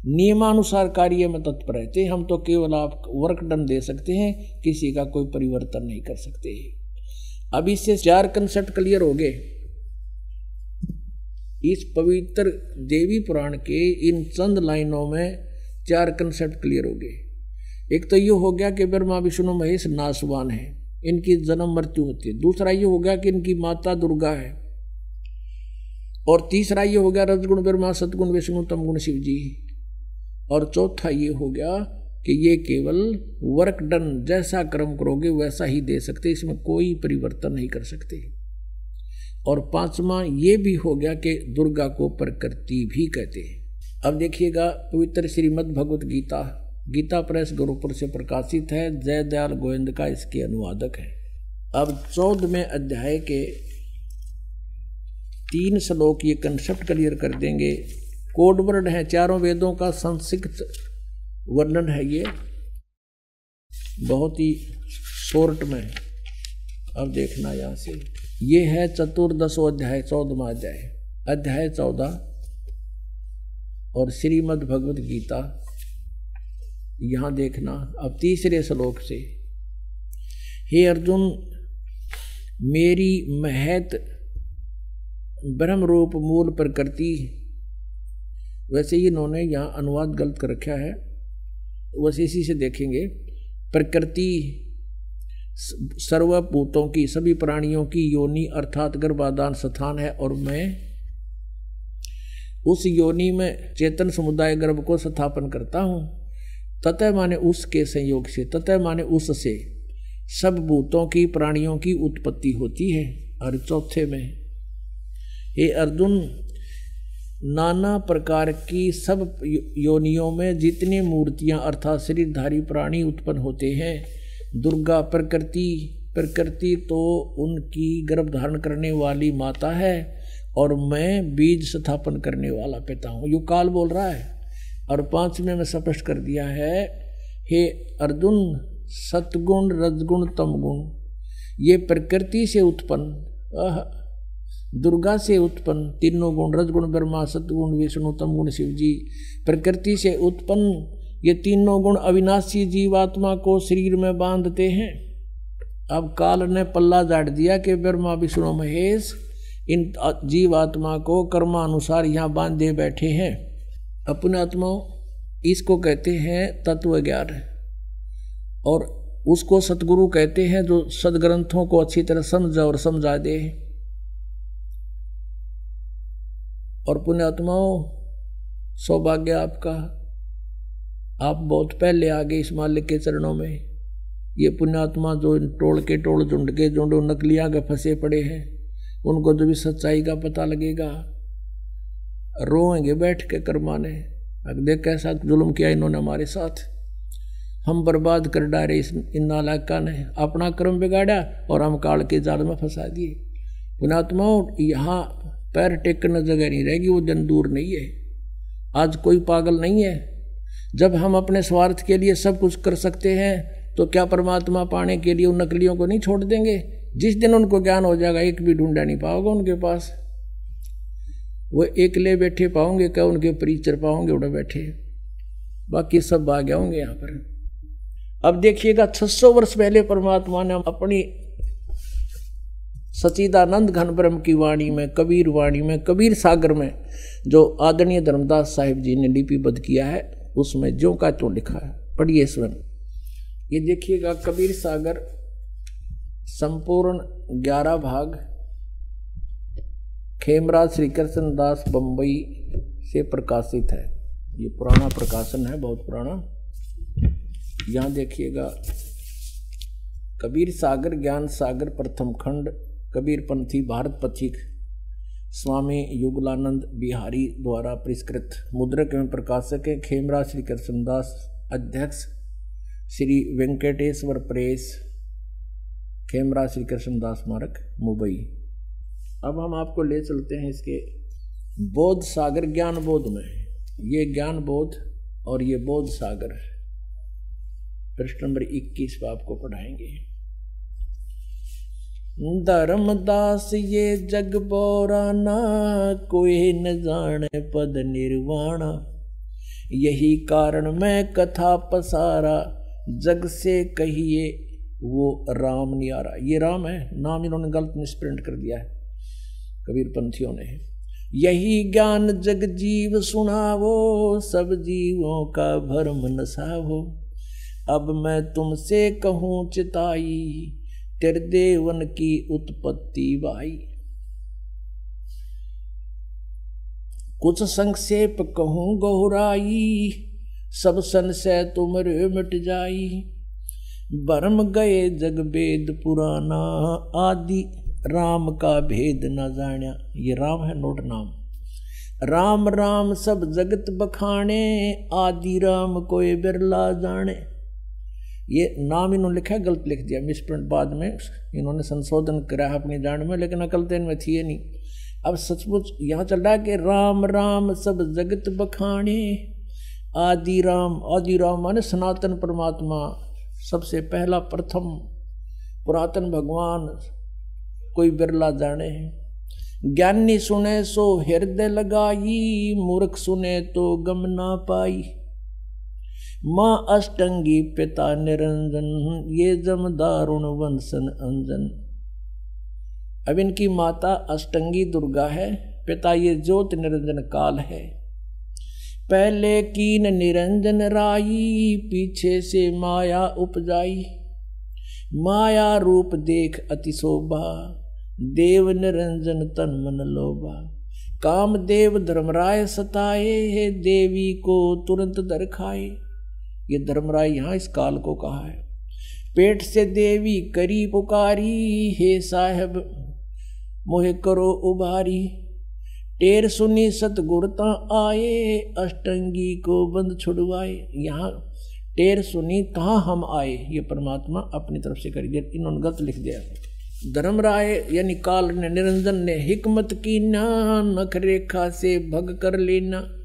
नियमानुसार कार्य में तत्पर रहते हम तो केवल आप वर्क डन दे सकते हैं, किसी का कोई परिवर्तन नहीं कर सकते। अब इससे चार कंसेप्ट क्लियर हो गए। इस पवित्र देवी पुराण के इन चंद लाइनों में चार कंसेप्ट क्लियर हो गए। एक तो ये हो गया कि ब्रह्मा, विष्णु, महेश नासवान है। इनकी जन्म मृत्यु होती है। दूसरा ये हो गया कि इनकी माता दुर्गा है। और तीसरा ये हो गया रजगुण ब्रह्मा, सदगुण विष्णु, तमगुण शिव जी और चौथा ये हो गया कि ये केवल वर्क डन जैसा कर्म करोगे वैसा ही दे सकते, इसमें कोई परिवर्तन नहीं कर सकते। और पांचवा ये भी हो गया कि दुर्गा को प्रकृति भी कहते हैं। अब देखिएगा, पवित्र श्रीमद भगवत गीता। गीता प्रेस गुरुपुर से प्रकाशित है। जय दयाल गोविंद का इसके अनुवादक है। अब चौदहवें अध्याय के तीन श्लोक ये कंसेप्ट क्लियर कर देंगे। कोड वर्ड है, चारों वेदों का संक्षिप्त वर्णन है ये। बहुत ही शोर्ट में अब देखना यहाँ से। ये है चतुर्दशो अध्याय, चौदहवा अध्याय। अध्याय चौदह और श्रीमद् भगवद गीता। यहाँ देखना। अब तीसरे श्लोक से। हे अर्जुन, मेरी महत ब्रह्म रूप मूल प्रकृति। वैसे ही इन्होंने यहाँ अनुवाद गलत कर रखा है। वैसे इसी से देखेंगे। प्रकृति सर्वभूतों की, सभी प्राणियों की योनि अर्थात गर्भाधान स्थान है और मैं उस योनि में चेतन समुदाय गर्भ को स्थापन करता हूँ। ततः माने उसके संयोग से, ततः माने उससे सब भूतों की प्राणियों की उत्पत्ति होती है। और चौथे में हे अर्जुन, नाना प्रकार की सब योनियों में जितनी मूर्तियाँ अर्थात शरीरधारी प्राणी उत्पन्न होते हैं, दुर्गा प्रकृति प्रकृति तो उनकी गर्भ धारण करने वाली माता है और मैं बीज स्थापन करने वाला पिता हूँ। यू काल बोल रहा है और पाँचवें में मैं स्पष्ट कर दिया है, हे अर्जुन, सतगुण, रजगुण, तमगुण, ये प्रकृति से उत्पन्न। दुर्गा से उत्पन्न तीनों गुण, रजगुण, ब्रह्मा सतगुण विष्णु तम गुण शिव जी, प्रकृति से उत्पन्न ये तीनों गुण अविनाशी जीवात्मा को शरीर में बांधते हैं। अब काल ने पल्ला जाट दिया कि ब्रह्मा, विष्णु, महेश, इन जीवात्मा को कर्मानुसार यहाँ बांधे बैठे हैं। अपने आत्माओं, इसको कहते हैं तत्व ज्ञान और उसको सतगुरु कहते हैं जो सदग्रंथों को अच्छी तरह समझा और समझा दे। और पुण्यात्माओं, सौभाग्य आपका। आप बहुत पहले आ गए इस मालिक के चरणों में। ये पुण्यात्मा जो टोल के टोल झुंड के झुंड नकलियाँ के फंसे पड़े हैं, उनको जो भी सच्चाई का पता लगेगा। रोएँगे बैठ के कर्माने। अगर देख कैसा जुल्म किया इन्होंने हमारे साथ। हम बर्बाद कर डाले इस इन नालाका ने। अपना कर्म बिगाड़ा और हम काल के जाल में फंसा दिए। पुणात्माओं यहाँ पैर टेकने जगह नहीं रहेगी, वो दिन दूर नहीं है। आज कोई पागल नहीं है। जब हम अपने स्वार्थ के लिए सब कुछ कर सकते हैं तो क्या परमात्मा पाने के लिए उन नकलियों को नहीं छोड़ देंगे? जिस दिन उनको ज्ञान हो जाएगा, एक भी ढूंढा नहीं पाओगे उनके पास। वो एक ले बैठे पाओगे, क्या उनके परिचर पाओगे, उड़े बैठे। बाकी सब आ गया होंगे यहाँ पर। अब देखिएगा 600 वर्ष पहले परमात्मा ने अपनी सचिदानंद घन ब्रह्म की वाणी में, कबीर वाणी में, कबीर सागर में, जो आदरणीय धर्मदास साहिब जी ने लिपिबद्ध किया है, उसमें जो का तो लिखा है। पढ़िए स्वयं ये देखिएगा, कबीर सागर, संपूर्ण ग्यारह भाग, खेमराज श्री कृष्ण दास बम्बई से प्रकाशित है। ये पुराना प्रकाशन है, बहुत पुराना। यहाँ देखिएगा, कबीर सागर, ज्ञान सागर प्रथम खंड कबीर पंथी भारत पथिक। स्वामी युगलानंद बिहारी द्वारा पुरस्कृत मुद्रक एवं प्रकाशक है खेमरा श्री कृष्णदास अध्यक्ष श्री वेंकटेश्वर प्रेस, खेमरा श्री कृष्णदास स्मारक, मुंबई। अब हम आपको ले चलते हैं इसके बोध सागर ज्ञान बोध में। ये ज्ञान बोध और ये बोध सागर प्रश्न नंबर इक्कीस पर आपको पढ़ाएँगे। धर्मदास ये जग बोराना कोई न जाने पद निर्वाणा। यही कारण मैं कथा पसारा, जग से कहिए वो राम नियारा। ये राम है, नाम इन्होंने गलत मिसप्रिंट कर दिया है कबीर पंथियों ने। यही ज्ञान जग जीव सुनावो, सब जीवों का भरम नसावो। अब मैं तुमसे कहूँ चिताई देवन की उत्पत्ति बाई कुछ संक्षेप कहूँ गहराई सब संशय तुमरे मिट जाई। बरम गए जग वेद पुराना, आदि राम का भेद न जाण्या। ये राम है नोट नाम। राम राम सब जगत बखाने आदि राम कोई बिरला जाने ये नाम इन्होंने लिखा है, गलत लिख दिया। मिसप्रिंट बाद में इन्होंने संशोधन करा अपनी जान में, लेकिन अकल तो इनमें थी नहीं। अब सचमुच यहाँ चल रहा है कि राम राम, सब जगत बखाने आदि राम आदि राम माने सनातन परमात्मा, सबसे पहला प्रथम पुरातन भगवान, कोई बिरला जाने। ज्ञानी सुने सो हृदय लगाई, मूर्ख सुने तो गम ना पाई। माँ अष्टंगी पिता निरंजन, ये जम दारुण वंशन अंजन। अब इनकी माता अष्टंगी दुर्गा है, पिता ये ज्योत निरंजन काल है। पहले कीन निरंजन राई, पीछे से माया उपजाई। माया रूप देख अति शोभा, देव निरंजन तन मन लोभा। काम देव धर्मराय सताए, देवी को तुरंत दरखाए। ये धर्मराय यहाँ इस काल को कहा है। पेट से देवी करी पुकारी, हे साहब, मोहे करो उबारी। टेर सुनी सतगुरता आए, अष्टंगी को बंद छुड़वाए। यहाँ टेर सुनी कहाँ हम आए, ये परमात्मा अपनी तरफ़ से करी। दिया इन्होंने गलत लिख दिया धर्मराय यानी काल ने, निरंजन ने हिकमत की ना नख रेखा से भग कर लेना।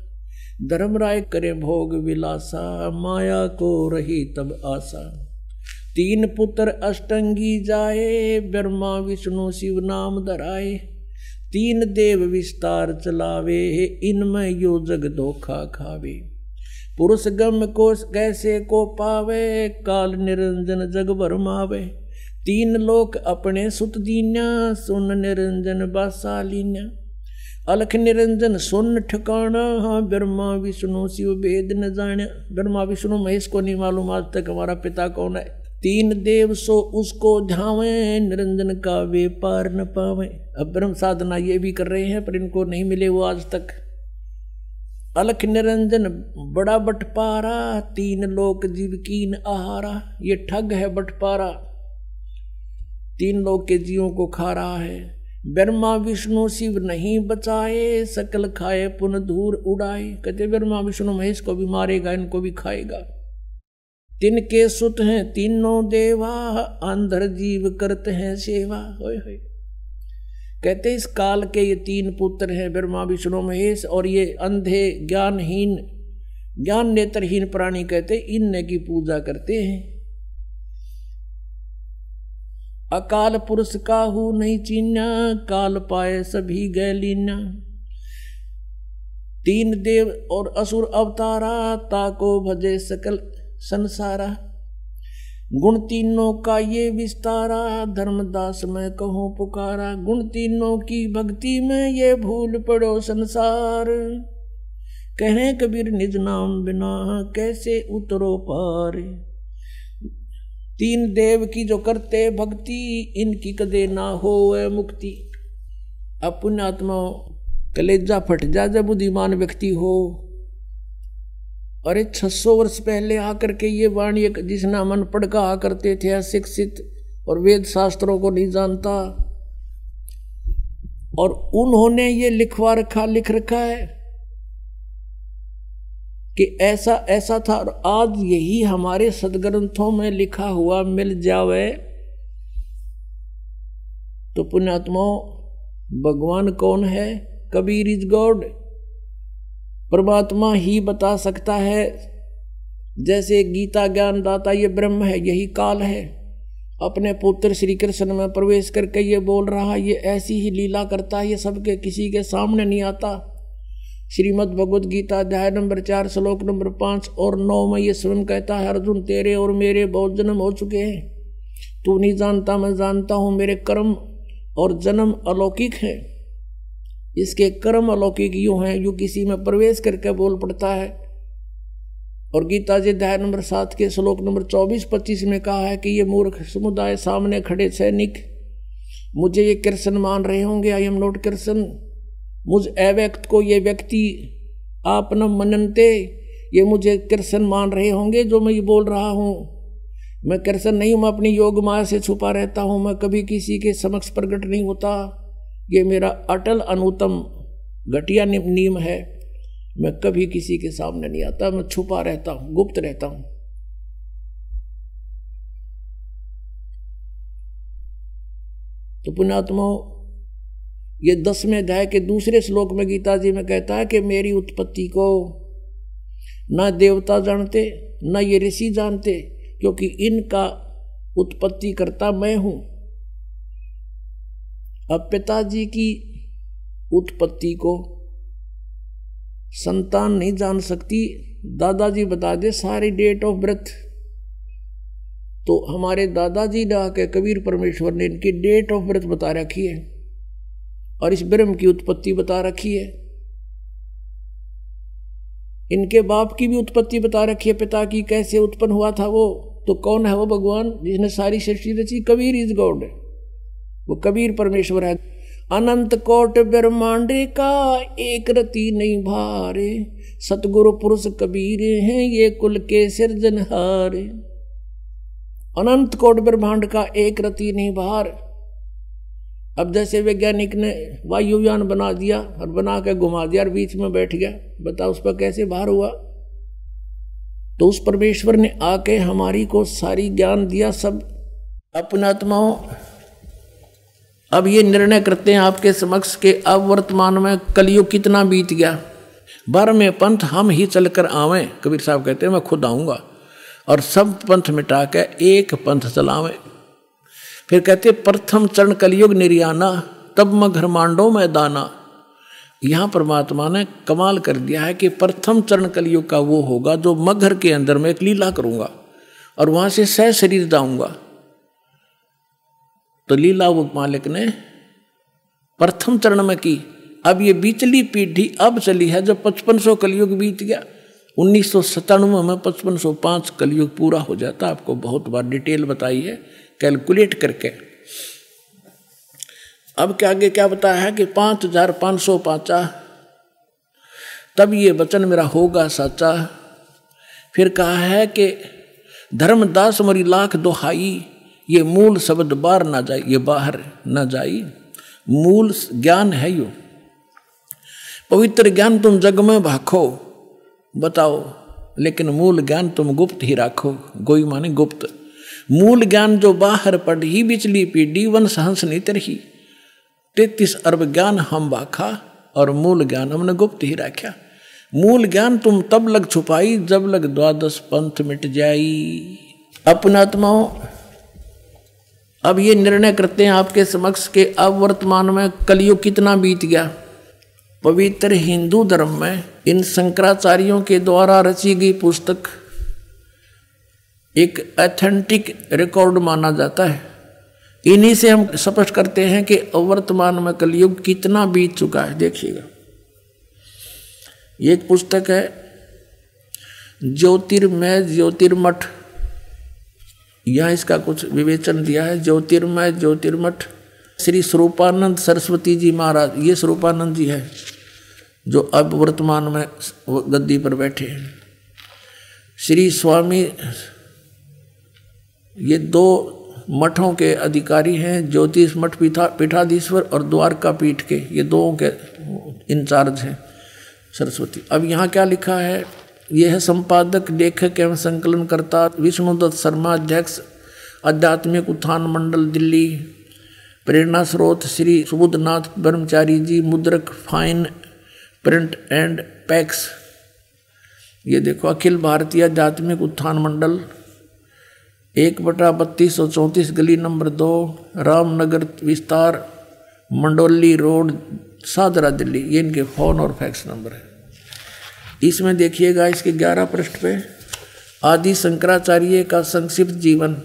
धर्मराय करे भोग विलासा, माया को रही तब आशा। तीन पुत्र अष्टंगी जाए, ब्रह्मा, विष्णु, शिव नाम धराए। तीन देव विस्तार चलावे, इनमें यो जग धोखा खावे। पुरुष गम को कैसे को पावे, काल निरंजन जग भरमावे तीन लोक अपने सुत दीन्या, सुन निरंजन बासालीन्या अलख निरंजन, सुन ठिकाना हाँ ब्रह्मा, विष्णु, शिव, भेद न जाने ब्रह्मा, विष्णु, महेश को नहीं मालूम आज तक हमारा पिता कौन है। तीन देव सो उसको ध्यावे, निरंजन का वे पार न पावे। अब ब्रह्म साधना ये भी कर रहे हैं, पर इनको नहीं मिले वो आज तक। अलख निरंजन, बड़ा बटपारा, तीन लोक जीव कीन आहारा। ये ठग है बटपारा। तीन लोक के जीवों को खा रहा है। ब्रह्मा विष्णु शिव नहीं बचाए, सकल खाए, पुन दूर उड़ाए। कहते, ब्रह्मा विष्णु महेश को भी मारेगा, इनको भी खाएगा। तिनके सुत हैं तीनों देवा अंधर जीव करते हैं सेवा। होए होए कहते, इस काल के ये तीन पुत्र हैं ब्रह्मा विष्णु महेश और ये अंधे ज्ञानहीन, ज्ञान नेत्रहीन प्राणी, कहते इन की पूजा करते हैं। अकाल पुरुष काहू नहीं चीन्या काल पाए सभी गैलीना तीन देव और असुर अवतारा, ताको भजे सकल संसारा। गुण तीनों का ये विस्तारा, धर्मदास में कहूँ पुकारा। गुण तीनों की भक्ति में ये भूल पड़ो संसार। कहें कबीर निज नाम बिना, कैसे उतरो पार? तीन देव की जो करते भक्ति, इनकी कदे ना हो मुक्ति। अब पुण्यात्मा कलेजा फट जा जब बुद्धिमान व्यक्ति हो। अरे 600 वर्ष पहले आकर के ये वाणी जिसना मन पढ़ कहा करते थे अशिक्षित और वेद शास्त्रों को नहीं जानता। और उन्होंने ये लिखवा रखा, लिख रखा है। कि ऐसा ऐसा था और आज यही हमारे सदग्रंथों में लिखा हुआ मिल जावे। तो पुण्यात्मा भगवान कौन है? Kabir is God. परमात्मा ही बता सकता है। जैसे गीता ज्ञान दाता ये ब्रह्म है, यही काल है। अपने पुत्र श्री कृष्ण में प्रवेश करके ये बोल रहा ये ऐसी ही लीला करता है, ये सबके किसी के सामने नहीं आता। श्रीमद भगवद गीता अध्याय नंबर चार, श्लोक नंबर पाँच और नौ में ये स्वयं कहता है, अर्जुन, तेरे और मेरे बहुत जन्म हो चुके हैं। तू नहीं जानता, मैं जानता हूँ, मेरे कर्म और जन्म अलौकिक है। इसके कर्म अलौकिक यूँ हैं, यूँ किसी में प्रवेश करके बोल पड़ता है। और गीता जी अध्याय नंबर सात के श्लोक नंबर चौबीस, पच्चीस में कहा है कि ये मूर्ख समुदाय सामने खड़े सैनिक, मुझे ये कृष्ण मान रहे होंगे आई एम नोट कृष्ण मुझ अव्यक्त को ये व्यक्ति आप न मननते, ये मुझे कृष्ण मान रहे होंगे जो मैं ये बोल रहा हूँ। मैं कृष्ण नहीं हूँ, मैं अपनी योग माया से छुपा रहता हूँ, मैं कभी किसी के समक्ष प्रकट नहीं होता। ये मेरा अटल अनुतम घटिया नियम है। मैं कभी किसी के सामने नहीं आता, मैं छुपा रहता हूँ, गुप्त रहता हूँ। तो पुण्यात्मा ये दसवें अध्याय के दूसरे श्लोक में गीता जी में कहता है कि मेरी उत्पत्ति को न देवता जानते, न ये ऋषि जानते, क्योंकि इनका उत्पत्ति करता मैं हूँ। अब पिताजी की उत्पत्ति को संतान नहीं जान सकती। दादाजी बता दे, सारी डेट ऑफ़ बर्थ। तो हमारे दादाजी ने आके कबीर परमेश्वर ने इनकी डेट ऑफ़ बर्थ बता रखी है। और इस ब्रह्म की उत्पत्ति बता रखी है। इनके बाप की भी उत्पत्ति बता रखी है, पिता की कैसे उत्पन्न हुआ था वो? तो कौन है वो भगवान जिसने सारी सृष्टि रची? Kabir is God. वो कबीर परमेश्वर है। अनंत कोट ब्रह्मांड का एक रति नहीं भारे। सतगुरु पुरुष कबीर हैं, ये कुल के सिरजनहार। अनंत कोट ब्रह्मांड का एक रति नहीं भार। अब जैसे वैज्ञानिक ने वायुयान बना दिया और बना के घुमा दिया और बीच में बैठ गया, बता उस पर कैसे भार हुआ? तो उस परमेश्वर ने आके हमारी को सारी ज्ञान दिया, सब अपनात्माओं अब ये निर्णय करते हैं आपके समक्ष के अब वर्तमान में कलयुग कितना बीत गया। बारहवें पंथ हम ही चलकर आवें, कबीर साहब कहते हैं, मैं खुद आऊँगा और सब पंथ मिटा के एक पंथ चलावें। फिर कहते, प्रथम चरण कलयुग निर्याना, तब मैं घर मांडो में दाना। यहाँ परमात्मा ने कमाल कर दिया है कि प्रथम चरण कलयुग का वो होगा जो मगर के अंदर में एक लीला करूँगा और वहाँ से सह शरीर दाऊँगा तो लीला वो मालिक ने प्रथम चरण में की। अब ये बीचली पीढ़ी अब चली है, जब पचपन सौ कलयुग बीत गया। उन्नीस सौ सत्तानवे में पचपन सौ पाँच कलयुग पूरा हो जाता। आपको बहुत बार डिटेल बताई है। कैलकुलेट करके। अब के आगे क्या बताया है कि पाँच हज़ार पाँच सौ पाँचा। तब ये वचन मेरा होगा साचा। फिर कहा है कि धर्मदास मरी लाख दोहाई, ये मूल शब्द बाहर ना जाए, ये बाहर ना जाए मूल ज्ञान है यो। पवित्र ज्ञान तुम जग में भाखो, बताओ, लेकिन मूल ज्ञान तुम गुप्त ही राखो। गोई माने गुप्त। मूल ज्ञान जो बाहर पढ़ ही बिचली पीढ़ी वन सहंस नितर ही तैतीस अरब ज्ञान हम बाखा और मूल ज्ञान हमने गुप्त ही रखा मूल ज्ञान तुम तब लग छुपाई जब लग द्वादश पंथ मिट जाई। अपनात्माओं अब ये निर्णय करते हैं आपके समक्ष के अब वर्तमान में कलयुग कितना बीत गया। पवित्र हिंदू धर्म में इन शंकराचार्यों के द्वारा रची गई पुस्तक एक अथेंटिक रिकॉर्ड माना जाता है। इन्हीं से हम स्पष्ट करते हैं कि वर्तमान में कलयुग कितना बीत चुका है, देखिएगा। एक पुस्तक है, ज्योतिर्मय ज्योतिर्मठ। यहाँ इसका कुछ विवेचन दिया है, ज्योतिर्मय ज्योतिर्मठ। श्री स्वरूपानंद सरस्वती जी महाराज, ये स्वरूपानंद जी है, जो अब वर्तमान में गद्दी पर बैठे हैं। श्री स्वामी ये दो मठों के अधिकारी हैं, ज्योतिष मठ पीठा, पीठाधीश्वर और द्वारका पीठ के, ये दो के इंचार्ज हैं सरस्वती। अब यहाँ क्या लिखा है? यह है संपादक, लेखक एवं संकलनकर्ता विष्णुदत्त शर्मा, अध्यक्ष, आध्यात्मिक उत्थान मंडल, दिल्ली। प्रेरणा स्रोत श्री सुबुद्धनाथ ब्रह्मचारी जी, मुद्रक, फाइन, प्रिंट एंड पैक्स। ये देखो, अखिल भारतीय आध्यात्मिक उत्थान मंडल। एक बटा बत्तीस सौ चौंतीस, गली नंबर दो, रामनगर विस्तार, मंडोली रोड, सादरा दिल्ली। ये इनके फ़ोन और फैक्स नंबर है। इसमें देखिएगा इसके ग्यारह पृष्ठ पे, आदि शंकराचार्य का संक्षिप्त जीवन।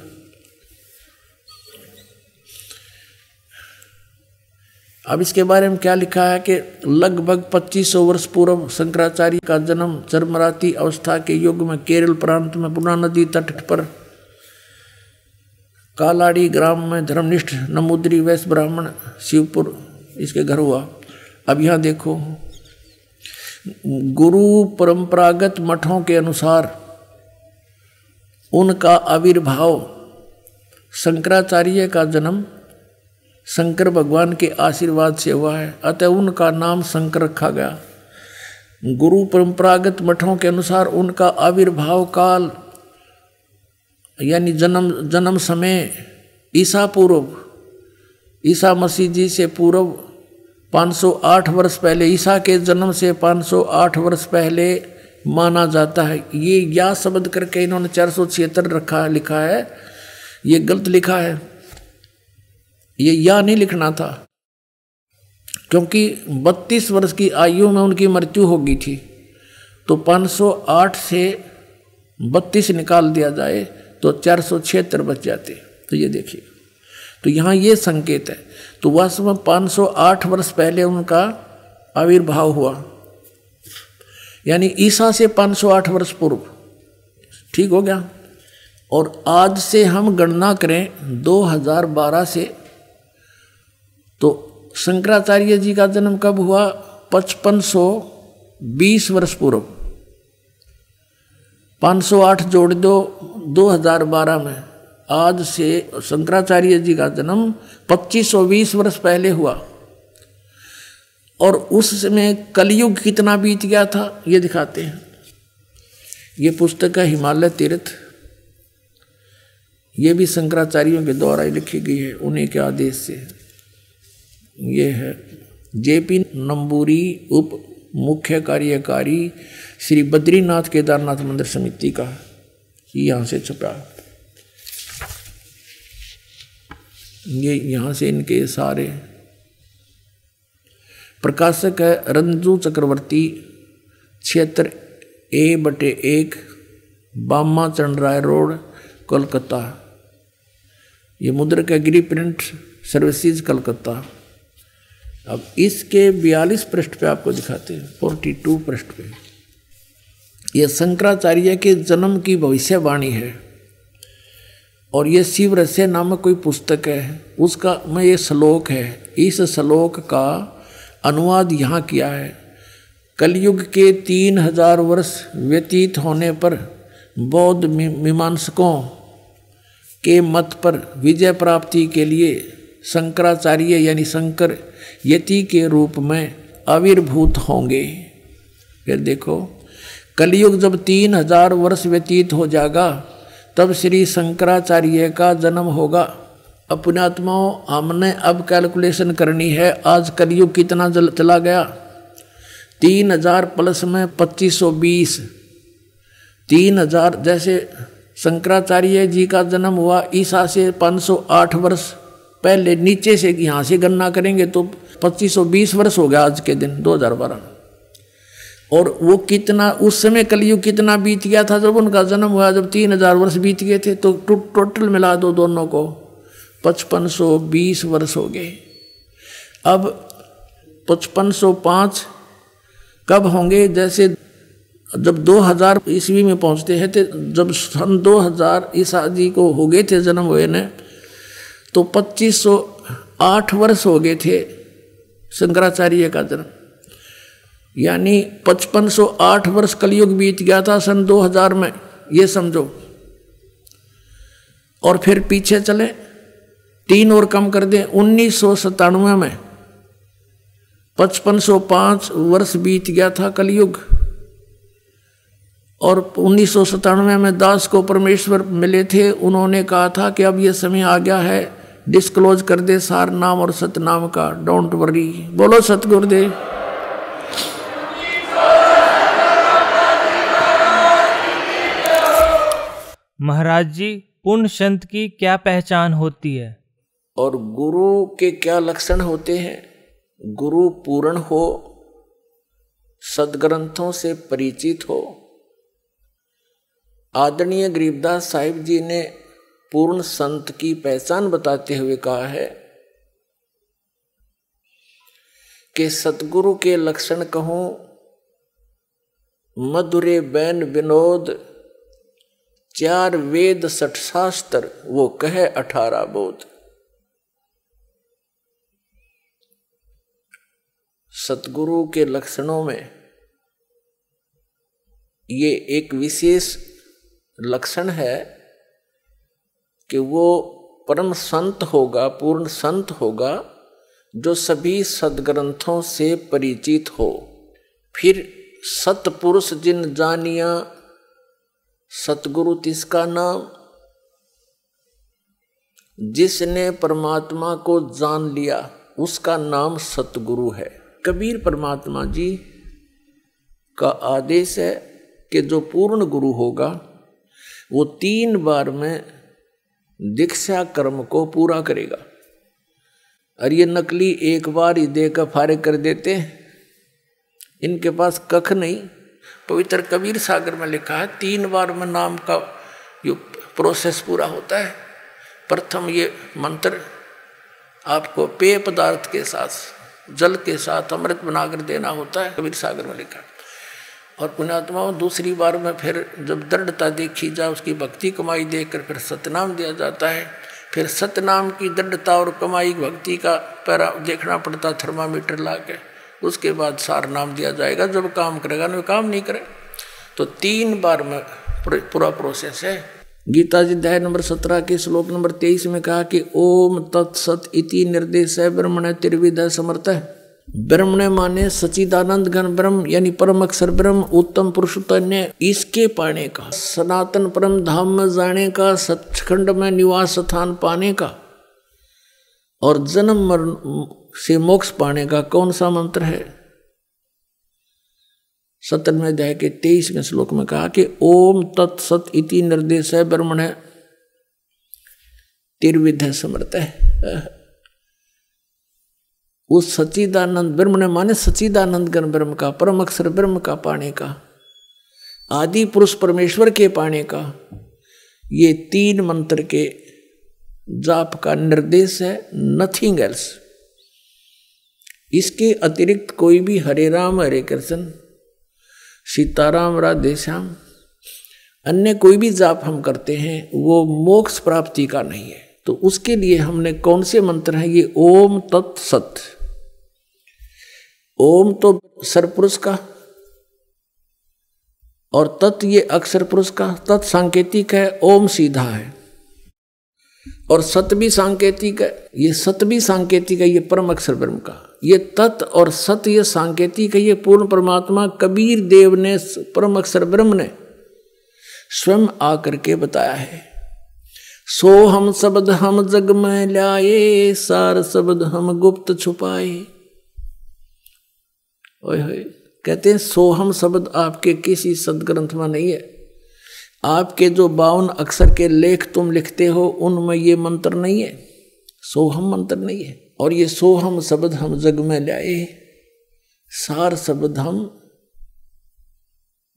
अब इसके बारे में क्या लिखा है कि लगभग 2500 वर्ष पूर्व शंकराचार्य का जन्म चरमराती अवस्था के युग में केरल प्रांत में पुना नदी तट पर कालाड़ी ग्राम में धर्मनिष्ठ नमुद्री वैश्य ब्राह्मण शिवपुर इसके घर हुआ। अब यहाँ देखो, गुरु परंपरागत मठों के अनुसार उनका आविर्भाव शंकराचार्य का जन्म शंकर भगवान के आशीर्वाद से हुआ है, अतः उनका नाम शंकर रखा गया। गुरु परंपरागत मठों के अनुसार उनका आविर्भाव काल यानी जन्म जन्म समय ईसा पूर्व, ईसा मसीह जी से पूर्व 508 वर्ष पहले, ईसा के जन्म से 508 वर्ष पहले माना जाता है। ये या शब्द करके इन्होंने चार सौ छिहत्तर रखा, लिखा है। ये गलत लिखा है। ये या नहीं लिखना था। क्योंकि 32 वर्ष की आयु में उनकी मृत्यु हो गई थी। तो 508 से 32 निकाल दिया जाए। तो चार सौ छिहत्तर बच जाते तो ये देखिए। तो यहाँ ये संकेत है। तो वास्तव में 508 वर्ष पहले उनका आविर्भाव हुआ। यानी ईसा से 508 वर्ष पूर्व। ठीक हो गया? और आज से हम गणना करें 2012 से। तो शंकराचार्य जी का जन्म कब हुआ? पचपन सौ बीस वर्ष पूर्व। 508 जोड़ दो 2012 में। आज से शंकराचार्य जी का जन्म 2520 वर्ष पहले हुआ। और उस समय कलयुग कितना बीत गया था, ये दिखाते हैं। ये पुस्तक है हिमालय तीर्थ। ये भी शंकराचार्यों के द्वारा ही लिखी गई है, उन्हीं के आदेश से। ये है, जेपी नंबूरी उप मुख्य कार्यकारी श्री बद्रीनाथ केदारनाथ मंदिर समिति का ही यहाँ से छपा। ये यहाँ से इनके सारे प्रकाशक है, रंजू चक्रवर्ती, क्षेत्र ए बटे एक, बामा चंद्राय रोड, कोलकाता। ये मुद्रक गिरी प्रिंट सर्विसेज़ कलकत्ता अब इसके बयालीस पृष्ठ पे आपको दिखाते हैं, फोर्टी टू पृष्ठ पे। यह शंकराचार्य के जन्म की भविष्यवाणी है। और ये शिव रहस्य नामक कोई पुस्तक है, उसका में ये श्लोक है। इस श्लोक का अनुवाद यहाँ किया है। कलयुग के तीन हज़ार वर्ष व्यतीत होने पर बौद्ध मीमांसकों के मत पर विजय प्राप्ति के लिए शंकराचार्य यानी शंकर यति के रूप में आविर्भूत होंगे। फिर देखो कलयुग जब तीन हज़ार वर्ष व्यतीत हो जाएगा, तब श्री शंकराचार्य का जन्म होगा। अपने आत्माओं हमने अब कैलकुलेशन करनी है, आज कलयुग कितना जल चला गया? तीन हज़ार प्लस में पच्चीस सौ बीस। तीन हज़ार, जैसे शंकराचार्य जी का जन्म हुआ, ईसा से पाँच सौ आठ वर्ष पहले, नीचे से यहाँ से गणना करेंगे तो 2520 वर्ष हो गया आज के दिन 2012 और वो कितना, उस समय कलयुग कितना बीत गया था जब उनका जन्म हुआ, जब तीन हज़ार वर्ष बीत गए थे तो टोटल मिला दो दोनों को। पचपन सौ बीस वर्ष हो गए। अब पचपन सौ पाँच कब होंगे? जैसे जब 2000 ईस्वी में पहुँचते हैं तो जब सन 2000 ईसा जी को हो गए थे जन्म हुए ने तो 2508 वर्ष हो गए थे शंकराचार्य का जन्म। यानी 5508 वर्ष कलयुग बीत गया था सन 2000 में, ये समझो। और फिर पीछे चले, तीन और कम कर दें, उन्नीस सौ सतानवे में। पचपन सौ पाँच वर्ष बीत गया था कलयुग। और उन्नीस सौ सतानवे में दास को परमेश्वर मिले थे, उन्होंने कहा था कि अब यह समय आ गया है डिस्क्लोज कर दे सार नाम और सतनाम का डोंट वरी बोलो सतगुरुदेव। महाराज जी पूर्ण संत की क्या पहचान होती है? और गुरु के क्या लक्षण होते हैं? गुरु पूर्ण हो, सदग्रंथों से परिचित हो। आदरणीय गरीबदास साहिब जी ने पूर्ण संत की पहचान बताते हुए कहा है कि सतगुरु के लक्षण कहूँ, मधुरे बैन विनोद चार वेद सठ शास्त्र, वो कहे अठारह बोध। सतगुरु के लक्षणों में ये एक विशेष लक्षण है कि वो परम संत होगा, पूर्ण संत होगा, जो सभी सदग्रंथों से परिचित हो। फिर सतपुरुष जिन जानिया सतगुरु तिसका नाम। जिसने परमात्मा को जान लिया, उसका नाम सतगुरु है। कबीर परमात्मा जी का आदेश है कि जो पूर्ण गुरु होगा, वो तीन बार में दीक्षा कर्म को पूरा करेगा। और ये नकली एक बार ही देकर फारिग कर देते इनके पास कख नहीं। पवित्र कबीर सागर में लिखा है, तीन बार में नाम का जो प्रोसेस पूरा होता है। प्रथम ये मंत्र, आपको पेय पदार्थ के साथ, जल के साथ अमृत बनाकर देना होता है, कबीर सागर में लिखा। और पुण्यात्माओं, दूसरी बार में फिर जब दृढ़ता देखी जाए, उसकी भक्ति कमाई देखकर फिर सतनाम दिया जाता है। फिर सतनाम की दृढ़ता और कमाई, भक्ति का पैरा देखना पड़ता, थर्मामीटर ला के उसके बाद सार नाम दिया जाएगा। जब काम करेगा, ना काम नहीं करे। तो तीन बार में पूरा प्रोसेस है। गीता जी अध्याय नंबर सत्रह के श्लोक नंबर तेईस में कहा कि, ओम तत्सत इति निर्देश है ब्रह्मण त्रिविद समर्थ। है ब्रह्म ने माने सचिदानंद घन ब्रह्म, यानी परम अक्षर ब्रह्म, उत्तम पुरुषोत्तन्य इसके पाने का, सनातन परम धाम में जाने का, सचखंड में निवास स्थान पाने का। और जन्म मरण से मोक्ष पाने का कौन सा मंत्र है? सत्रहवें अध्याय के तेईसवें श्लोक में कहा कि ओम तत्सत इति निर्देश है ब्रह्मण। है तिरविध समर्थ है। उस सचिदानंद ब्रह्म ने माने सचिदानंद गण ब्रह्म का, परम अक्षर ब्रह्म का पाने का, आदि पुरुष परमेश्वर के पाने का, ये तीन मंत्र के जाप का निर्देश है नथिंग एल्स इसके अतिरिक्त कोई भी हरे राम, हरे कृष्ण, सीताराम, राधे श्याम, अन्य कोई भी जाप हम करते हैं, वो मोक्ष प्राप्ति का नहीं है। तो उसके लिए हमने कौन से मंत्र हैं? ये ओम तत् तत्सत ओम तो सरपुरुष का और तत् ये अक्षर पुरुष का, तत् सांकेतिक है, ओम सीधा है। और सत भी सांकेतिक है, ये सत भी सांकेतिक है, ये परम अक्षर ब्रह्म का। ये तत् और सत, ये सांकेतिक है, ये पूर्ण परमात्मा कबीर देव ने, परम अक्षर ब्रह्म ने स्वयं आकर के बताया है। सो हम शब्द हम जग में लाए, सार शब्द हम गुप्त छुपाए। ओए होए, कहते हैं सोहम शब्द आपके किसी सदग्रंथ में नहीं है। आपके जो बावन अक्षर के लेख तुम लिखते हो, उनमें ये मंत्र नहीं है। सोहम मंत्र नहीं है। और ये सोहम शब्द हम जग में लाए, सार शब्द हम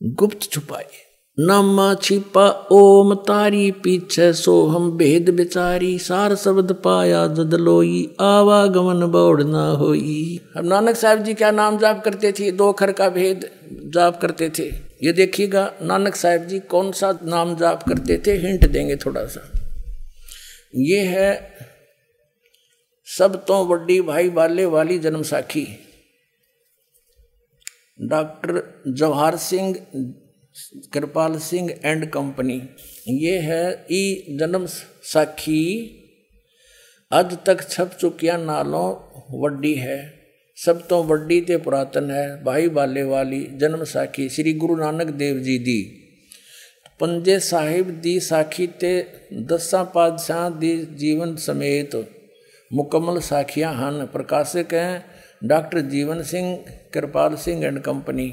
गुप्त छुपाए। नामा छिपा, ओम तारी पीछे सो हम भेद बिचारी सार शब्द पाया जद लोई, आवागमन बौड़ ना होई। हम नानक साहब जी क्या नाम जाप करते थे? दो खर का भेद जाप करते थे। ये देखिएगा, नानक साहब जी कौन सा नाम जाप करते थे? हिंट देंगे थोड़ा सा। ये है सब तो बड़ी भाई बाले वाली जन्म साखी। Doctor Jawahar Singh, Kripal Singh and company. ये है ई जन्म साखी। अज तक छप चुकिया नालों वड्डी है। सब तो वड्डी ते पुरातन है। भाई बाले वाली जन्म साखी, श्री गुरु नानक देव जी दी। पंजे साहिब दी साखी ते दसा पातशाह दी जीवन समेत मुकम्मल साखियाँ हन प्रकाशक हैं doctor Jeevan Singh, Kripal Singh and company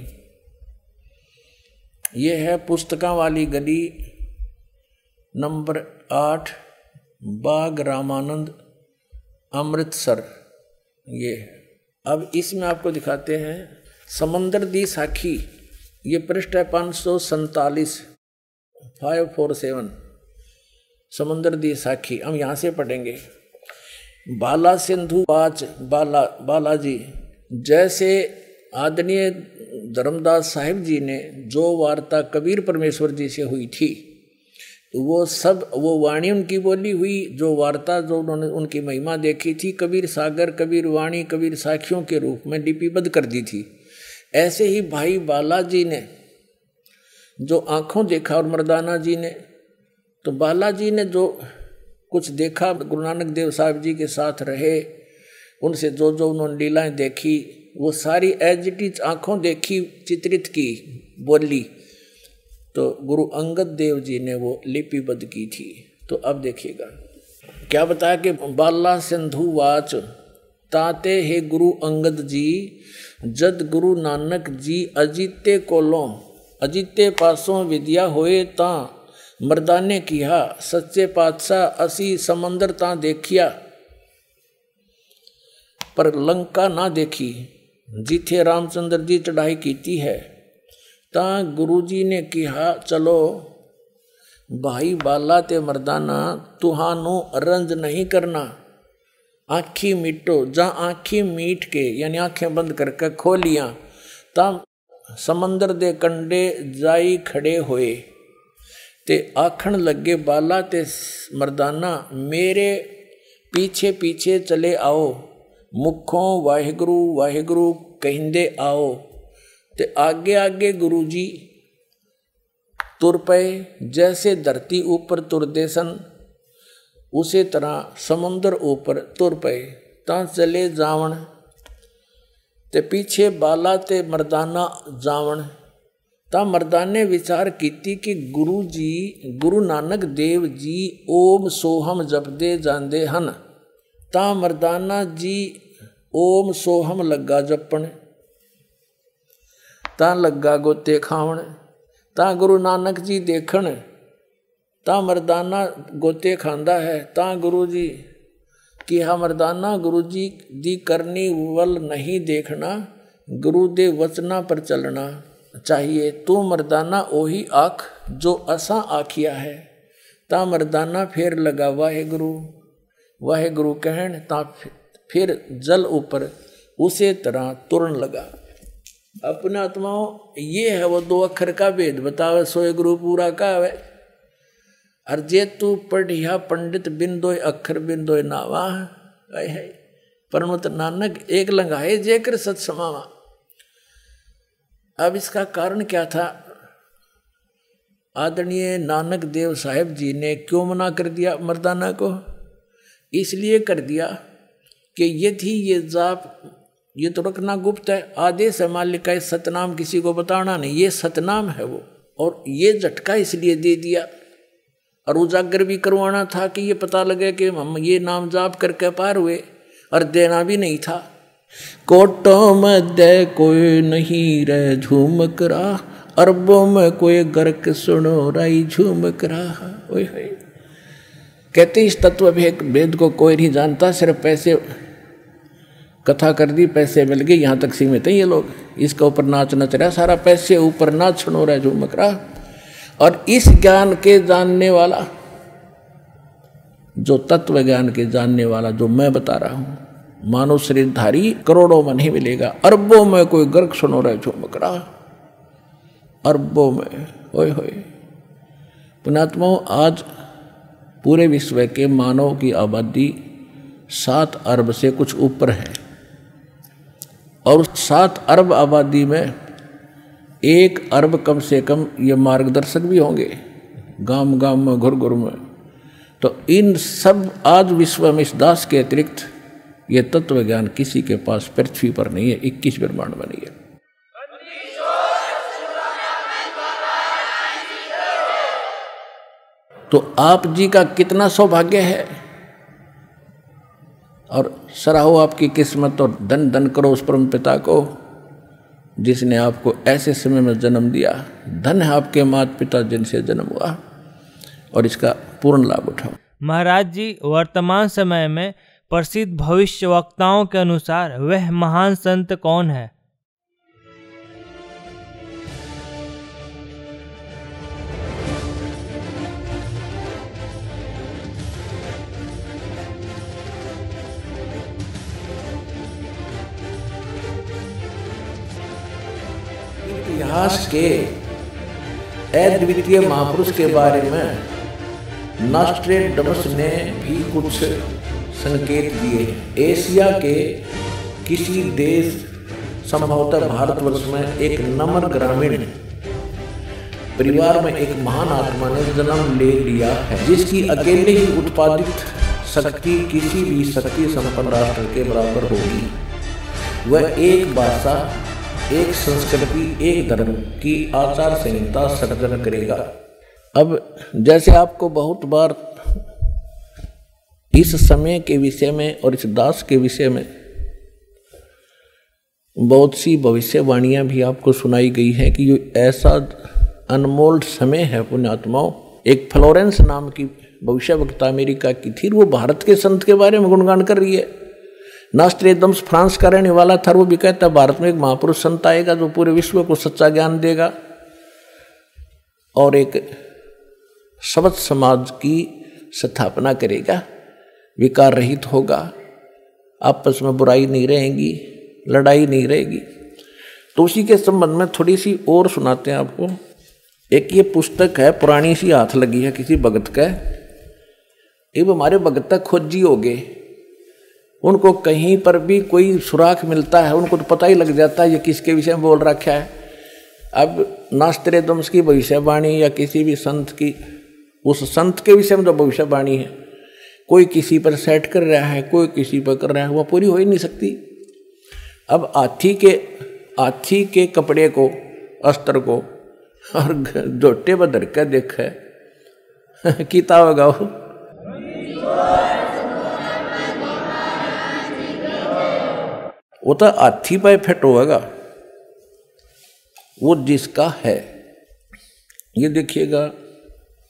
ये है पुस्तकों वाली गली नंबर आठ, बाग रामानंद, अमृतसर। ये, अब इसमें आपको दिखाते हैं, समंदर दी साखी। ये पृष्ठ है पाँच सौ सैतालीस फाइव फोर सेवन समंदर दी साखी, हम यहाँ से पढ़ेंगे। बाला सिंधु पाच, बाला, बालाजी, जैसे आदरणीय धर्मदास साहिब जी ने जो वार्ता कबीर परमेश्वर जी से हुई थी वो सब, वो वाणी उनकी बोली हुई, जो वार्ता जो उन्होंने, उनकी महिमा देखी थी, कबीर सागर, कबीर वाणी, कबीर साखियों के रूप में लिपिबद्ध कर दी थी। ऐसे ही भाई बालाजी ने, जो आँखों देखा और मर्दाना जी ने तो बालाजी ने जो कुछ देखा, गुरु नानक देव साहब जी के साथ रहे, उनसे जो जो उन्होंने लीलाएँ देखी, वो सारी एज इट इज़ आँखों देखी, चित्रित की, बोली। तो गुरु अंगद देव जी ने वो लिपिबद्ध की थी। तो अब देखिएगा। क्या बताया कि बाला सिंधु वाच, ताते हे गुरु अंगद जी, जद गुरु नानक जी अजीते कोलों, अजीते पासों विद्या होए ता मर्दाने किया, सच्चे पातशाह असी समंदर ता देखिया, पर लंका ना देखी, जिथे रामचंद्र जी चढ़ाई की है, ता गुरु जी ने कहा, चलो, भाई बाला ते मर्दाना, तुहानू रंज नहीं करना। आखी मीटो, जा आखी मीट के, यानी आँखें बंद करके खोलिया, ता समंदर दे कंडे जाई खड़े होए। ते आखण लगे बाला ते मर्दाना, मेरे पीछे पीछे चले आओ, मुखों वाहिगुरु वाहिगुरु कहते आओ। ते आगे आगे गुरु जी तुर पे जैसे धरती ऊपर तुरदे सन, उसी तरह समुद्र ऊपर तुर पे ता चले जावण। ते पीछे बाला ते मर्दाना जावण। ਤਾਂ ਮਰਦਾਨੇ ਵਿਚਾਰ ਕੀਤੀ ਕਿ ਗੁਰੂ ਜੀ ਗੁਰੂ ਨਾਨਕ ਦੇਵ ਜੀ ਓਮ ਸੋਹਮ ਜਪਦੇ ਜਾਂਦੇ ਹਨ ਤਾਂ ਮਰਦਾਨਾ ਜੀ ਓਮ ਸੋਹਮ ਲੱਗਾ ਜਪਣ ਤਾਂ ਲੱਗਾ ਗੋਤੇ ਖਾਵਣ ਤਾਂ ਗੁਰੂ ਨਾਨਕ ਜੀ ਦੇਖਣ ਤਾਂ ਮਰਦਾਨਾ ਗੋਤੇ ਖਾਂਦਾ ਹੈ ਤਾਂ ਗੁਰੂ ਜੀ ਕਿਹਾ ਮਰਦਾਨਾ ਗੁਰੂ ਜੀ ਦੀ ਕਰਨੀ ਵੱਲ ਨਹੀਂ ਦੇਖਣਾ ਗੁਰੂ ਦੇ ਵਚਨਾਂ ਪਰ ਚੱਲਣਾ चाहिए। तू मर्दाना ओही आख जो असा आखिया है। ता मर्दाना फिर लगा वाहे गुरु वाहे गुरु कहन ता फिर जल ऊपर उसे तरह तुरन लगा। अपने आत्माओं, ये है वो दो अक्षर का भेद। बतावे सोए गुरु पूरा का है और जे तू पढ़िया पंडित बिंदो अक्षर बिंदो नावा। है परमत नानक एक लंगाए जेकर सत्समावा। अब इसका कारण क्या था? आदरणीय नानक देव साहेब जी ने क्यों मना कर दिया मर्दाना को? इसलिए कर दिया कि ये थी ये जाप, ये तो रखना गुप्त है आदेश है मालिक का सतनाम किसी को बताना नहीं। ये सतनाम है वो, और ये झटका इसलिए दे दिया। और उजागर भी करवाना था कि ये पता लगे कि हम ये नाम जाप करके पार हुए, और देना भी नहीं था। कोटों में दे कोई नहीं रह झूमक रहा। अरबों में कोई गर्क सुनो, राई झूमक रहा। कहते इस तत्व भेद भेद को कोई नहीं जानता, सिर्फ़ पैसे कथा कर दी, पैसे मिल गए, यहाँ तक सीमित है ये लोग। इसके ऊपर नाच नच रहा, सारा पैसे ऊपर नाच सुनो रहा झूमक रहा। और इस ज्ञान के जानने वाला, जो तत्व ज्ञान के जानने वाला, जो मैं बता रहा हूँ मानव शरीरधारी करोड़ों में नहीं मिलेगा। अरबों में कोई गर्क सुनो रहे झुमक रहा अरबों में होए होए पुणात्मा आज पूरे विश्व के मानव की आबादी सात अरब से कुछ ऊपर है। और सात अरब आबादी में एक अरब कम से कम ये मार्गदर्शक भी होंगे। गाँव गाँव में घुर घुर में। तो इन सब आज विश्व में इस दास के अतिरिक्त ये तत्व ज्ञान किसी के पास पृथ्वी पर नहीं है, इक्कीस ब्रह्मांड में नहीं है। तो आप जी का कितना सौभाग्य है? और सराहो आपकी किस्मत और धन धन करो उस परम पिता को, जिसने आपको ऐसे समय में जन्म दिया। धन है आपके माता पिता जिनसे जन्म हुआ, और इसका पूर्ण लाभ उठाओ। महाराज जी, वर्तमान समय में प्रसिद्ध भविष्य वक्ताओं के अनुसार, वह महान संत कौन है? इतिहास के अद्वितीय महापुरुष के बारे में नास्ट्रेडमस ने भी कुछ संकेत दिए। एशिया के किसी देश, संभवतः भारतवर्ष में एक नमन ग्रामीण परिवार में एक महान आत्मा ने जन्म ले लिया है, जिसकी अकेले ही उत्पादित शक्ति किसी भी शक्ति संपन्न राष्ट्र के बराबर होगी। वह एक भाषा, एक संस्कृति, एक धर्म की आचार संहिता सर्जन करेगा। अब, जैसे आपको बहुत बार इस समय के विषय में और इस दास के विषय में बहुत सी भविष्यवाणियाँ भी आपको सुनाई गई हैं कि ये ऐसा अनमोल समय है पुण्यात्माओं, एक फ्लोरेंस नाम की भविष्य वक्ता अमेरिका की थी, वो भारत के संत के बारे में गुणगान कर रही है। एकदम फ्रांस का रहने वाला था, वो भी कहता, भारत में एक महापुरुष संत आएगा जो पूरे विश्व को सच्चा ज्ञान देगा। और एक शब्द समाज की स्थापना करेगा। विकार रहित होगा। आपस में बुराई नहीं रहेगी, लड़ाई नहीं रहेगी। तो उसी के संबंध में थोड़ी सी और सुनाते हैं आपको। एक ये पुस्तक है, पुरानी सी हाथ लगी है किसी भगत का। ये हमारे भगत तक खोजी हो गए उनको कहीं पर भी कोई सुराख मिलता है, उनको तो पता ही लग जाता है ये किसके विषय में बोल रखा है। अब नास्त्रे दम्स की भविष्यवाणी या किसी भी संत की, उस संत के विषय में जो भविष्यवाणी है। कोई किसी पर सेट कर रहा है, कोई किसी पर कर रहा है, वह पूरी हो ही नहीं सकती। अब हाथी के हाथी के कपड़े को, अस्त्र को, और जोटे पर धर कर देखे कीता होगा वो। वो तो हाथी पर फिट होगा। वो जिसका है। ये देखिएगा,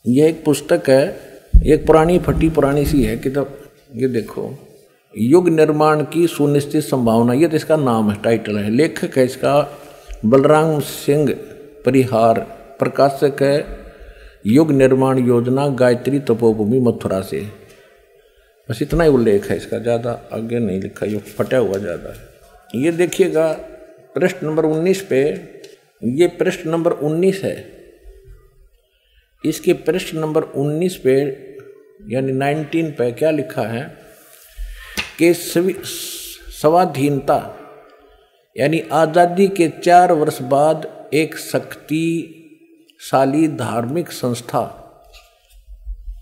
ये एक पुस्तक है। एक पुरानी फटी पुरानी सी है किताब ये देखो, युग निर्माण की सुनिश्चित संभावना, ये तो इसका नाम है टाइटल है। लेखक है इसका बलराम सिंह परिहार, प्रकाशक है युग निर्माण योजना, गायत्री तपोभूमि, मथुरा से। बस इतना ही उल्लेख है इसका, ज़्यादा आगे नहीं लिखा, ये फटा हुआ ज़्यादा है। ये देखिएगा, पृष्ठ नंबर 19 पे, ये पृष्ठ नंबर 19 है। इसके पृष्ठ नंबर 19 पे यानी 19 पे क्या लिखा है कि स्वाधीनता, यानी आज़ादी के चार वर्ष बाद एक शक्तिशाली धार्मिक संस्था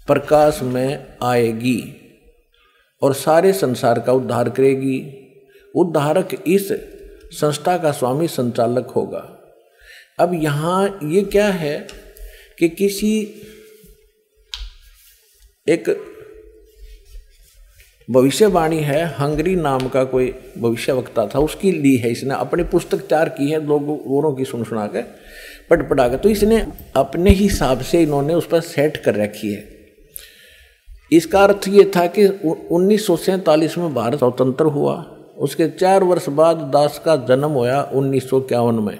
प्रकाश में आएगी और सारे संसार का उद्धार करेगी। उद्धारक इस संस्था का स्वामी संचालक होगा। अब यहाँ ये क्या है कि किसी एक भविष्यवाणी है, हंगरी नाम का कोई भविष्य वक्ता था, उसकी ली है, इसने अपनी पुस्तक तैयार की है, लोगों, औरों की सुन सुना के पट पटा के। तो इसने अपने हिसाब से इन्होंने उस पर सेट कर रखी है। इसका अर्थ ये था कि उन्नीस में भारत स्वतंत्र हुआ, उसके चार वर्ष बाद दास का जन्म होया उन्नीस सौ इक्यावन में।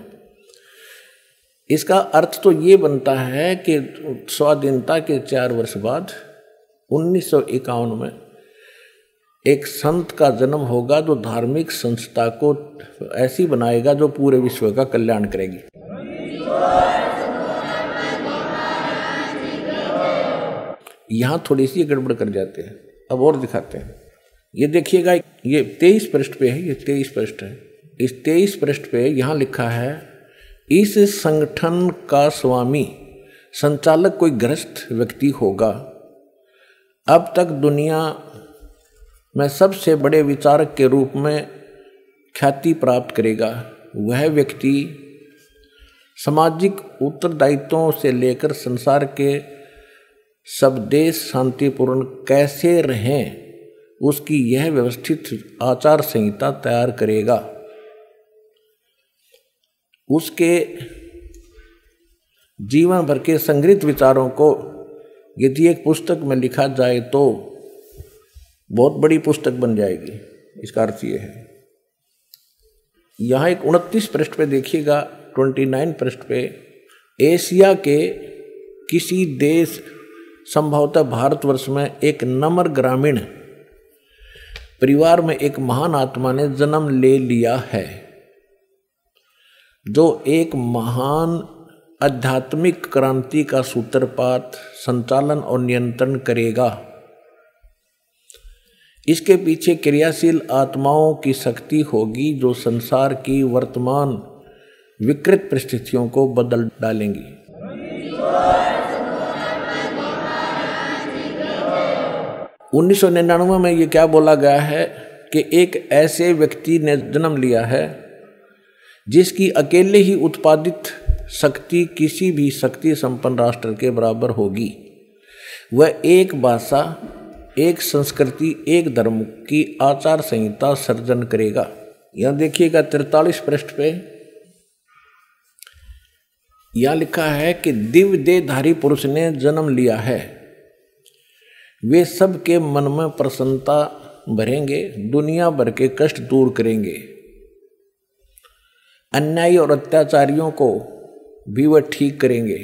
इसका अर्थ तो ये बनता है कि स्वाधीनता के चार वर्ष बाद उन्नीस सौ इक्यावन में एक संत का जन्म होगा जो धार्मिक संस्था को ऐसी बनाएगा जो पूरे विश्व का कल्याण करेगी। यहाँ थोड़ी सी गड़बड़ कर जाते हैं। अब और दिखाते हैं। ये देखिएगा, ये तेईस पृष्ठ पे है, ये तेईस पृष्ठ है। इस तेईस पृष्ठ पे यहाँ लिखा है, इस संगठन का स्वामी संचालक कोई ग्रस्त व्यक्ति होगा। अब तक दुनिया में सबसे बड़े विचारक के रूप में ख्याति प्राप्त करेगा। वह व्यक्ति सामाजिक उत्तरदायित्वों से लेकर संसार के सब देश शांतिपूर्ण कैसे रहें, उसकी यह व्यवस्थित आचार संहिता तैयार करेगा। उसके जीवन भर के संग्रहित विचारों को यदि एक पुस्तक में लिखा जाए तो बहुत बड़ी पुस्तक बन जाएगी, इसका अर्थ ये है। यहाँ एक उनतीस पृष्ठ पे देखिएगा, ट्वेंटी नाइन पृष्ठ पे, एशिया के किसी देश, संभवतः भारतवर्ष में एक नम्र ग्रामीण परिवार में एक महान आत्मा ने जन्म ले लिया है, जो एक महान आध्यात्मिक क्रांति का सूत्रपात संचालन और नियंत्रण करेगा। इसके पीछे क्रियाशील आत्माओं की शक्ति होगी जो संसार की वर्तमान विकृत परिस्थितियों को बदल डालेंगी। उन्नीस सौ निन्यानवे में ये क्या बोला गया है कि एक ऐसे व्यक्ति ने जन्म लिया है जिसकी अकेले ही उत्पादित शक्ति किसी भी शक्ति संपन्न राष्ट्र के बराबर होगी। वह एक भाषा, एक संस्कृति, एक धर्म की आचार संहिता सर्जन करेगा। यह देखिएगा तिरतालीस पृष्ठ पे। यह लिखा है कि दिव्य देहधारी पुरुष ने जन्म लिया है। वे सबके मन में प्रसन्नता भरेंगे, दुनिया भर के कष्ट दूर करेंगे। अन्यायी और अत्याचारियों को भी वह ठीक करेंगे।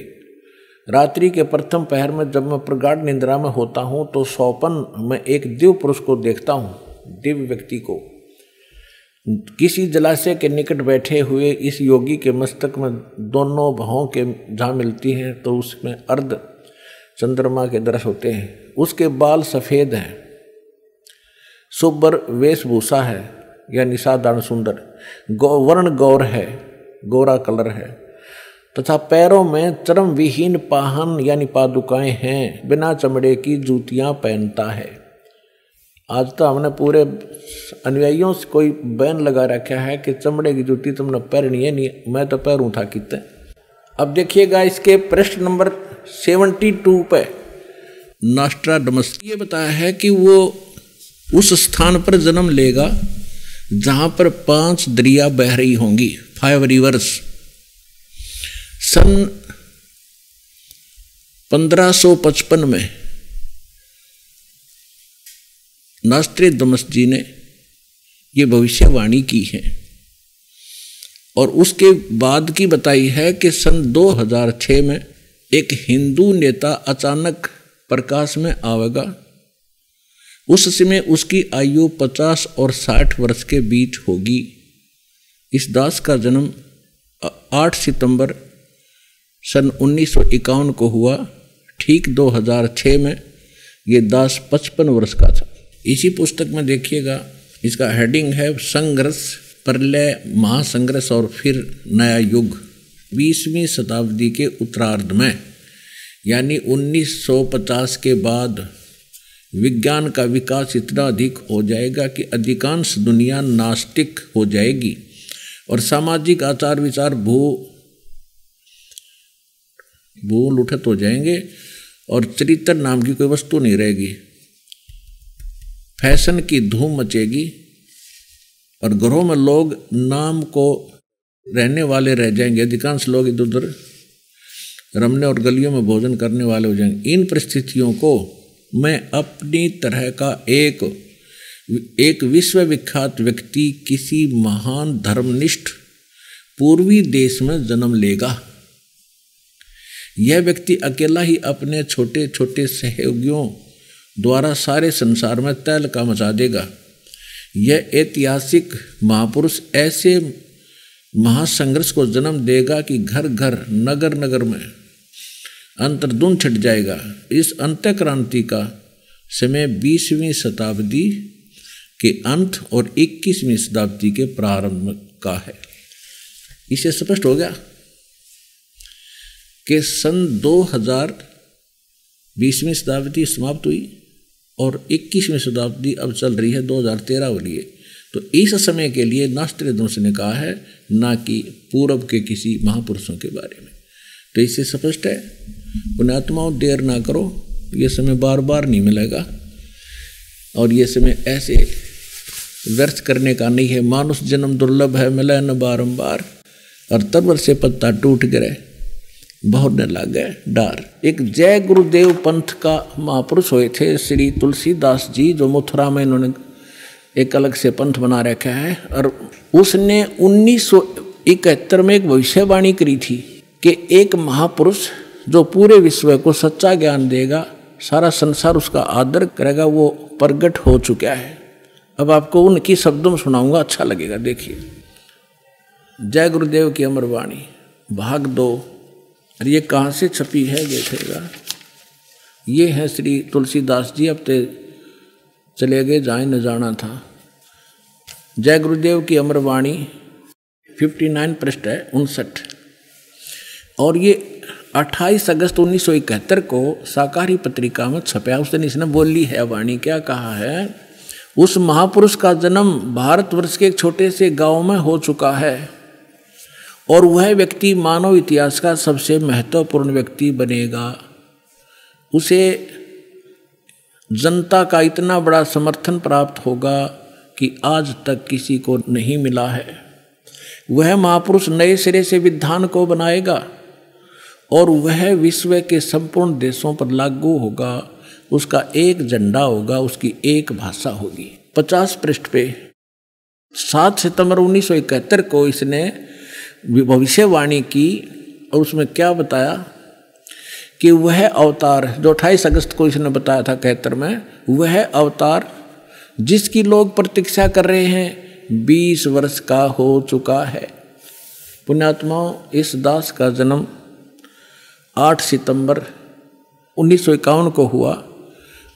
रात्रि के प्रथम पहर में जब मैं प्रगाढ़ निंद्रा में होता हूँ तो सौपन में एक दिव्य पुरुष को देखता हूँ, दिव्य व्यक्ति को। किसी जलाशय के निकट बैठे हुए इस योगी के मस्तक में दोनों भावों के जहाँ मिलती हैं तो उसमें अर्ध चंद्रमा के दृश्य होते हैं। उसके बाल सफ़ेद हैं। सुबर वेशभूषा है या निषादान सुंदर। गौ वर्ण गौर है, गोरा कलर है। तथा पैरों में चरम विहीन पाहन यानी पादुकाएँ हैं, बिना चमड़े की जूतियाँ पहनता है। आज तो हमने पूरे अनुयायियों से कोई बैन लगा रखा है कि चमड़े की जूती तुमने पहननी है, नहीं, मैं तो पैरूँ था कितने। अब देखिएगा इसके प्रश्न नंबर सेवेंटी टू पे। नास्ट्रा डमस ये बताया है कि वो उस स्थान पर जन्म लेगा जहाँ पर पाँच दरिया बह रही होंगी, फाइव रिवर्स। सन 1555 में नास्त्रे दमस जी ने ये भविष्यवाणी की है और उसके बाद की बताई है कि सन 2006 में एक हिंदू नेता अचानक प्रकाश में आवेगा। उस समय उसकी आयु 50 और 60 वर्ष के बीच होगी। इस दास का जन्म 8 सितंबर सन उन्नीस सौ इक्यावन को हुआ, ठीक 2006 में ये दास पचपन वर्ष का था। इसी पुस्तक में देखिएगा, इसका हेडिंग है, संघर्ष, प्रलय, महासंघर्ष और फिर नया युग, बीसवीं शताब्दी के उत्तरार्ध में, यानी 1950 के बाद विज्ञान का विकास इतना अधिक हो जाएगा कि अधिकांश दुनिया नास्तिक हो जाएगी और सामाजिक आचार विचार भू भूल उठत हो जाएँगे और चरित्र नाम की कोई वस्तु नहीं रहेगी। फ़ैशन की धूम मचेगी और घरों में लोग नाम को रहने वाले रह जाएँगे। अधिकांश लोग इधर उधर रमने और गलियों में भोजन करने वाले हो जाएँगे। इन परिस्थितियों को मैं अपनी तरह का एक एक विश्वविख्यात व्यक्ति, किसी महान धर्मनिष्ठ पूर्वी देश में जन्म लेगा। यह व्यक्ति अकेला ही अपने छोटे छोटे सहयोगियों द्वारा सारे संसार में तैल का मचा देगा। यह ऐतिहासिक महापुरुष ऐसे महासंघर्ष को जन्म देगा कि घर घर नगर नगर में अंतर्दुन छट जाएगा। इस अंत क्रांति का समय बीसवीं शताब्दी के अंत और इक्कीसवीं शताब्दी के प्रारंभ का है। इसे स्पष्ट हो गया? कि सन 2000 बीसवीं शताब्दी समाप्त हुई और 21वीं शताब्दी अब चल रही है 2013 वाली है तो इस समय के लिए नास्त्रिदंश ने कहा है, ना कि पूर्व के किसी महापुरुषों के बारे में। तो इससे स्पष्ट है, पुण्यात्माओं देर ना करो, ये समय बार बार नहीं मिलेगा। और ये समय ऐसे व्यर्थ करने का नहीं है, मानुष जन्म दुर्लभ है मिले न बारंबार, और तब से पत्ता टूट गिरे। बहुत न लग गए डार। एक जय गुरुदेव पंथ का महापुरुष हुए थे, श्री तुलसीदास जी जो मथुरा में इन्होंने एक अलग से पंथ बना रखा है, और उसने उन्नीस इकहत्तर में एक भविष्यवाणी करी थी कि एक महापुरुष जो पूरे विश्व को सच्चा ज्ञान देगा, सारा संसार उसका आदर करेगा, वो प्रगट हो चुका है। अब आपको उनकी शब्दों में सुनाऊँगा अच्छा लगेगा, देखिए। जय गुरुदेव की अमरवाणी भाग दो। और ये कहाँ से छपी है देखेगा ये है श्री तुलसीदास जी, अब ते चले गए, जाए न जाना था। जय गुरुदेव की अमरवाणी 59 पृष्ठ है, उनसठ। और ये 28 अगस्त उन्नीस सौ इकहत्तर को साकारी पत्रिका में छपया उस दिन इसने बोली है, वाणी क्या कहा है? उस महापुरुष का जन्म भारतवर्ष के एक छोटे से गाँव में हो चुका है। और वह व्यक्ति मानव इतिहास का सबसे महत्वपूर्ण व्यक्ति बनेगा। उसे जनता का इतना बड़ा समर्थन प्राप्त होगा कि आज तक किसी को नहीं मिला है। वह महापुरुष नए सिरे से विधान को बनाएगा और वह विश्व के संपूर्ण देशों पर लागू होगा। उसका एक झंडा होगा, उसकी एक भाषा होगी। पचास पृष्ठ पे। सात सितंबर उन्नीस सौ इकहत्तर को इसने भविष्यवाणी की और उसमें क्या बताया कि वह अवतार, जो अट्ठाईस अगस्त को इसने बताया था कहतर में, वह अवतार जिसकी लोग प्रतीक्षा कर रहे हैं, बीस वर्ष का हो चुका है। पुण्यात्माओं, इस दास का जन्म 8 सितंबर उन्नीस सौ इक्यावन को हुआ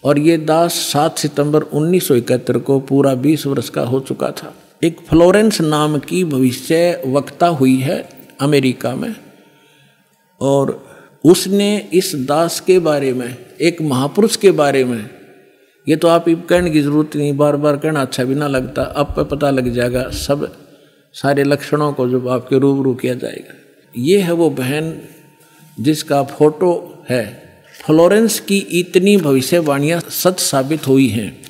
और ये दास 7 सितंबर उन्नीस सौ इकहत्तर को पूरा 20 वर्ष का हो चुका था। एक फ्लोरेंस नाम की भविष्य वक्ता हुई है अमेरिका में, और उसने इस दास के बारे में, एक महापुरुष के बारे में, ये तो आप कहने की ज़रूरत नहीं बार बार कहना अच्छा भी ना लगता अब पे पता लग जाएगा, सब सारे लक्षणों को जब आपके रूबरू किया जाएगा। ये है वो बहन जिसका फ़ोटो है, फ्लोरेंस की इतनी भविष्यवाणियाँ सच साबित हुई हैं।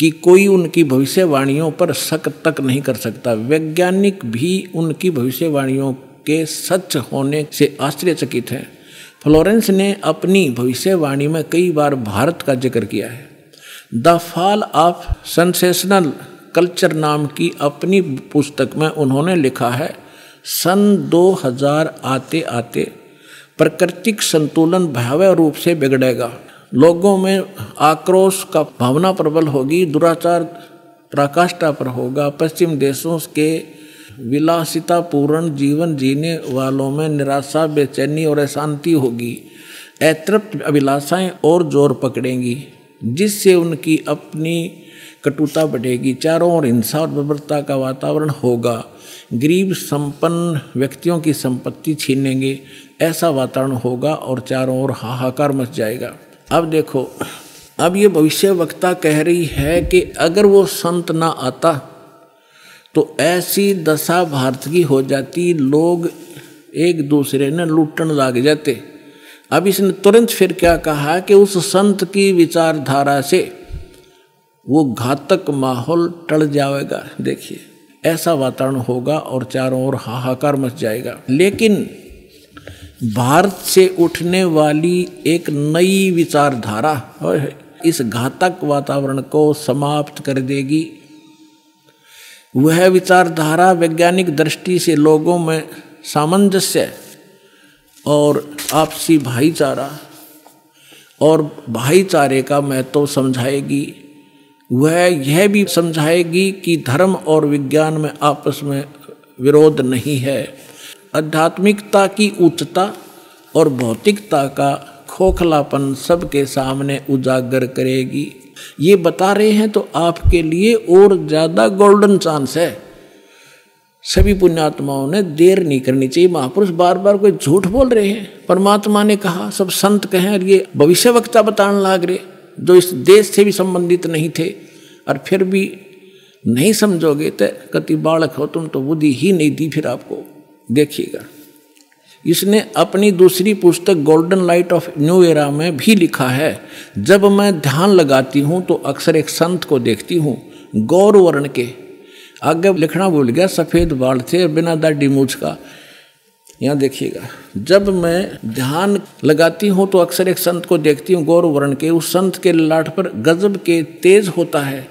कि कोई उनकी भविष्यवाणियों पर शक तक नहीं कर सकता। वैज्ञानिक भी उनकी भविष्यवाणियों के सच होने से आश्चर्यचकित हैं। फ्लोरेंस ने अपनी भविष्यवाणी में कई बार भारत का ज़िक्र किया है। The fall of sensational culture नाम की अपनी पुस्तक में उन्होंने लिखा है, सन 2000 आते आते प्राकृतिक संतुलन भयावह रूप से बिगड़ेगा। लोगों में आक्रोश का भावना प्रबल होगी, दुराचार पराकाष्ठा पर होगा। पश्चिम देशों के विलासितापूर्ण जीवन जीने वालों में निराशा, बेचैनी और अशांति होगी। अतृप्त अभिलाषाएँ और ज़ोर पकड़ेंगी, जिससे उनकी अपनी कटुता बढ़ेगी। चारों ओर हिंसा और विवरता का वातावरण होगा। गरीब, संपन्न व्यक्तियों की संपत्ति छीनेंगे, ऐसा वातावरण होगा और चारों ओर हाहाकार मच जाएगा। अब देखो, अब ये भविष्य वक्ता कह रही है कि अगर वो संत ना आता तो ऐसी दशा भारत की हो जाती, लोग एक दूसरे ने लूटन लाग जाते। अब इसने तुरंत फिर क्या कहा कि उस संत की विचारधारा से वो घातक माहौल टल जाएगा। देखिए, ऐसा वातावरण होगा और चारों ओर हाहाकार मच जाएगा। लेकिन भारत से उठने वाली एक नई विचारधारा इस घातक वातावरण को समाप्त कर देगी। वह विचारधारा वैज्ञानिक दृष्टि से लोगों में सामंजस्य और आपसी भाईचारा और भाईचारे का महत्व तो समझाएगी। वह यह भी समझाएगी कि धर्म और विज्ञान में आपस में विरोध नहीं है। आध्यात्मिकता की उच्चता और भौतिकता का खोखलापन सबके सामने उजागर करेगी। ये बता रहे हैं तो आपके लिए और ज़्यादा गोल्डन चांस है। सभी पुण्यात्माओं ने देर नहीं करनी चाहिए। महापुरुष बार बार कोई झूठ बोल रहे हैं। परमात्मा ने कहा, सब संत कहें और ये भविष्य वक्ता बताने लाग रहे। जो इस देश से भी संबंधित नहीं थे और फिर भी नहीं समझोगे तो कति बालक हो तुम तो बुद्धि ही नहीं दी फिर आपको। देखिएगा। इसने अपनी दूसरी पुस्तक golden light of new era में भी लिखा है। जब मैं ध्यान लगाती हूँ तो अक्सर एक संत को देखती हूँ गौर वर्ण के। आगे लिखना भूल गया, सफ़ेद बाल थे बिना दाढ़ी मूछ का। यहाँ देखिएगा, जब मैं ध्यान लगाती हूँ तो अक्सर एक संत को देखती हूँ गौर वर्ण के। उस संत के ललाट पर गजब के तेज होता है।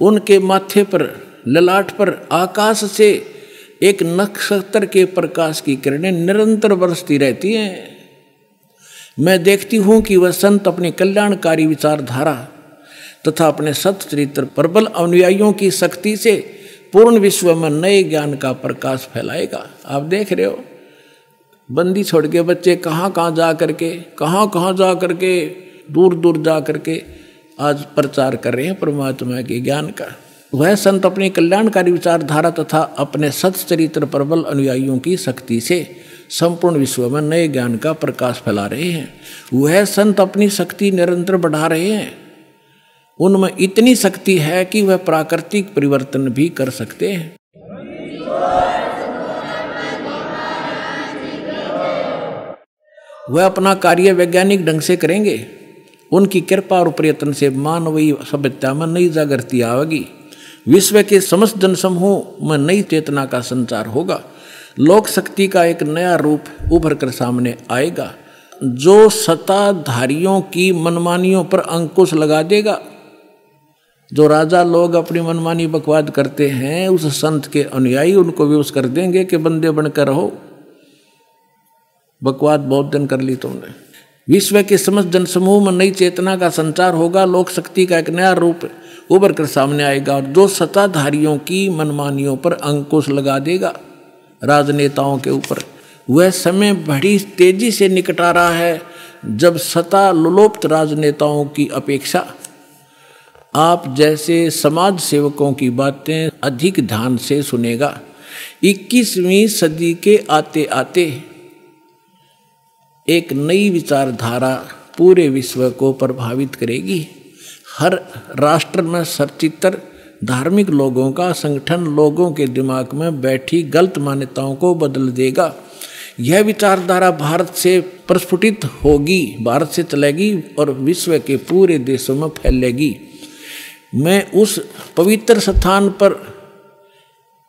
उनके माथे पर, ललाट पर, आकाश से एक नक्षत्र के प्रकाश की किरणें निरंतर बरसती रहती हैं। मैं देखती हूँ कि वह संत अपनी कल्याणकारी विचारधारा तथा अपने सत चरित्र प्रबल अनुयायियों की शक्ति से पूर्ण विश्व में नए ज्ञान का प्रकाश फैलाएगा। आप देख रहे हो, बंदी छोड़ के बच्चे कहाँ कहाँ जा करके, कहाँ कहाँ जा करके, दूर दूर जा करके आज प्रचार कर रहे हैं परमात्मा के ज्ञान का। वह संत अपनी कल्याणकारी विचारधारा तथा अपने सत्चरित्र प्रबल अनुयायियों की शक्ति से संपूर्ण विश्व में नए ज्ञान का प्रकाश फैला रहे हैं। वह संत अपनी शक्ति निरंतर बढ़ा रहे हैं। उनमें इतनी शक्ति है कि वह प्राकृतिक परिवर्तन भी कर सकते हैं। वह अपना कार्य वैज्ञानिक ढंग से करेंगे। उनकी कृपा और प्रयत्न से मानवीय सभ्यता में नई जागृति आवेगी विश्व के समस्त जनसमूह में नई चेतना का संचार होगा। लोक शक्ति का एक नया रूप उभर कर सामने आएगा। जो सत्ताधारियों की मनमानियों पर अंकुश लगा देगा, जो राजा लोग अपनी मनमानी बकवाद करते हैं, उस संत के अनुयायी उनको विवश कर देंगे कि बंदे बनकर रहो। बकवाद बहुत दिन कर ली तुमने। विश्व के समस्त जनसमूह में नई चेतना का संचार होगा। लोक शक्ति का एक नया रूप उभर कर सामने आएगा और जो सत्ताधारियों की मनमानियों पर अंकुश लगा देगा राजनेताओं के ऊपर। वह समय बड़ी तेज़ी से निकट आ रहा है जब सत्ता लुलोप्त राजनेताओं की अपेक्षा। आप जैसे समाज सेवकों की बातें अधिक ध्यान से सुनेगा। 21वीं सदी के आते आते एक नई विचारधारा पूरे विश्व को प्रभावित करेगी। हर राष्ट्र में सचित्र धार्मिक लोगों का संगठन लोगों के दिमाग में बैठी गलत मान्यताओं को बदल देगा। यह विचारधारा भारत से प्रस्फुटित होगी, भारत से चलेगी और विश्व के पूरे देशों में फैलेगी। मैं उस पवित्र स्थान पर,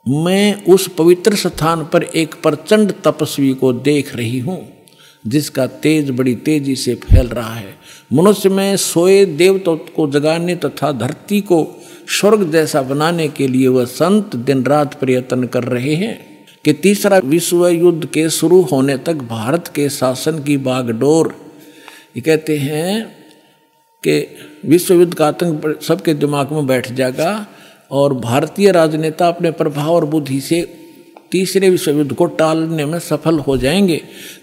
मैं उस पवित्र स्थान पर एक प्रचंड तपस्वी को देख रही हूँ। जिसका तेज, बड़ी तेज़ी से फैल रहा है। मनुष्य में सोए देवता को जगाने तथा धरती को स्वर्ग जैसा बनाने के लिए वह संत दिन रात प्रयत्न कर रहे हैं कि तीसरा विश्व युद्ध के शुरू होने तक भारत के शासन की बागडोर ये कहते हैं कि विश्व युद्ध का आतंक सबके दिमाग में बैठ जाएगा और भारतीय राजनेता अपने प्रभाव और बुद्धि से तीसरे विश्व युद्ध को टालने में सफल हो जाएँगे।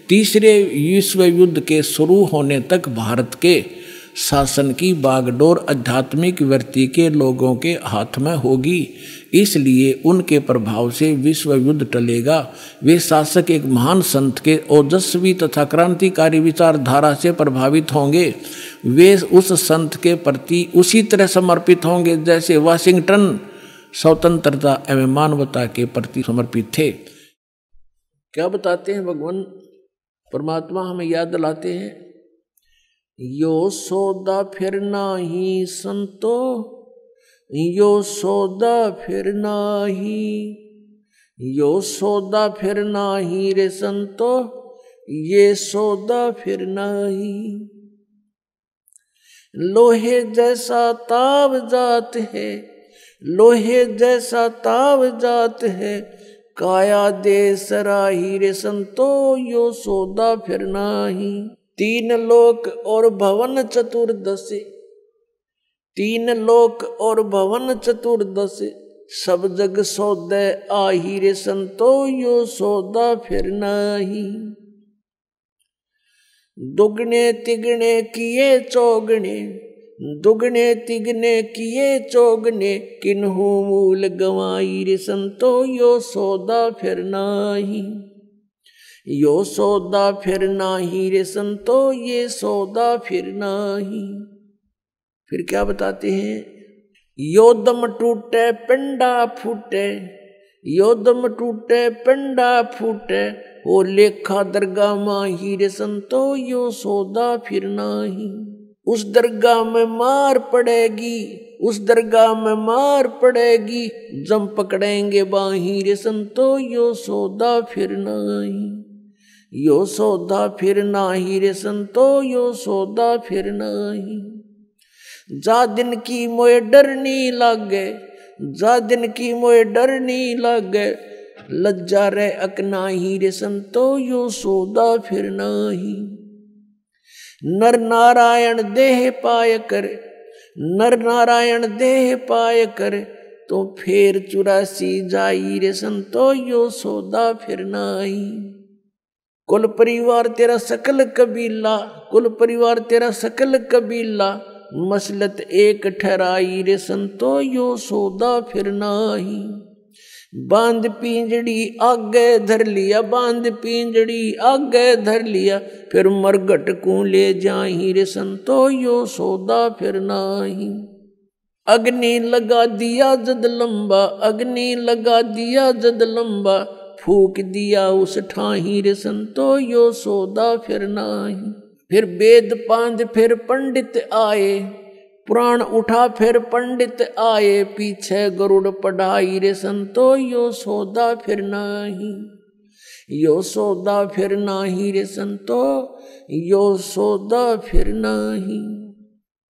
तीसरे विश्व युद्ध के शुरू होने तक भारत के शासन की बागडोर आध्यात्मिक व्यक्ति के लोगों के हाथ में होगी। इसलिए उनके प्रभाव से विश्व युद्ध टलेगा। वे शासक एक महान संत के ओजस्वी तथा क्रांतिकारी विचारधारा से प्रभावित होंगे। वे उस संत के प्रति उसी तरह समर्पित होंगे जैसे वाशिंगटन स्वतंत्रता एवं मानवता के प्रति समर्पित थे। क्या बताते हैं भगवान? परमात्मा हमें याद दिलाते हैं, यो सौदा फिर ना ही संतो, यो सौदा फिर ना ही यो सौदा फिर ना ही रे संतो, ये सौदा फिर ना ही लोहे जैसा ताव जात है लोहे जैसा ताव जात है। काया दे सराही रे संतो, यो सौदा फिर ही तीन लोक और भवन चतुर्दश। तीन लोक और भवन चतुर्दश। सब जग सौदे आही रे संतो, यो सौदा फिर नाही। दुगने तिगने किए चौगने। दुगने तिगने किए चौगने, किन्हू मूल गवाई रे संतो, यो सौदा फिर नाही। यो सौदा फिर नाही रे संतो, ये सौदा फिर नाही। फिर क्या बताते हैं? योदम टूटे, पिंडा फूटे। योदम टूटे, पिंडा फूटे। ओ लेखा दरगाह माही रे संतो, यो सौदा फिर नाही। उस दरगाह में मार पड़ेगी, उस दरगाह में मार पड़ेगी। जम पकड़ेंगे बाही रे संतो यो सौदा फिर नाही। यो सौदा फिर नाही रे संतो यो सौदा फिर नाही। जा दिन की मोए डरनी लागे, जा दिन की मोए डरनी लागे। लज्जा रे अकना ही रे संतो यो सौदा फिर नाही। नर नारायण देह पाय कर, नर नारायण देह पाय कर तो फेर चुरासी जाई रे संतो यो सौदा फिर नाही। कुल परिवार तेरा सकल कबीला, कुल परिवार तेरा सकल कबीला, मसलत एक ठहराई रे संतो यो सौदा फिर नाही। बाँध पिंजड़ी आगे धर लिया, बाँध पिंजड़ी आगे धर लिया, फिर मरगट को ले जाही रे संतो, यो सौदा फिर नाही। अग्नि लगा दिया जद लंबा, अग्नि लगा दिया जद लंबा, फूक दिया उस ठाही रे संतो, यो सौदा फिर नाही। फिर वेद पांध फिर पंडित आए पुराण उठा फिर पंडित आए पीछे गरुड़ पढ़ाई रे संतो, यो सौदा फिर नाही। यो सौदा फिर नाही रे संतो, यो सौदा फिर नाही।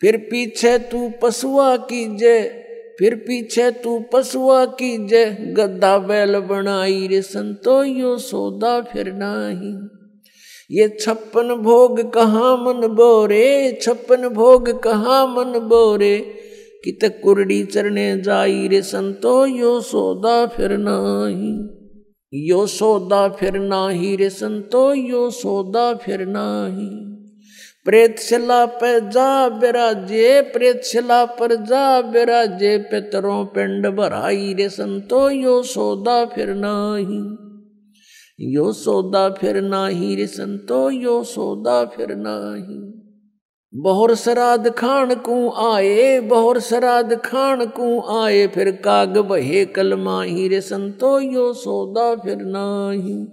फिर पीछे तू पशुआ कीजे फिर पीछे तू पशुआ कीजे गद्दा बैल बनाई रे संतो, यो सौदा फिर नाही। ये छप्पन भोग कहाँ मन बोरे? छप्पन भोग कहाँ मन बोरे? कित कुरड़ी चरने जाई रे संतो, यो सौदा फिर नाही। यो सौदा फिर नाही रे संतो, यो सौदा फिर नाही। प्रेत शिला पे जा बिराजे, प्रेत शिला पर जा बिराजे, पितरों पिंड भराई रे संतो, यो सौदा फिर नाही। यो सौदा फिर नाही रे संतो, यो सौदा फिर नाही। बहुर श्राद्ध खान को आए, बहुर श्राद्ध खान को आए, फिर काग बहे कल माही रे संतो, यो सौदा फिर नाही।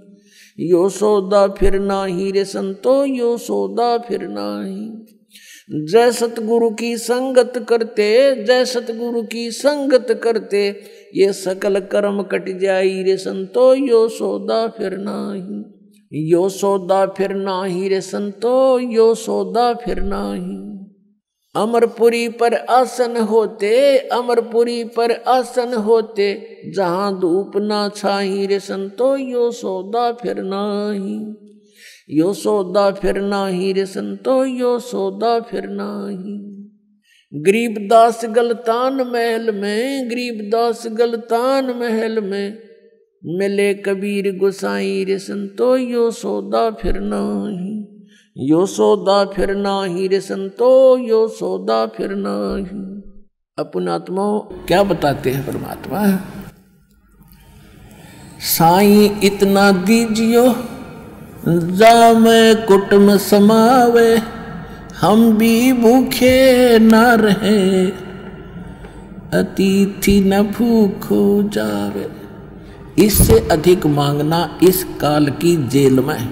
यो सौदा फिर नाही रे संतो, यो सौदा फिर नाही। जय सतगुरु की संगत करते, जय सतगुरु की संगत करते, ये सकल कर्म कट जाई रे संतो, यो सौदा फिर नाही। यो सौदा फिर नाही रे संतो, यो सौदा फिर नाही। अमरपुरी पर आसन होते, अमरपुरी पर आसन होते, जहाँ धूप ना छाही रे संतो, यो सौदा फिर नाही। यो सौदा फिर नाही रे संतो, यो सौदा फिर नाही। गरीबदास गलतान महल में, गरीब गरीबदास गलतान महल में। मिले कबीर गुसाई रे संतो, यो सौदा फिर नाही। यो सौदा फिर नाही रे संतो, यो सौदा फिर नाही। अपन आत्मा क्या बताते हैं परमात्मा? साई, इतना दीजियो। जा मैं कुटुम समावे, हम भी भूखे न रहे। अतिथि न भूखो जावे, इससे अधिक मांगना इस काल की जेल में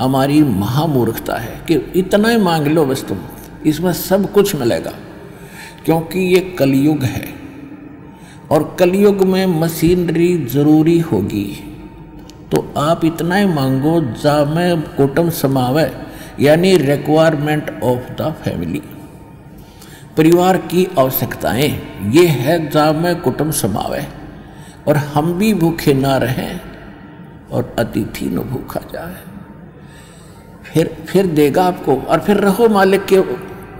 हमारी महामूर्खता है कि इतना ही मांग लो बस तुम, इसमें सब कुछ मिलेगा, क्योंकि ये कलयुग है। और कलयुग में मशीनरी ज़रूरी होगी। तो आप इतना ही मांगो, जा में कुटुम समावे, यानी रिक्वायरमेंट ऑफ़ द फैमिली परिवार की आवश्यकताएँ, ये है जहाँ में कुटुंब समावे। और हम भी भूखे ना रहें, और अतिथि न भूखा जाए। फिर फिर देगा आपको, और फिर रहो मालिक के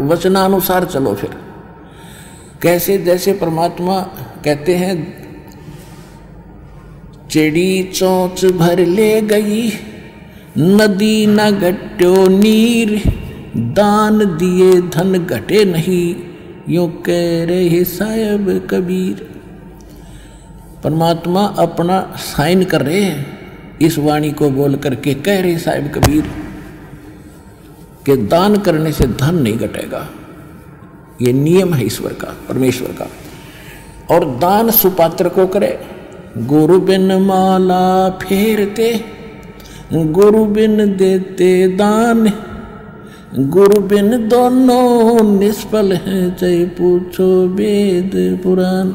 वचनानुसार चलो फिर। कैसे जैसे परमात्मा कहते हैं चिड़ी चौंच भर ले गई। नदी न घट्यो नीर। दान दिए धन घटे नहीं। यो कह रहे साहब कबीर। परमात्मा अपना साइन कर रहे हैं। इस वाणी को बोल करके कह रहे साहेब कबीर कि दान करने से धन नहीं घटेगा। ये नियम है ईश्वर का, परमेश्वर का। और दान सुपात्र को करे। गुरु बिन माला फेरते, गुरु बिन देते दान। गुरु बिन दोनों निष्फल है चाहे पूछो वेद पुराण।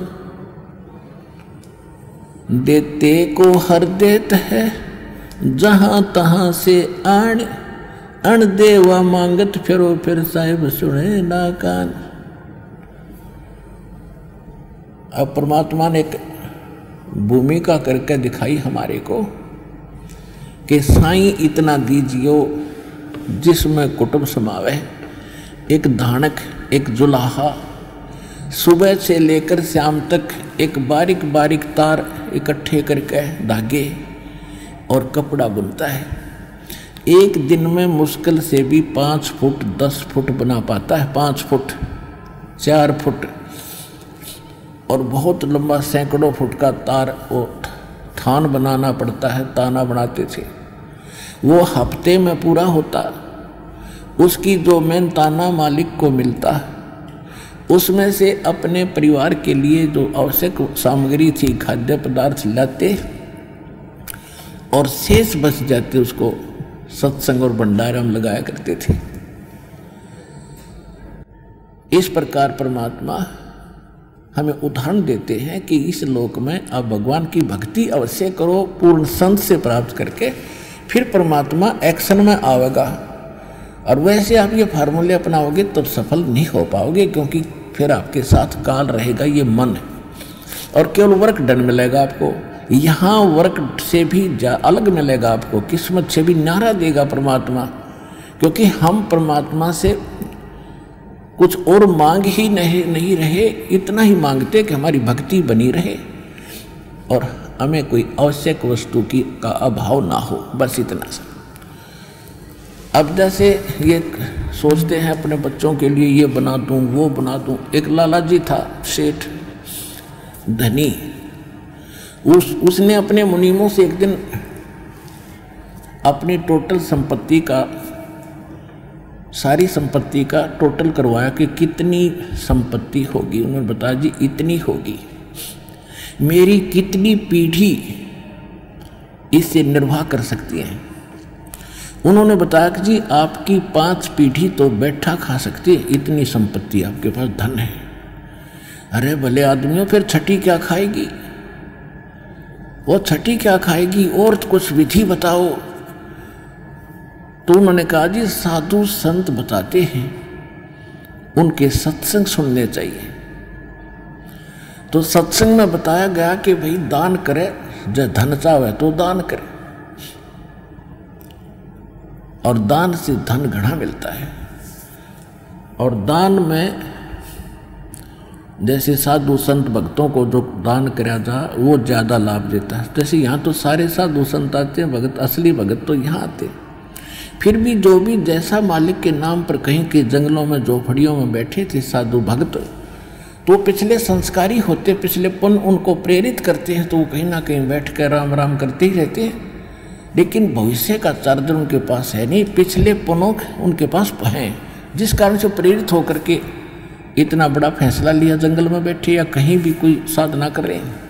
देते को हर देत है, जहाँ तहां से आण। अण देवा मांगत फिरो, फिर साहिब सुने ना कान अब परमात्मा ने भूमिका करके दिखाई हमारे को कि साई इतना दीजियो जिसमें कुटुंब समावे। एक धानक, एक जुलाहा, सुबह से लेकर शाम तक एक बारीक बारीक तार इकट्ठे करके धागे और कपड़ा बुनता है। एक दिन में मुश्किल से भी पाँच फुट, दस फुट बना पाता है। पाँच फुट, चार फुट और बहुत लंबा सैकड़ों फुट का तार वो थान बनाना पड़ता है, ताना बनाते थे। वो हफ़्ते में पूरा होता। उसकी जो मेन ताना मालिक को मिलता। उसमें से अपने परिवार के लिए जो आवश्यक सामग्री थी, खाद्य पदार्थ लाते और शेष बच जाते, उसको सत्संग और भंडारा में लगाया करते थे। इस प्रकार परमात्मा हमें उदाहरण देते हैं कि इस लोक में अब भगवान की भक्ति अवश्य करो, पूर्ण संत से प्राप्त करके फिर परमात्मा एक्शन में आवेगा और वैसे आप ये फार्मूले अपनाओगे, तब सफल नहीं हो पाओगे, क्योंकि फिर आपके साथ काल रहेगा, ये मन और केवल वर्क डन मिलेगा आपको। यहाँ वर्क से भी अलग मिलेगा आपको, किस्मत से भी नारा देगा परमात्मा। क्योंकि हम परमात्मा से कुछ और मांग ही नहीं नहीं रहे, इतना ही मांगते कि हमारी भक्ति बनी रहे। और हमें कोई आवश्यक वस्तु की, का अभाव ना हो, बस इतना सा। अब जैसे ये सोचते हैं अपने बच्चों के लिए, ये बना दूँ, वो बना दूँ। एक लाला जी था, सेठ धनी। उस, उसने अपने मुनीमों से एक दिन अपनी टोटल संपत्ति का सारी संपत्ति का टोटल करवाया कि कितनी संपत्ति होगी। उन्होंने बताया, जी, इतनी होगी। मेरी कितनी पीढ़ी इससे निर्वाह कर सकती है? उन्होंने बताया कि, जी, आपकी पाँच पीढ़ी तो बैठा खा सकती है। इतनी संपत्ति आपके पास धन है। अरे, भले आदमियों फिर छठी क्या खाएगी? वो छठी क्या खाएगी? और कुछ विधि बताओ। तो उन्होंने कहा, जी, साधु संत बताते हैं, उनके सत्संग सुनने चाहिए। तो सत्संग में बताया गया कि भाई, दान करे, जब धन चाहे तो दान करे। और दान से धन घड़ा मिलता है। और दान में जैसे साधु संत भक्तों को जो दान कराया जा, वो ज़्यादा लाभ देता है। जैसे यहाँ तो सारे साधु संत आते हैं, भगत, असली भगत तो यहाँ आते हैं। फिर भी जो भी जैसा मालिक के नाम पर कहीं के जंगलों में, झोपड़ियों में बैठे थे, साधु भक्त तो पिछले संस्कारी होते, पिछले पुण्य उनको प्रेरित करते हैं तो वो कहीं ना कहीं बैठ कर राम राम करते ही रहते हैं। लेकिन भविष्य का चार्जर उनके पास है नहीं, पिछले पुनों उनके पास हैं। जिस कारण से प्रेरित होकर के इतना बड़ा फैसला लिया, जंगल में बैठे या कहीं भी कोई साधना कर रहे हैं।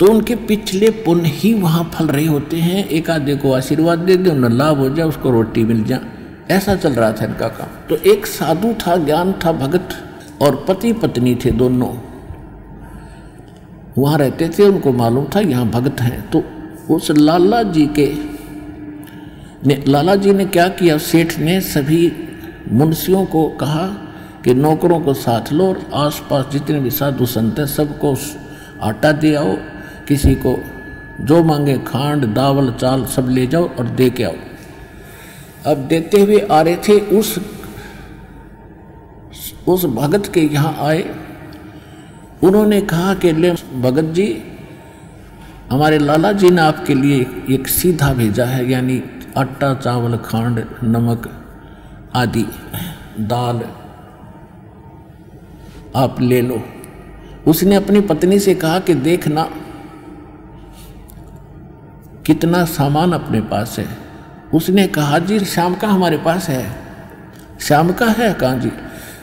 तो उनके पिछले पुण्य ही वहाँ फल रहे होते हैं। एक आधे को आशीर्वाद दे दे, उन्हें लाभ हो जाए, उसको रोटी मिल जाए। ऐसा चल रहा था इनका काम। तो एक साधु था, ज्ञान था, भगत और पति पत्नी थे दोनों। वहाँ रहते थे, उनको मालूम था, यहाँ भगत हैं। तो उस लाला जी के ने, लाला जी ने क्या किया? सेठ ने सभी मुंशियों को कहा कि नौकरों को साथ लो और आसपास जितने भी साधु संत हैं, सबको आटा दे आओ किसी को जो मांगे, खांड, दावल, चाल सब ले जाओ और दे के आओ। अब देते हुए आ रहे थे उस उस भगत के यहाँ आए। उन्होंने कहा कि, ले भगत जी, हमारे लाला जी ने आपके लिए एक सीधा भेजा है, यानी आटा, चावल, खांड, नमक आदि, दाल आप ले लो। उसने अपनी पत्नी से कहा कि देखना कितना सामान अपने पास है। उसने कहा, जी शाम का हमारे पास है। शाम का है कहा जी?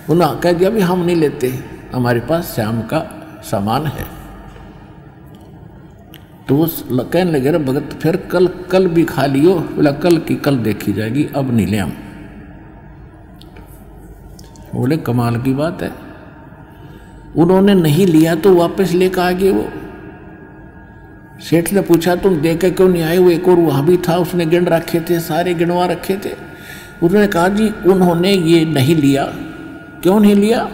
उन्होंने कह दिया भी हम नहीं लेते। हमारे पास श्याम का सामान है। तो वो कहने लगे रे भगत, फिर कल कल भी खा लियो। बोला, कल की, कल देखी जाएगी, अब नहीं ले हम। बोले, कमाल की बात है। उन्होंने नहीं लिया तो वापस लेकर आ गए वो। सेठ ने पूछा, तुम दे के क्यों नहीं आए वो एक और वहाँ भी था, उसने गिन रखे थे, सारे गिनवा रखे थे। उन्होंने कहा, जी, उन्होंने ये नहीं लिया। क्यों नहीं लिया?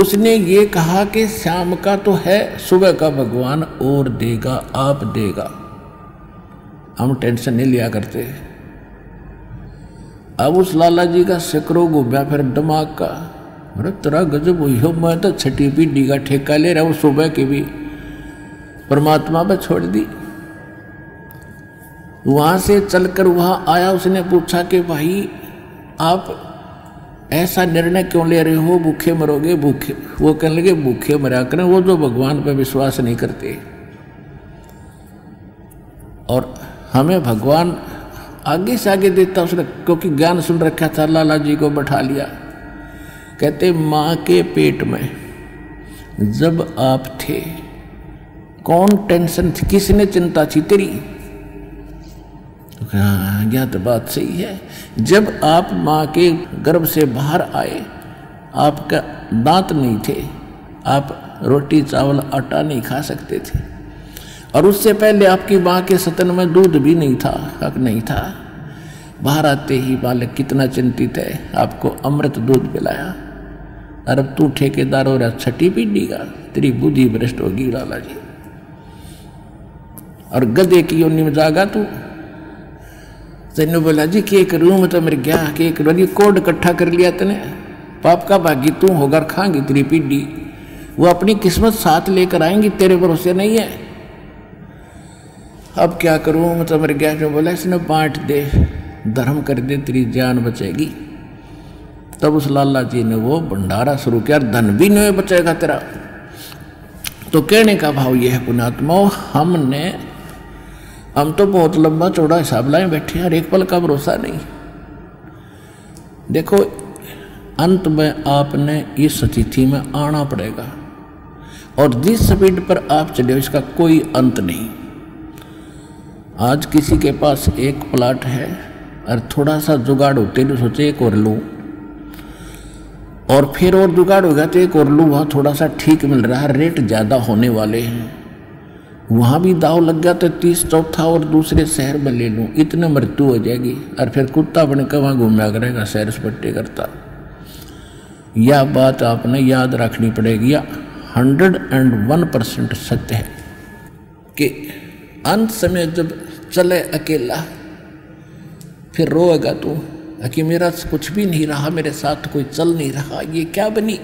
उसने ये कहा कि शाम का तो है, सुबह का भगवान और देगा, आप देगा। हम टेंशन नहीं लिया करते। अब उस लाला जी का सिकरो गुब्या फिर दिमाग का। अरे तेरा गजब हुई हो, मैं तो छठी पीढ़ी का ठेका ले रहा हूँ, सुबह की भी। परमात्मा पर छोड़ दी। वहाँ से चलकर वहाँ आया, उसने पूछा कि भाई, आप ऐसा निर्णय क्यों ले रहे हो? भूखे मरोगे, भूखे, वो कहने लगे, भूखे मरा करें, वो जो भगवान पर विश्वास नहीं करते। और हमें भगवान आगे से आगे देता, उसने, क्योंकि ज्ञान सुन रखा था, लाला जी को बैठा लिया। कहते, माँ के पेट में जब आप थे कौन टेंशन थी? किसने चिंता थी तेरी? यह तो बात सही है। जब आप माँ के गर्भ से बाहर आए, आपका दांत नहीं थे। आप रोटी, चावल, आटा नहीं खा सकते थे। और उससे पहले आपकी माँ के सतन में दूध भी नहीं था, हक नहीं था। बाहर आते ही बालक कितना चिंतित है। आपको अमृत दूध पिलाया। अब तू ठेकेदार हो रहा छठी पीढ़ी का, तेरी बुद्धि भ्रष्ट होगी, लाला जी। और गधे की योनि में जागा तू। तेने बोला, जी के एक रूम तो मेरे गया के एक बड़ी कोड इकट्ठा कर लिया तेने। पाप का भागी तू होगा खांगी तेरी पीढ़ी। वो अपनी किस्मत साथ लेकर आएँगी, तेरे भरोसे नहीं है। अब क्या करूँ? मतलब मेरे गया जो बोला, इसने बांट दे, धर्म कर दे, तेरी जान बचेगी। तब उस लाला जी ने वो भंडारा शुरू किया धन भी नहीं बचेगा तेरा। तो कहने का भाव यह है पुणात्मा हमने हम तो बहुत लंबा चौड़ा हिसाब लाए बैठे हैं एक पल का भरोसा नहीं। देखो, अंत में आपने इस स्थिति में आना पड़ेगा और जिस स्पीड पर आप चले इसका कोई अंत नहीं। आज किसी के पास एक प्लाट है और थोड़ा सा जुगाड़ होते तो सोचे एक और लूँ। और फिर और जुगाड़ हो गया तो एक और लूँ, वहाँ थोड़ा सा ठीक मिल रहा है, रेट ज़्यादा होने वाले हैं। वहाँ भी दाव लग गया तो तीस चौथा और दूसरे शहर में ले लूँ। इतने मृत्यु हो जाएगी और फिर कुत्ता बनकर वहाँ घूमया करेगा, सैर सपट्टे करता। यह बात आपने याद रखनी पड़ेगी। या हंड्रेड एंड वन परसेंट सत्य है कि अंत समय जब चले अकेला, फिर रोएगा तू कि मेरा कुछ भी नहीं रहा, मेरे साथ कोई चल नहीं रहा, ये क्या बनी?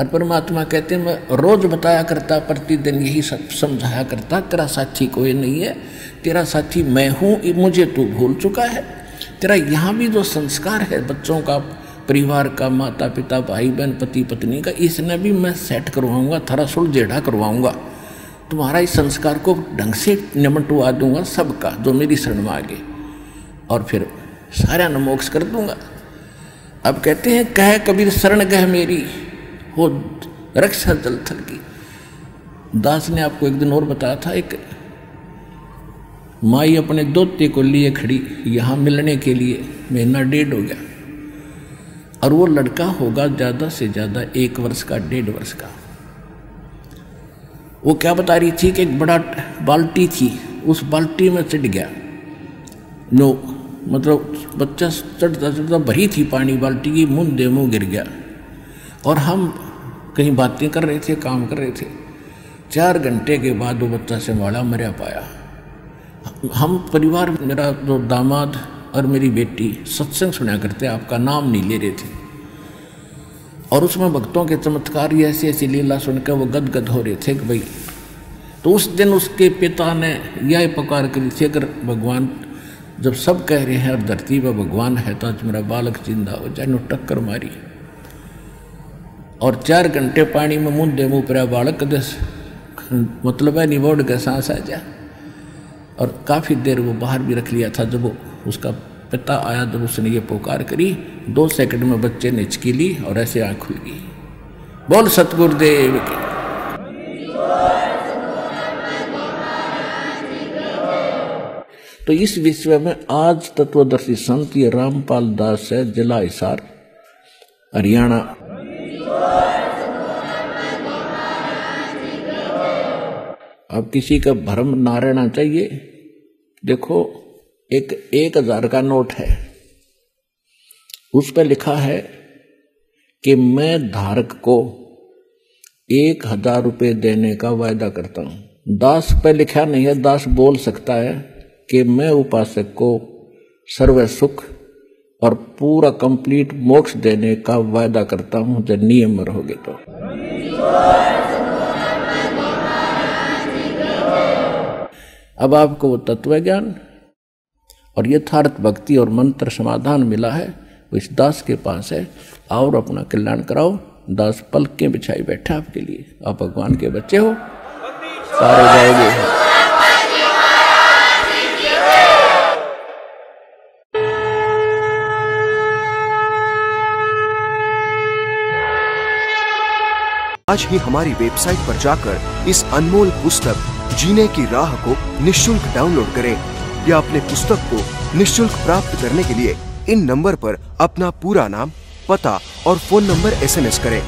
और परमात्मा कहते मैं रोज बताया करता, प्रतिदिन यही सब समझाया करता, तेरा साथी कोई नहीं है, तेरा साथी मैं हूँ मुझे तू भूल चुका है। तेरा यहाँ भी जो संस्कार है, बच्चों का, परिवार का माता पिता भाई बहन पति पत्नी का, इसने भी मैं सेट करवाऊँगा, थरा सुलझेड़ा करवाऊँगा। तुम्हारा इस संस्कार को ढंग से निमटवा दूँगा सबका, जो मेरी शरण में आगे और फिर सारा नमोक्ष कर दूँगा। अब कहते हैं, कह कबीर शरण गह मेरी हो रक्षा जल थल की दास ने आपको एक दिन और बताया था, एक माई अपने दोते को लिए खड़ी यहाँ मिलने के लिए महीना डेढ़ हो गया। और वो लड़का होगा ज़्यादा से ज़्यादा एक वर्ष का, डेढ़ वर्ष का। वो क्या बता रही थी कि एक बड़ा बाल्टी थी, उस बाल्टी में चढ़ गया। नो मतलब बच्चा चढ़ता चढ़ता भरी थी पानी, बाल्टी की मुँह दे मुँह गिर गया। और हम कहीं बातें कर रहे थे, काम कर रहे थे। चार घंटे के बाद वो बच्चा से माड़ा मरा पाया। हम परिवार मेरा जो दामाद और मेरी बेटी सत्संग सुना करते, आपका नाम नहीं ले रहे थे। और उसमें भक्तों के चमत्कार ऐसी ऐसी लीला सुनकर वो गदगद हो रहे थे कि भाई तो उस दिन उसके पिता ने यह पुकार करी थी, अगर भगवान जब सब कह रहे हैं, अब धरती पर भगवान है तो आज मेरा बालक ज़िंदा हो जाए टक्कर मारी। और चार घंटे पानी में मुँह दे मुँह पर बालक दस मतलब है निबोड का सांस आ जा। और काफ़ी देर वो बाहर भी रख लिया था, जब उसका पिता आया, जब उसने ये पुकार करी, दो सेकंड में बच्चे ने हिचकी ली और ऐसे आँख खुल गई। बोल, सतगुरुदेव की। तो इस विषय में आज तत्वदर्शी संत ये रामपाल दास है, जिला हिसार, हरियाणा। अब किसी का भ्रम ना रहना चाहिए। देखो, एक एक हज़ार का नोट है। उस पर लिखा है कि मैं धारक को एक हज़ार रुपये देने का वायदा करता हूँ। दास पे लिखा नहीं है, दास बोल सकता है कि मैं उपासक को सर्व सुख और पूरा कंप्लीट मोक्ष देने का वायदा करता हूँ, जब नियम रहोगे तो। अब आपको वो तत्व ज्ञान, और यथार्थ भक्ति और मंत्र समाधान मिला है, वो इस दास के पास है। और अपना कल्याण कराओ। दास पलकें बिछाई बैठा आपके लिए। आप भगवान के बच्चे हो। सारे जाओगे। आज ही हमारी वेबसाइट पर जाकर इस अनमोल पुस्तक, जीने की राह को निशुल्क डाउनलोड करें या अपने पुस्तक को निशुल्क प्राप्त करने के लिए इन नंबर पर अपना पूरा नाम, पता और फ़ोन नंबर एसएमएस करें।